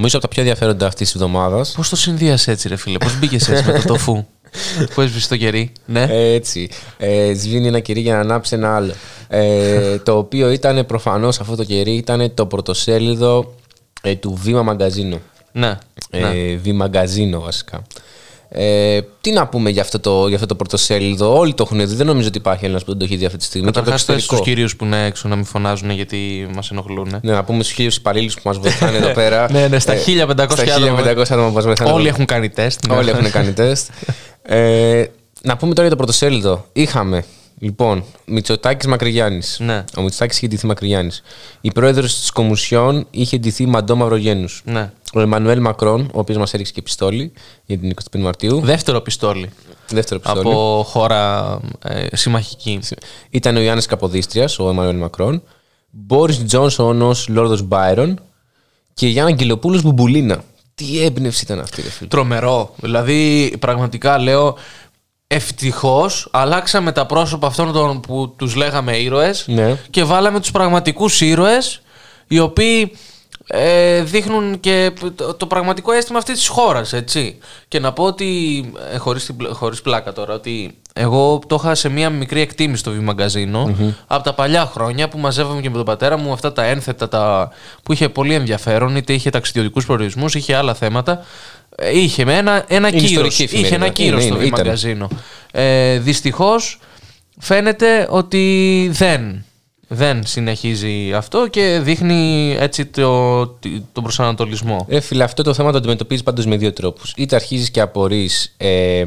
Νομίζω από τα πιο ενδιαφέροντα αυτής της εβδομάδας. Πώς το συνδύασες έτσι, ρε φίλε, πώς μπήκες έτσι με το τοφού. Που έσβησε το κερί; Ναι. Έτσι. Ε, σβήνει ένα κερί για να ανάψει ένα άλλο. Ε, το οποίο ήταν προφανώς αυτό το κερί ήταν το πρωτοσέλιδο ε, του Βήμα Μαγκαζίνου. Ναι. Ε, Βιμαγκαζίνο βασικά. Ε, τι να πούμε για αυτό, το, για αυτό το πρωτοσέλιδο; Όλοι το έχουν δει. Δεν νομίζω ότι υπάρχει ένα που δεν το έχει δει αυτή τη στιγμή. Και από το Καταρχά, στου εξωτερικό. κυρίους που είναι έξω να μην φωνάζουν γιατί μας ενοχλούν. Ναι, να πούμε στους χίλιου υπαλλήλους που μας βοηθάνε εδώ <laughs> πέρα. Ναι, ναι, στα Ε, 1500 στα άτομα. 1500 άτομα που μας βοηθάνε. Όλοι εδώ. έχουν κάνει τεστ. ναι. Όλοι έχουν κάνει <laughs> τεστ. Ε, να πούμε τώρα για το πρωτοσέλιδο. Είχαμε λοιπόν Μητσοτάκης Μακρυγιάννης. Ναι. Ο Μητσοτάκης είχε ντυθεί Μακρυγιάννης. Η πρόεδρος της Κομισιόν είχε ντυθεί Μαντό Μαυρογέννους. Ναι. Ο Εμμανουέλ Μακρόν, ο οποίος μας έριξε και πιστόλι για την 25 Μαρτίου. Δεύτερο πιστόλι. Δεύτερο πιστόλι. Από χώρα ε, συμμαχική. Ήταν ο Ιωάννη Καποδίστριας, ο Εμμανουέλ Μακρόν. Μπόρις Τζόνσον ως Λόρδος Μπάιρον. Και Γιάννα Αγγελοπούλος Μπουμπουλίνα. Τι έμπνευση ήταν αυτή, ρε φίλε. Τρομερό. Δηλαδή, πραγματικά λέω, ευτυχώς αλλάξαμε τα πρόσωπα αυτών των που τους λέγαμε ήρωες Ναι. και βάλαμε τους πραγματικούς ήρωες οι οποίοι ε, δείχνουν και το, το πραγματικό αίσθημα αυτής της χώρας, έτσι. Και να πω ότι, ε, χωρίς, την πλ- χωρίς πλάκα τώρα, ότι εγώ το είχα σε μία μικρή εκτίμηση στο βιομαγκαζίνο από τα παλιά χρόνια που μαζεύαμε και με τον πατέρα μου αυτά τα ένθετα τα, που είχε πολύ ενδιαφέρον, είτε είχε ταξιδιωτικούς προορισμούς, είχε άλλα θέματα. Ε, Είχε με ένα, ένα Είναι κύρος. ιστορική Είχε εφημερίδα. ένα κύρος Είναι, στο είναι, ήταν. βιομαγκαζίνο. Ε, Δυστυχώς φαίνεται ότι δεν. Δεν συνεχίζει αυτό και δείχνει έτσι το, τον προσανατολισμό. Ρε φίλε, αυτό το θέμα το αντιμετωπίζεις πάντως με δύο τρόπους. Είτε αρχίζεις και απορρεί. Ε,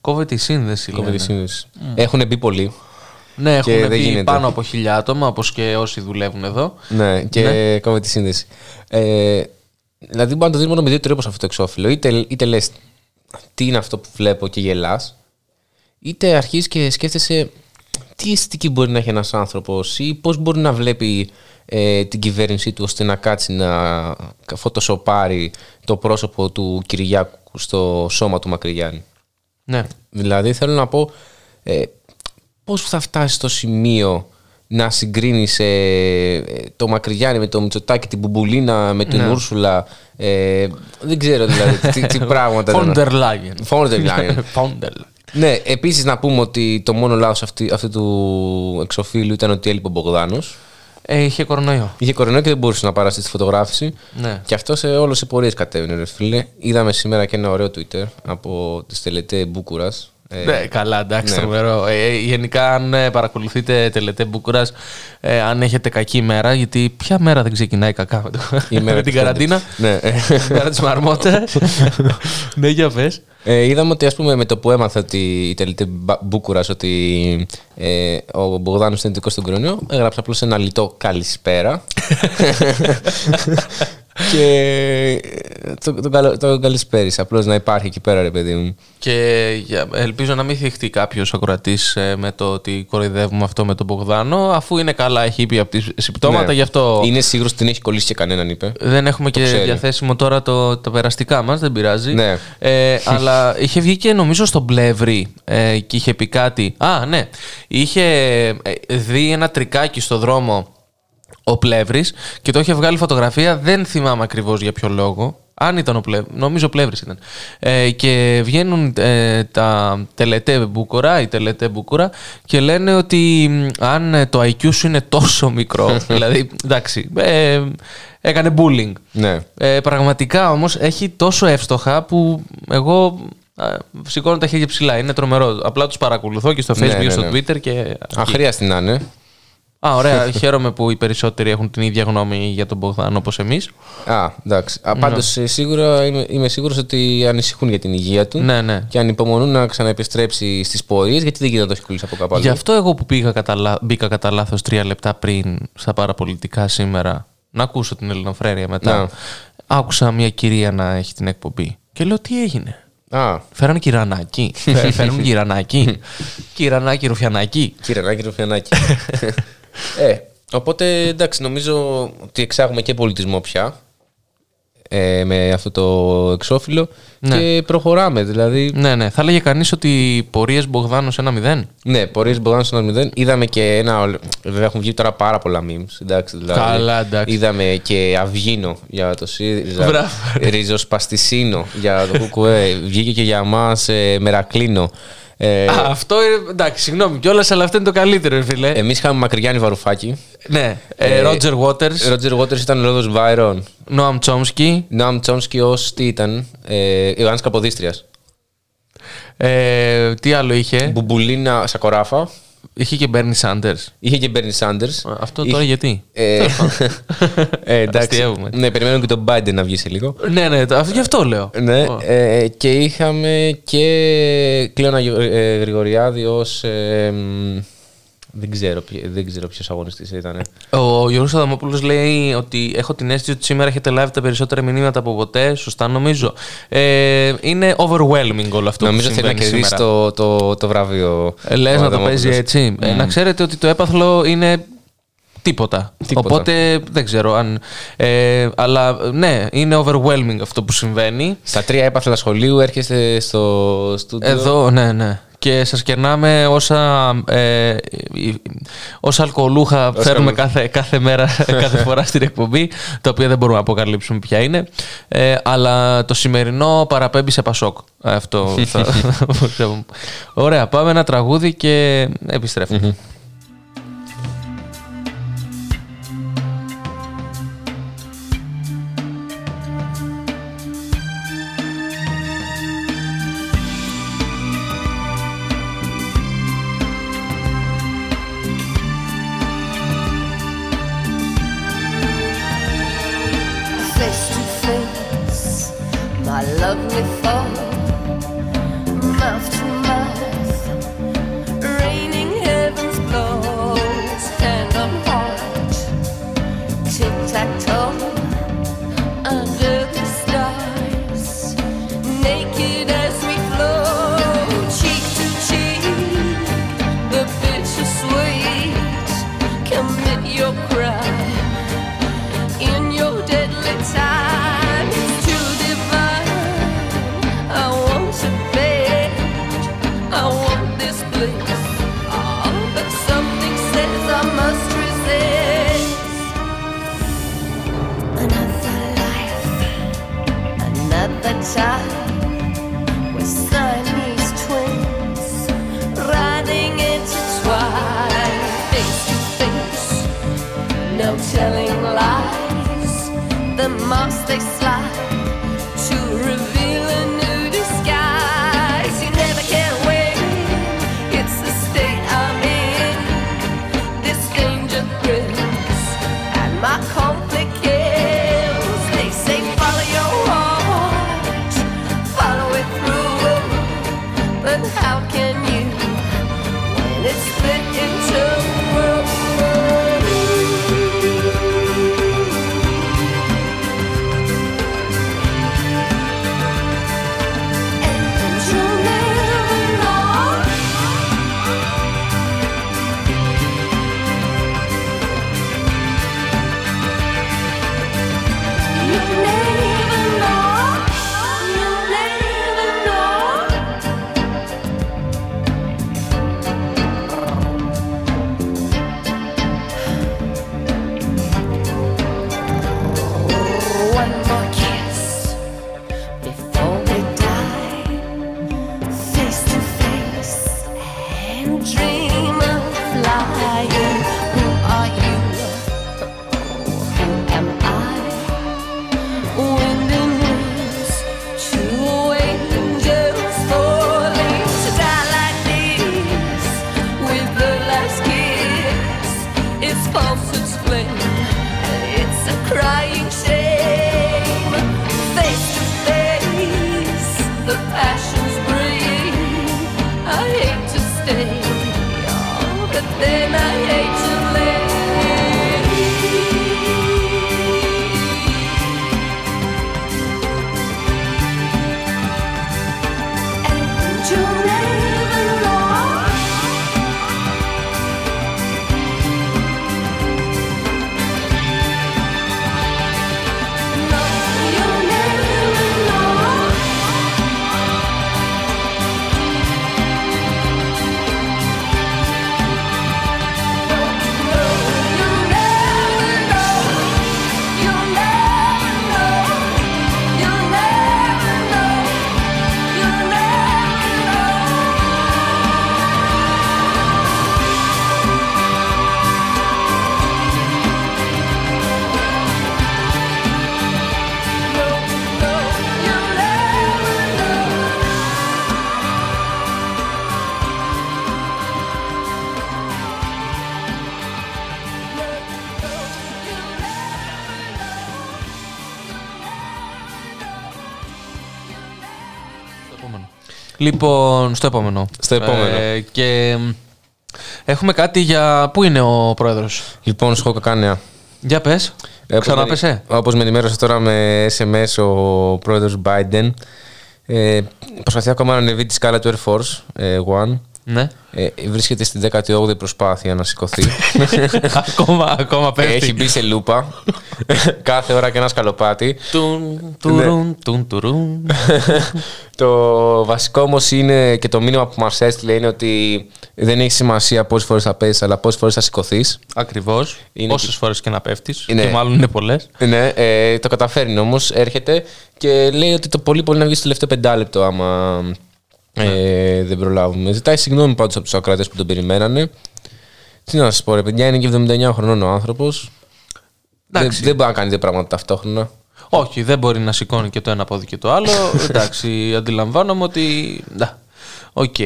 Κόβεται η σύνδεση. κόβεται η λένε. σύνδεση. Έχουν μπει πολλοί. Ναι, Και έχουν δεν πει γίνεται. πάνω από χιλιά άτομα, όπως και όσοι δουλεύουν εδώ. Ναι, και Ναι. κόβεται η σύνδεση. Ε, δηλαδή, μπορεί να το δει μόνο με δύο τρόπους αυτό το εξώφυλλο. Είτε, είτε λες τι είναι αυτό που βλέπω και γελάς, είτε αρχίζεις και σκέφτεσαι τι αισθητική μπορεί να έχει ένας άνθρωπος ή πώς μπορεί να βλέπει ε, την κυβέρνησή του ώστε να κάτσει να φωτοσοπάρει το πρόσωπο του Κυριάκου στο σώμα του Μακρυγιάννη. Ναι. Δηλαδή θέλω να πω ε, πώς θα φτάσει στο σημείο να συγκρίνεις ε, το Μακρυγιάννη με το Μητσοτάκη, την Μπουμπουλίνα με την Ναι. Ούρσουλα. Ε, δεν ξέρω δηλαδή τι, τι <laughs> πράγματα. Φόντερ Λάγεν. Φόντερ Λάγεν. <laughs> Φόντερ. ναι, επίσης να πούμε ότι το μόνο λάθος αυτή, αυτού του εξοφίλου ήταν ότι έλειπε ο Μπογδάνος. Ε, είχε κορονοϊό. Είχε κορονοϊό και δεν μπορούσε να παραστεί στη φωτογράφηση. Ναι. Και αυτό σε όλες τι πορείες κατέβαινε, ρε φίλε. Είδαμε σήμερα και ένα ωραίο Twitter από τη Τελετέ Μπούκουρας. Ναι, καλά, εντάξει, ναι. τρομερό. Ε, ε, γενικά, αν ε, παρακολουθείτε τελετέ Μπούκουρα, ε, αν έχετε κακή μέρα, γιατί ποια μέρα δεν ξεκινάει κακά με, το, Η μέρα <laughs> με την της καραντίνας. Ναι. <laughs> Την μέρα της μαρμότα. <laughs> ναι, για πες. Ε, είδαμε ότι ας πούμε με το που έμαθε ότι η Τελετέ Μπούκουρας ότι ε, ο Μπογδάνος είναι δικός στον κρονιό, έγραψε απλώς ένα λιτό καλησπέρα. Και ε, τον το, το, το καλησπέρισε. Απλώς να υπάρχει εκεί πέρα, ρε παιδί μου. Και για- ελπίζω να μην θυχτεί κάποιος ακροατής με το ότι κοροϊδεύουμε αυτό με τον Μπογδάνο, αφού είναι καλά, έχει πει από τις συμπτώματα, Ναι. γι' αυτό Είναι σίγουρος ότι την έχει κολλήσει και κανέναν, είπε. δεν έχουμε Το και ξέρει. διαθέσιμο τώρα το, τα περαστικά μας, δεν πειράζει. Ναι. Ε, αλλά είχε βγει και νομίζω στον Πλεύρη ε, και είχε πει κάτι. Α, ναι. Είχε ε, δει ένα τρικάκι στο δρόμο ο Πλεύρης και το είχε βγάλει φωτογραφία. Δεν θυμάμαι ακριβώς για ποιο λόγο. Αν ήταν ο Πλεύρης, νομίζω ο Πλεύρης ήταν. Ε, και βγαίνουν ε, τα τελετέ μπούκορα, η τελετέ μπούκορα και λένε ότι μ, αν ε, το IQ σου είναι τόσο μικρό, <laughs> δηλαδή, εντάξει, ε, έκανε bullying. Ναι. Ε, πραγματικά όμως έχει τόσο εύστοχα που εγώ α, σηκώνω τα χέρια ψηλά. Είναι τρομερό. Απλά τους παρακολουθώ και στο Ναι, Facebook και ναι, στο ναι. Twitter και... Αχρίαστη να είναι. Α, ωραία. Χαίρομαι που οι περισσότεροι έχουν την ίδια γνώμη για τον Μπογδάν όπως εμείς. Α, εντάξει. Α, πάντως, ε, σίγουρα είμαι, είμαι σίγουρος ότι ανησυχούν για την υγεία του Ναι, ναι. και ανυπομονούν να ξαναεπιστρέψει στις πορείες γιατί δεν γίνεται να το έχει κολλήσει από κάπου αλλού. Γι' αυτό εγώ που πήγα κατά, λα- μπήκα κατά λάθος τρία λεπτά πριν στα παραπολιτικά σήμερα να ακούσω την Ελληνοφρένεια μετά. Ναι. Άκουσα μια κυρία να έχει την εκπομπή. Και λέω τι έγινε; Α, Φέραν κυρανάκι. <laughs> Φε- Φέρνουν κυρανάκι. <laughs> κυρανάκι, ρουφιανάκι. κύριε Νάκη Ρουφιανάκη. <laughs> ε, οπότε εντάξει, νομίζω ότι εξάγουμε και πολιτισμό πια ε, με αυτό το εξώφυλλο Ναι. και προχωράμε. Δηλαδή, Ναι, ναι. Θα έλεγε κανείς ότι πορείες Μπογδάνος 1-0. ναι, πορείες Μπογδάνος στο 1-0. Είδαμε και ένα. Βέβαια, έχουν βγει τώρα πάρα πολλά memes. Εντάξει, δηλαδή, Καλά, εντάξει. Είδαμε και Αυγίνο για το ΣΥΡΙΖΑ. Μπράβο. Ριζοσπαστισίνο για το ΚΚΕ. Βγήκε και για μας ε, Μερακλίνο. Ε, Α, αυτό είναι. Εντάξει, συγγνώμη κιόλας, αλλά αυτό είναι το καλύτερο, ρε φίλε. Εμείς είχαμε Μακρυγιάννη Βαρουφάκη. ναι. Ε, Roger Waters, Ρότζερ Waters ήταν ο Ρόδο Βάιρον. Noam Chomsky. Νόμ Τσόμσκι ως τι ήταν. Ε, Ιωάννης Καποδίστριας. Ε, τι άλλο είχε; Μπουμπουλίνα Σακοράφα. Είχε και Bernie Sanders. Είχε και Μπέρνι Σάντερ. Αυτό τώρα γιατί; Ε, ε, εντάξει. Αστειεύουμε. Ναι, περιμένουμε και τον Biden να βγει σε λίγο. ναι, ναι, το- αυτό- γι' αυτό λέω. Ναι, Ω. ε, και είχαμε και Κλέωνα ε, Γρηγοριάδη ως... ε, μ, δεν ξέρω, ποιο- δεν ξέρω ποιος αγωνιστής ήταν. Ο Γιώργος Αδαμόπουλος λέει ότι έχω την αίσθηση ότι σήμερα έχετε λάβει τα περισσότερα μηνύματα από ποτέ. Σωστά νομίζω. Ε, είναι overwhelming όλο αυτό Νομίζω που θέλει να συμβαίνει κερδίσει σήμερα. το, το, το βραβείο. Ε, λες ο να το Αδαμόπουλος. παίζει έτσι. Ε, Μμ. να ξέρετε ότι το έπαθλο είναι τίποτα. Τίποτα. Οπότε δεν ξέρω αν. Ε, αλλά ναι, είναι overwhelming αυτό που συμβαίνει. Στα τρία έπαθλα σχολείου έρχεστε στο στούντιο. Εδώ, ναι, ναι. Και σας κερνάμε όσα, ε, όσα αλκοολούχα φέρνουμε κάθε, κάθε μέρα, <laughs> κάθε φορά στην εκπομπή, τα οποία δεν μπορούμε να αποκαλύψουμε ποια είναι. Ε, αλλά το σημερινό παραπέμπει σε Πασόκ. Αυτό θα, <laughs> <laughs> Ωραία, πάμε ένα τραγούδι και επιστρέφουμε. Λοιπόν, στο επόμενο. Στο επόμενο. Ε, και μ, έχουμε κάτι για. Πού είναι ο πρόεδρος; Λοιπόν, σου έχω κακάνεα. Για πες. Ξανάπεσε. Όπως με ενημέρωσε τώρα με SMS ο πρόεδρος Biden, ε, προσπαθεί ακόμα να ανεβεί τη σκάλα του Air Force ε, One. Ναι. Ε, βρίσκεται στην 18η προσπάθεια να σηκωθεί. <laughs> ακόμα, ακόμα πέφτει. Έχει μπει σε λούπα. <laughs> Κάθε ώρα και ένα σκαλοπάτι. Τουν, τουρουν, τουν, τουρουν. <laughs> το βασικό όμως είναι και το μήνυμα που μας έστειλε είναι ότι δεν έχει σημασία πόσες φορές θα πέσεις, αλλά πόσες φορές θα σηκωθείς. Ακριβώς. Είναι Όσες και- φορές και να πέφτεις. Είναι- Και μάλλον είναι πολλές. Ναι, ε, το καταφέρνει όμως, έρχεται και λέει ότι το πολύ πολύ να βγει στο τελευταίο πεντάλεπτο άμα ε, δεν προλάβουμε. Ζητάει συγγνώμη πάντως από τους ακράτε που τον περιμένανε. Τι να σας πω, ρε παιδιά, είναι και 79 χρονών ο άνθρωπος. Δεν, Εντάξει. δεν μπορεί να κάνει δύο πράγματα ταυτόχρονα. Όχι, δεν μπορεί να σηκώνει και το ένα πόδι και το άλλο. <laughs> Εντάξει, αντιλαμβάνομαι ότι. Να, οκ.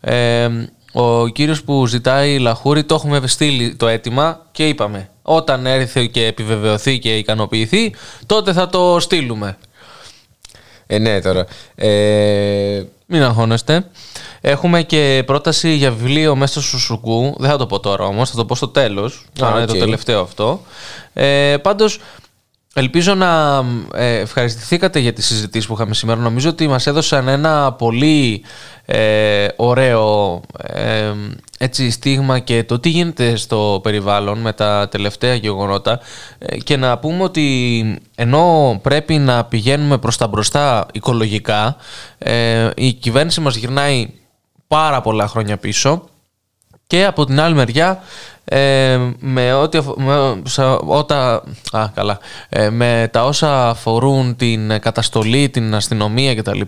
Ε, ο κύριος που ζητάει λαχούρι το έχουμε στείλει το αίτημα και είπαμε όταν έρθει και επιβεβαιωθεί και ικανοποιηθεί τότε θα το στείλουμε. Ε, ναι, τώρα. Ε, Μην αγχώνεστε. Έχουμε και πρόταση για βιβλίο μέσα στο Σουσουκού. Δεν θα το πω τώρα όμως, θα το πω στο τέλος. Α, είναι οκ. το τελευταίο αυτό. Ε, πάντως, ελπίζω να ε, ευχαριστηθήκατε για τις συζητήσεις που είχαμε σήμερα. Νομίζω ότι μας έδωσαν ένα πολύ ε, ωραίο ε, έτσι, στίγμα και το τι γίνεται στο περιβάλλον με τα τελευταία γεγονότα ε, και να πούμε ότι ενώ πρέπει να πηγαίνουμε προς τα μπροστά οικολογικά ε, η κυβέρνηση μας γυρνάει πάρα πολλά χρόνια πίσω και από την άλλη μεριά ε, με, ό,τι, αφο- με, σα- ότα, α, καλά, ε, με τα όσα αφορούν την καταστολή, την αστυνομία κτλ.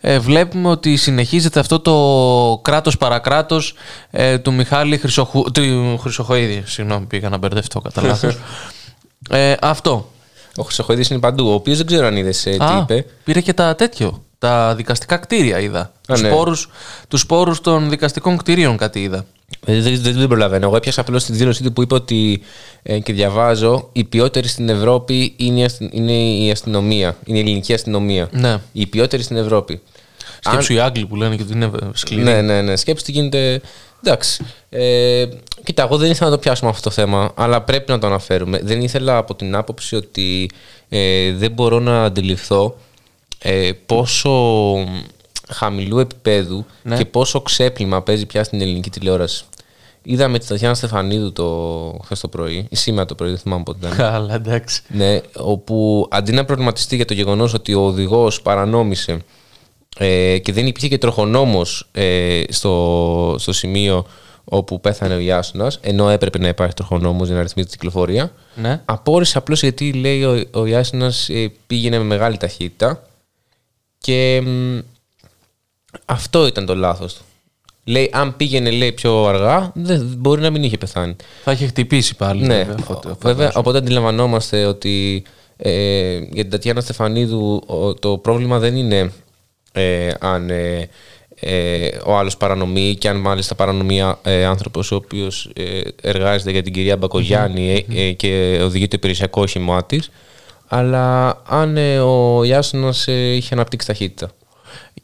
Ε, βλέπουμε ότι συνεχίζεται αυτό το κράτος παρακράτος ε, του Μιχάλη Χρυσοχου, του Χρυσοχοίδη. Συγγνώμη, πήγα να μπερδευτώ κατά <laughs> λάθος. ε, αυτό. ο Χρυσοχοίδης είναι παντού, ο οποίος δεν ξέρω αν είδες τι Α, είπε. Πήρε και τα τέτοιο. Τα δικαστικά κτίρια είδα. Τους ναι. σπόρους, τους σπόρους των δικαστικών κτίριων κάτι είδα. Ε, Δεν, δεν, δεν προλαβαίνω. Εγώ έπιασα απλώς τη δήλωσή του που είπε ότι ε, και διαβάζω η ποιότερη στην Ευρώπη είναι η, αστυ- είναι η αστυνομία. Είναι η ελληνική αστυνομία. Ναι. Η ποιότερη στην Ευρώπη. Σκέψου οι Άγγλοι που λένε και ότι είναι σκληροί. Ναι, ναι, ναι. Σκέψου τι γίνεται. Εντάξει. Ε, κοίτα, εγώ δεν ήθελα να το πιάσουμε αυτό το θέμα, αλλά πρέπει να το αναφέρουμε. Δεν ήθελα από την άποψη ότι ε, δεν μπορώ να αντιληφθώ ε, πόσο χαμηλού επίπεδου Ναι. και πόσο ξέπλυμα παίζει πια στην ελληνική τηλεόραση. Είδαμε τη Τατιάνα Στεφανίδου το χθες το πρωί, ή σήμερα το πρωί, δεν θυμάμαι πότε ήταν. Καλά, εντάξει. Ναι, όπου αντί να προβληματιστεί για το γεγονός ότι ο οδηγός παρανόμησε ε, και δεν υπήρχε και τροχονόμος ε, στο, στο σημείο όπου πέθανε ο Ιάσονας, ενώ έπρεπε να υπάρχει τροχονόμος για να ρυθμίσει την κυκλοφορία, Ναι. απόρρισε απλώς γιατί λέει ο, ο Ιάσονας ε, πήγαινε με μεγάλη ταχύτητα και μ, αυτό ήταν το λάθος του. Λέει, αν πήγαινε λέει, πιο αργά, δεν, μπορεί να μην είχε πεθάνει. Θα είχε χτυπήσει πάλι. Ναι, βέβαια, φω- βέβαια. φαντάζομαι. Οπότε αντιλαμβανόμαστε ότι ε, για την Τατιάνα Στεφανίδου ο- το πρόβλημα δεν είναι ε, αν ε, ε, ο άλλος παρανομεί και αν μάλιστα παρανομεί ε, άνθρωπος ο οποίος ε, εργάζεται για την κυρία Μπακογιάννη ε, ε, και οδηγεί το υπηρεσιακό όχημά της, αλλά αν ε, ο Ιάσονας ε, είχε αναπτύξει ταχύτητα.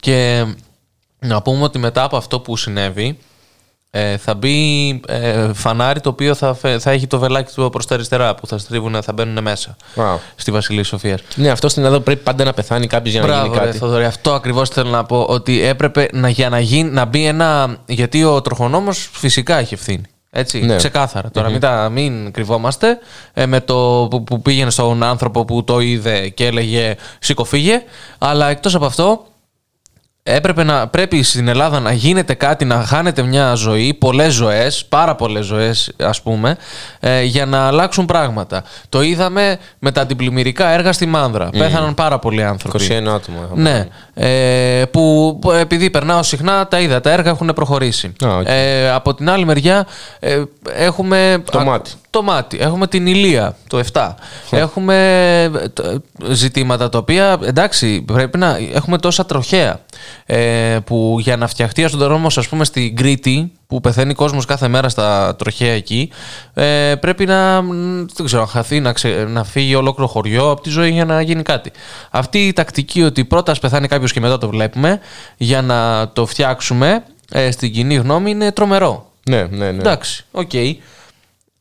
Και να πούμε ότι μετά από αυτό που συνέβη, ε, θα μπει ε, φανάρι το οποίο θα, φε- θα έχει το βελάκι του προς τα αριστερά που θα στρίβουν, θα μπαίνουν μέσα Wow. στη Βασιλή Σοφίας. Ναι, αυτό στην Ελλάδα πρέπει πάντα να πεθάνει κάποιος για να Μπράβο, γίνει ρε, κάτι. Θοδωρή, αυτό ακριβώς θέλω να πω. Ότι έπρεπε να, για να, γίνει, να μπει ένα. Γιατί ο τροχονόμος φυσικά έχει ευθύνη. Έτσι, Ναι. ξεκάθαρα. Τώρα μην, τα, μην κρυβόμαστε ε, με το που, που πήγαινε στον άνθρωπο που το είδε και έλεγε σήκω φύγε. Αλλά εκτός από αυτό, έπρεπε να, πρέπει στην Ελλάδα να γίνεται κάτι, να χάνεται μια ζωή, πολλές ζωές, πάρα πολλές ζωές ας πούμε, ε, για να αλλάξουν πράγματα. Το είδαμε με τα αντιπλημμυρικά έργα στη Μάνδρα. Πέθαναν πάρα πολλοί άνθρωποι. 21 άτομα. είχαμε. Ναι. Ε, που που επειδή περνάω συχνά, τα είδα. Τα έργα έχουν προχωρήσει. Α, οκ. ε, από την άλλη μεριά, ε, έχουμε. Το α- μάτι. Το το μάτι, έχουμε την ηλία, το 7. έχουμε ε, το- ζητήματα τα οποία, εντάξει, πρέπει να έχουμε τόσα τροχαία. Ε, που για να φτιαχτεί ο δρόμο, ας πούμε, στην Κρήτη, που πεθαίνει κόσμος κάθε μέρα στα τροχαία εκεί, ε, πρέπει να, μ, δεν ξέρω, να χαθεί, να, ξε- να φύγει ολόκληρο χωριό από τη ζωή για να γίνει κάτι. Αυτή η τακτική ότι πρώτα ας πεθάνει κάποιος και μετά το βλέπουμε, για να το φτιάξουμε ε, στην κοινή γνώμη είναι τρομερό. Ναι, ναι, ναι. Εντάξει, οκ.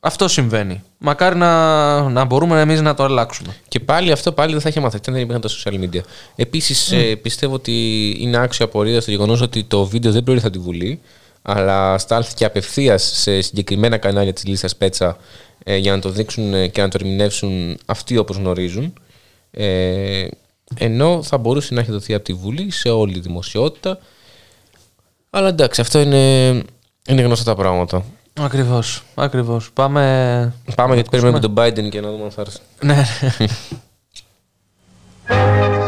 Αυτό συμβαίνει. Μακάρι να, να μπορούμε εμείς να το αλλάξουμε. Και πάλι αυτό πάλι δεν θα είχε μάθει. Δεν υπήρχαν τα social media. Επίσης, πιστεύω ότι είναι άξιο απορίας το γεγονός ότι το βίντεο δεν προήλθε από τη Βουλή, αλλά στάλθηκε απευθείας σε συγκεκριμένα κανάλια της λίστας Πέτσα ε, για να το δείξουν ε, και να το ερμηνεύσουν αυτοί όπως γνωρίζουν. Ε, ενώ θα μπορούσε να έχει δοθεί από τη Βουλή σε όλη τη δημοσιότητα. Αλλά εντάξει, αυτό είναι, είναι γνωστά τα πράγματα. Ακριβώς. Ακριβώς. Πάμε. Πάμε γιατί περιμένουμε τον Biden και να δούμε αν θα έρθει. Ναι. <laughs>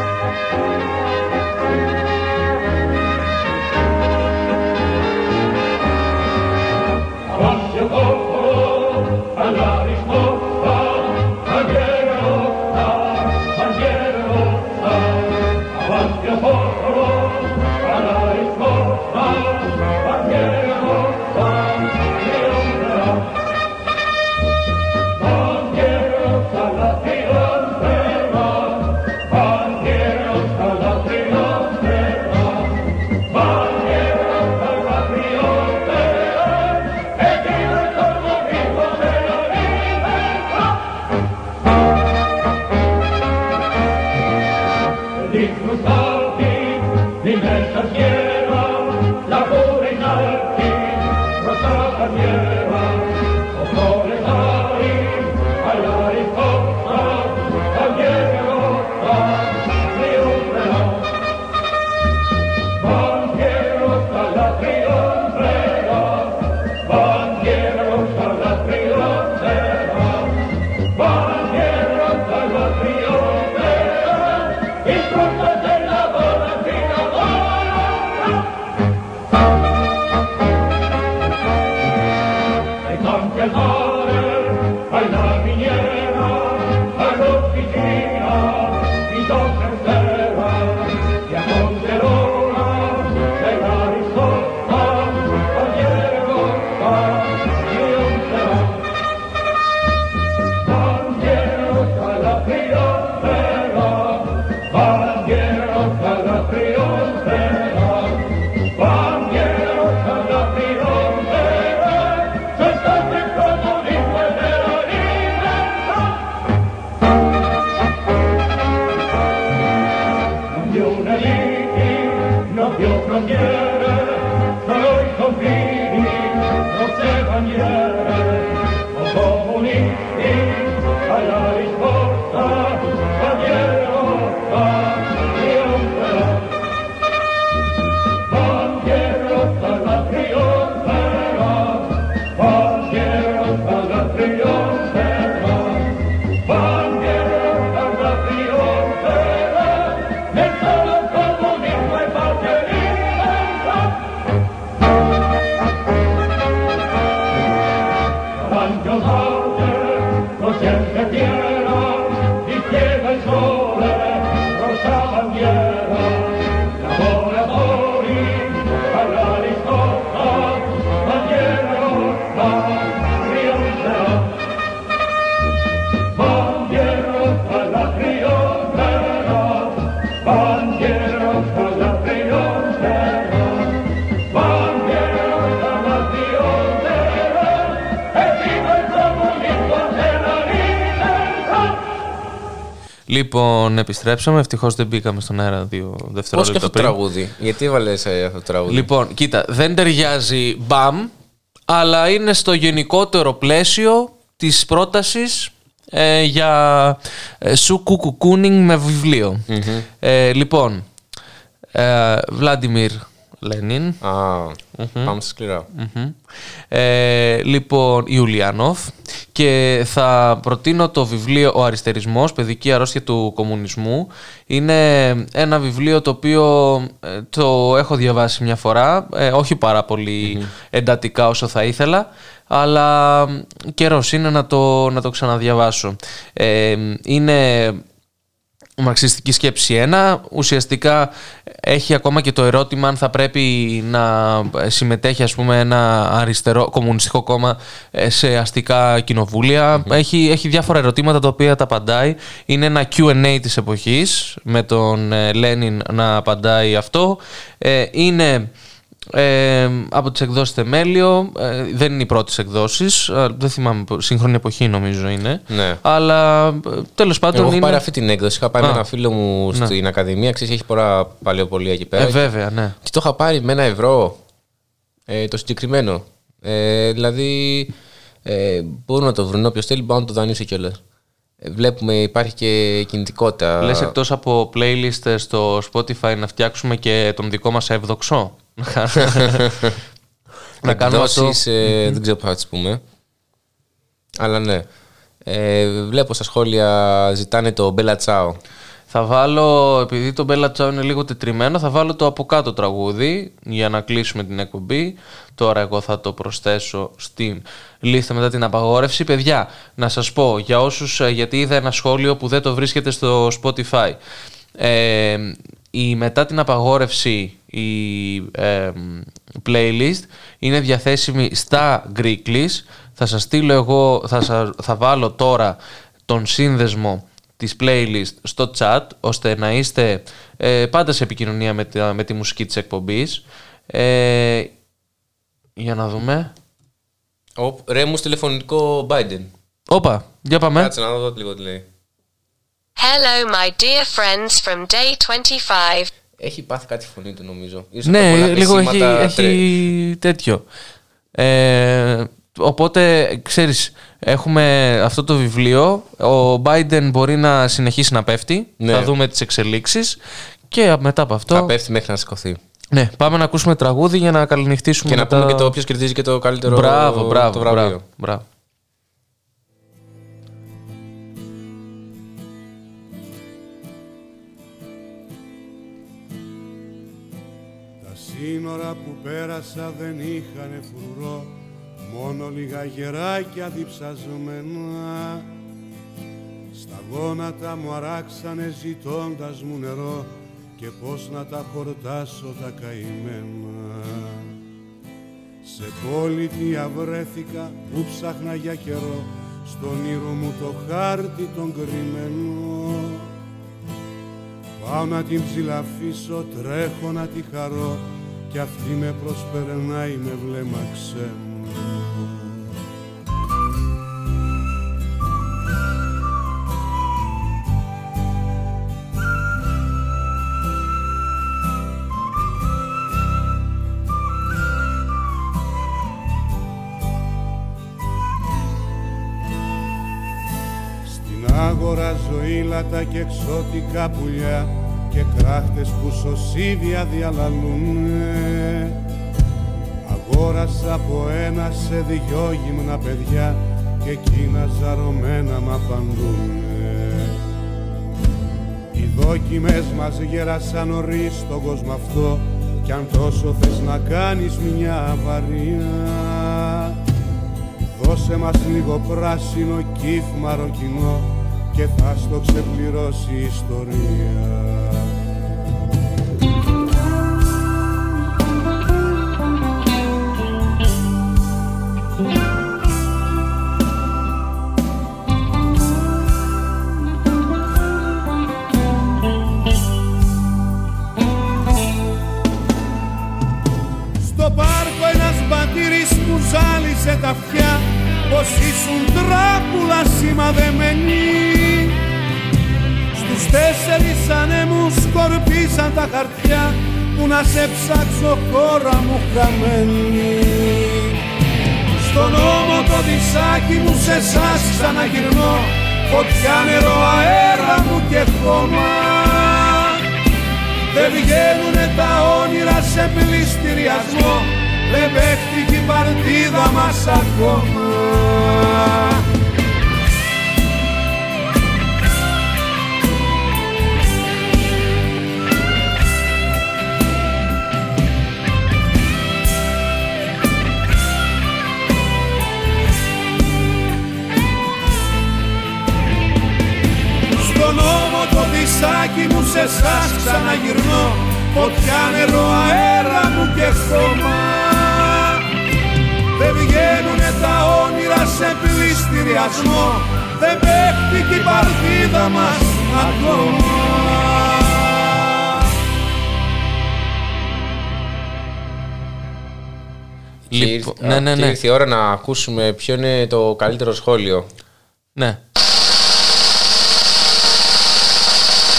Λοιπόν, επιστρέψαμε. Ευτυχώς δεν μπήκαμε στον αέρα δύο Πώς και δευτερόλεπτα αυτό το πριν. τραγούδι; Γιατί έβαλε αυτό το τραγούδι; Λοιπόν, κοίτα, δεν ταιριάζει μπαμ, αλλά είναι στο γενικότερο πλαίσιο της πρότασης ε, για ε, σου κουκουκούνινγκ με βιβλιο Ε, λοιπόν, ε, Βλάντιμιρ, Λένιν. Α, πάμε στα σκληρά. Μμμ. Ε, λοιπόν, Ιουλιανόφ και θα προτείνω το βιβλίο «Ο αριστερισμός, παιδική αρρώστια του κομμουνισμού». Είναι ένα βιβλίο το οποίο ε, το έχω διαβάσει μια φορά, ε, όχι πάρα πολύ εντατικά όσο θα ήθελα, αλλά καιρός είναι να το, να το ξαναδιαβάσω. Ε, είναι Μαρξιστική σκέψη 1. Ουσιαστικά έχει ακόμα και το ερώτημα αν θα πρέπει να συμμετέχει ας πούμε ένα αριστερό κομμουνιστικό κόμμα ε, σε αστικά κοινοβούλια. Έχει, έχει διάφορα ερωτήματα τα οποία τα απαντάει. Είναι ένα Q&A της εποχής με τον ε, Λένιν να απαντάει αυτό. Ε, είναι ε, από τις εκδόσεις Θεμέλιο. Ε, δεν είναι οι πρώτες εκδόσεις. Ε, δεν θυμάμαι, σύγχρονη εποχή νομίζω είναι. Ναι. Αλλά ε, τέλος πάντων Εγώ έχω είναι... πάρει αυτή την έκδοση. Είχα πάει Α. με ένα φίλο μου Ναι. στην Ακαδημία. Ξέρεις, έχει πολλά παλαιοπολία εκεί πέρα. Ε, βέβαια, ναι. Και το είχα πάρει με ένα ευρώ ε, το συγκεκριμένο. Ε, δηλαδή, ε, μπορούν να το βρουν. Όποιος θέλει, μπορεί να το δανείσει κιόλας. Ε, βλέπουμε, υπάρχει και κινητικότητα. Λες εκτός από playlist στο Spotify να φτιάξουμε και τον δικό μας εύδοξο. <laughs> να κάνουμε αυτό. Εκδόσεις, ε, δεν ξέρω πώς θα τις πούμε. Αλλά ναι. Ε, βλέπω στα σχόλια ζητάνε το Bella Ciao. Θα βάλω, επειδή το Bella Ciao είναι λίγο τετριμένο, θα βάλω το από κάτω τραγούδι για να κλείσουμε την εκπομπή. Τώρα εγώ θα το προσθέσω στην λίστα μετά την απαγόρευση. Παιδιά, να σας πω, για όσους, ε, γιατί είδα ένα σχόλιο που δεν το βρίσκεται στο Spotify. Ε, η, μετά την απαγόρευση η ε, playlist είναι διαθέσιμη στα Greeklish. Θα σας στείλω εγώ, θα, σας, θα βάλω τώρα τον σύνδεσμο της playlist στο chat ώστε να είστε ε, πάντα σε επικοινωνία με, τα- με τη μουσική της εκπομπής. Ε, για να δούμε. Ο, ρε μου στο τηλεφωνικό Biden. Όπα, για πάμε. Κάτσε να δω λίγο τι λέει. Hello, my dear friends from day 25. Έχει πάθει κάτι η φωνή του νομίζω. Ίσως από τα Ναι, πολλά λίγο έχει, κλεισίματα έχει τέτοιο. Ε, οπότε, ξέρεις, έχουμε αυτό το βιβλίο. Ο Biden μπορεί να συνεχίσει να πέφτει. Ναι. Θα δούμε τις εξελίξεις. Και μετά από αυτό... Θα πέφτει μέχρι να σηκωθεί. Ναι, πάμε να ακούσουμε τραγούδι για να καληνυχτήσουμε Και να μετά- πούμε και το ποιος κερδίζει και το καλύτερο Μπράβο, μπράβο, το βραβείο. μπράβο, μπράβο. Σύνορα που πέρασα δεν είχαν φρουρό. Μόνο λίγα γεράκια διψασμένα Στα γόνατα μου αράξανε ζητώντας μου νερό Και πώς να τα χορτάσω τα καημένα. Σε πολιτεία βρέθηκα που ψάχνα για καιρό Στον ήρω μου το χάρτη τον κρυμμένο. Πάω να την ψηλαφίσω, τρέχω να τη χαρώ Κι αυτή με προσπερνάει με βλέμμα ξένο. Στην άγορα ζωήλατα και εξώτικα πουλιά και κράχτες που σωσίδια διαλαλούνε. Αγόρασα από ένα σε δυο γυμνα παιδιά και εκείνα ζαρωμένα μ' απαντούνε. Οι δόκιμες μας γέρασαν νωρίς στον κόσμο αυτό κι αν τόσο θες να κάνεις μια αβαρία. Δώσε μας λίγο πράσινο κύφ μαροκινό και θα στο ξεπληρώσει η ιστορία. Τα αυτιά πως ήσουν τράπουλα σημαδεμένοι Στους τέσσερις ανέμους σκορπίσαν τα χαρτιά που να σε ψάξω χώρα μου χαμένη. Στον ώμο το δισάκι μου σε εσάς ξαναγυρνώ φωτιά νερό αέρα μου και χώμα. Δεν βγαίνουνε τα όνειρα σε πληστηριασμό Δεν παίχτηκε η παρτίδα μας ακόμα. Στον νόμο το δισάκι μου σε εσάς ξαναγυρνώ. Φωτιά νερό αέρα μου και χώμα Δεν βγαίνουνε τα όνειρα σε πληστηριασμό Δεν παίχτηκε η παρτίδα μας ακόμα Και Λοιπόν, ήρθε- ναι, ναι, και ναι. ήρθε η ώρα να ακούσουμε ποιο είναι το καλύτερο σχόλιο. Ναι.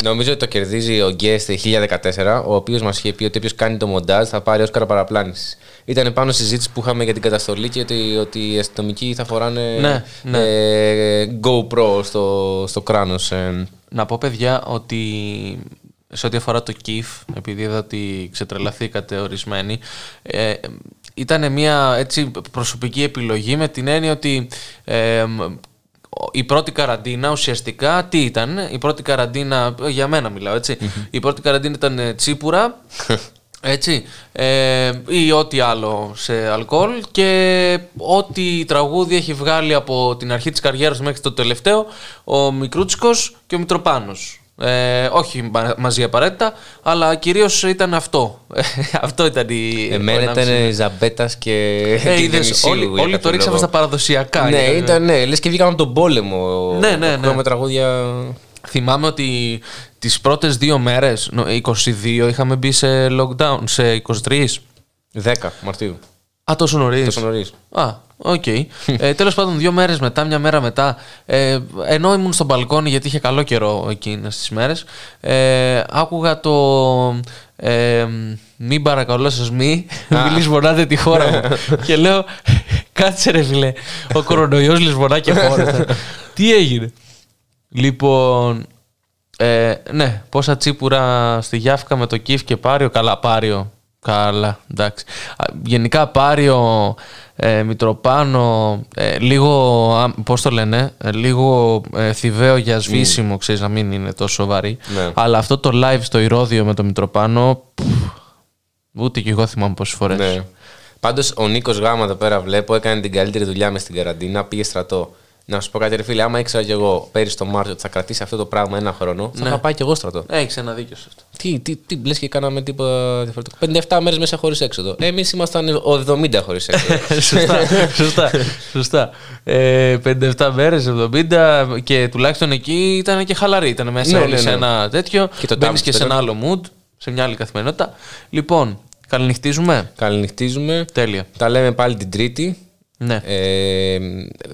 Νομίζω ότι το κερδίζει ο Guest 1014, ο οποίος μας είχε πει ότι όποιος κάνει το μοντάζ θα πάρει Όσκαρα παραπλάνησης. Ήταν πάνω στη συζήτηση που είχαμε για την καταστολή και ότι, ότι οι αστυνομικοί θα φοράνε Ναι, ναι. ε, GoPro στο, στο κράνος. Ε. Να πω παιδιά ότι σε ό,τι αφορά το KIF, επειδή είδα ότι ξετρελαθήκατε ορισμένοι, ε, ήταν μια έτσι προσωπική επιλογή με την έννοια ότι ε, η πρώτη καραντίνα ουσιαστικά τι ήταν, η πρώτη καραντίνα, για μένα μιλάω έτσι, η πρώτη καραντίνα ήταν ε, τσίπουρα, <laughs> έτσι, ε, ή ό,τι άλλο σε αλκοόλ και ό,τι τραγούδι έχει βγάλει από την αρχή της καριέρας μέχρι το τελευταίο ο Μικρούτσικος και ο Μητροπάνος. Ε, όχι μα- μαζί απαραίτητα, αλλά κυρίως ήταν αυτό. αυτό ήταν η... Εμένα ο ενάμιση ήταν Ζαμπέτας και. Ε, και είδες, Διονυσίου όλοι, για όλοι το κάποιο ρίξαμε λόγο. στα παραδοσιακά. Ναι, ήταν- ήταν, ναι, λες και βγήκαμε από τον πόλεμο. Ναι, ναι, ναι. Με τραγούδια. Θυμάμαι ότι τις πρώτες δύο μέρες, νο- 22, είχαμε μπει σε lockdown, σε 23. 10 Μαρτίου. Α, τόσο νωρίς. Τόσο νωρίς. Α, οκ. ε, Τέλος πάντων, δύο μέρες μετά, μια μέρα μετά, ε, ενώ ήμουν στο μπαλκόνι γιατί είχε καλό καιρό εκείνες τις μέρες, ε, άκουγα το. Ε, μην παρακαλώ σα μη, μη λησμονάτε τη χώρα μου. <laughs> και λέω, κάτσε ρε φιλέ, ο κορονοϊός λησμονά και χώρα. <laughs> Τι έγινε; Λοιπόν, ε, ναι, πόσα τσίπουρα στη Γιάφκα με το Κιφ και Πάριο. Καλά, Πάριο. Καλά, εντάξει. Α, Γενικά Πάριο, ε, Μητροπάνο, ε, λίγο, α, πώς το λένε, ε, λίγο ε, θηβαίο για σβήσιμο, ξέρεις, να μην είναι τόσο βαρύ. Ναι. Αλλά αυτό το live στο Ηρώδιο με το Μητροπάνο, πφ, ούτε και εγώ θυμάμαι πόσες φορές. Ναι. Πάντως ο Νίκος Γάμα εδώ πέρα βλέπω έκανε την καλύτερη δουλειά μες στην καραντίνα, πήγε στρατό. Να σου πω κάτι, ρε φίλε, άμα ήξερα κι εγώ πέρυσι το Μάρτιο ότι θα κρατήσει αυτό το πράγμα ένα χρόνο, θα Ναι. είχα πάει κι εγώ στρατό. Έχεις ένα δίκιο σε αυτό. Τι, τι, τι λες και κάναμε τίποτα διαφορετικό. 57 μέρες μέσα χωρίς έξοδο. Εμείς ήμασταν ο 70 χωρίς <laughs> έξοδο. σωστά, σωστά, σωστά. Ε, 57 μέρες, 70 και τουλάχιστον εκεί ήταν και χαλαρή. Ήταν μέσα Ναι, όλοι ναι, σε ναι. ένα τέτοιο. Και το Μπαίνεις και σε ένα dumpster. άλλο mood, σε μια άλλη καθημερινότητα. Λοιπόν, καληνυχτίζουμε. Καληνυχτίζουμε. Τέλεια. Τα λέμε πάλι την Τρίτη. Ναι. Ε,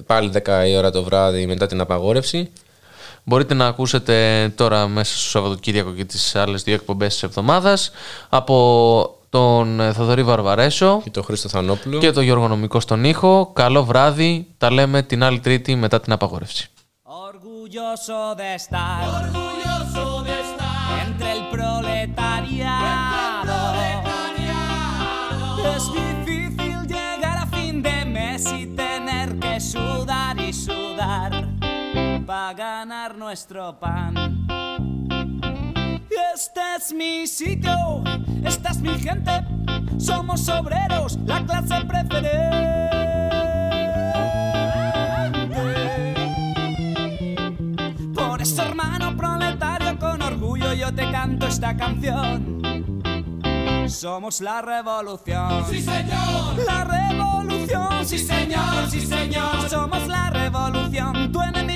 πάλι 10 η ώρα το βράδυ μετά την απαγόρευση. Μπορείτε να ακούσετε τώρα μέσα στο Σαββατοκύριακο και τις άλλες δύο εκπομπές της εβδομάδας από τον ε, Θοδωρή Βαρβαρέσο Και το Χρήστο Θανόπουλο. και τον Γιώργο Νομικό στον ήχο. Καλό βράδυ. Τα λέμε την άλλη Τρίτη μετά την απαγόρευση. Y tener que sudar y sudar para ganar nuestro pan. Este es mi sitio, esta es mi gente, somos obreros, la clase preferente. Por eso, hermano proletario, con orgullo yo te canto esta canción. Somos la revolución. Sí, señor. La revolución. Sí, señor. Sí, señor. Somos la revolución. Tu enemigo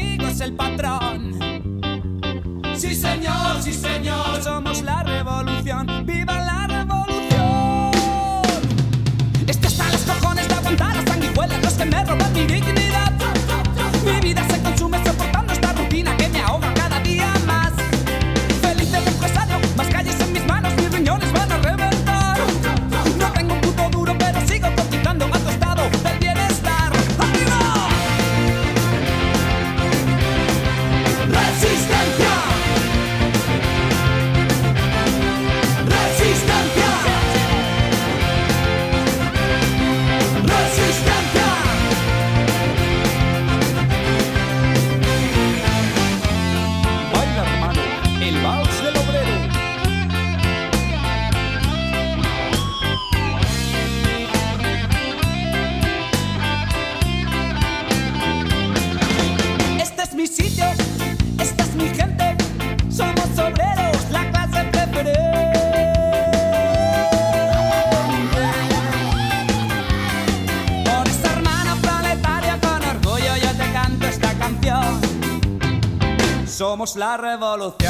la revolución.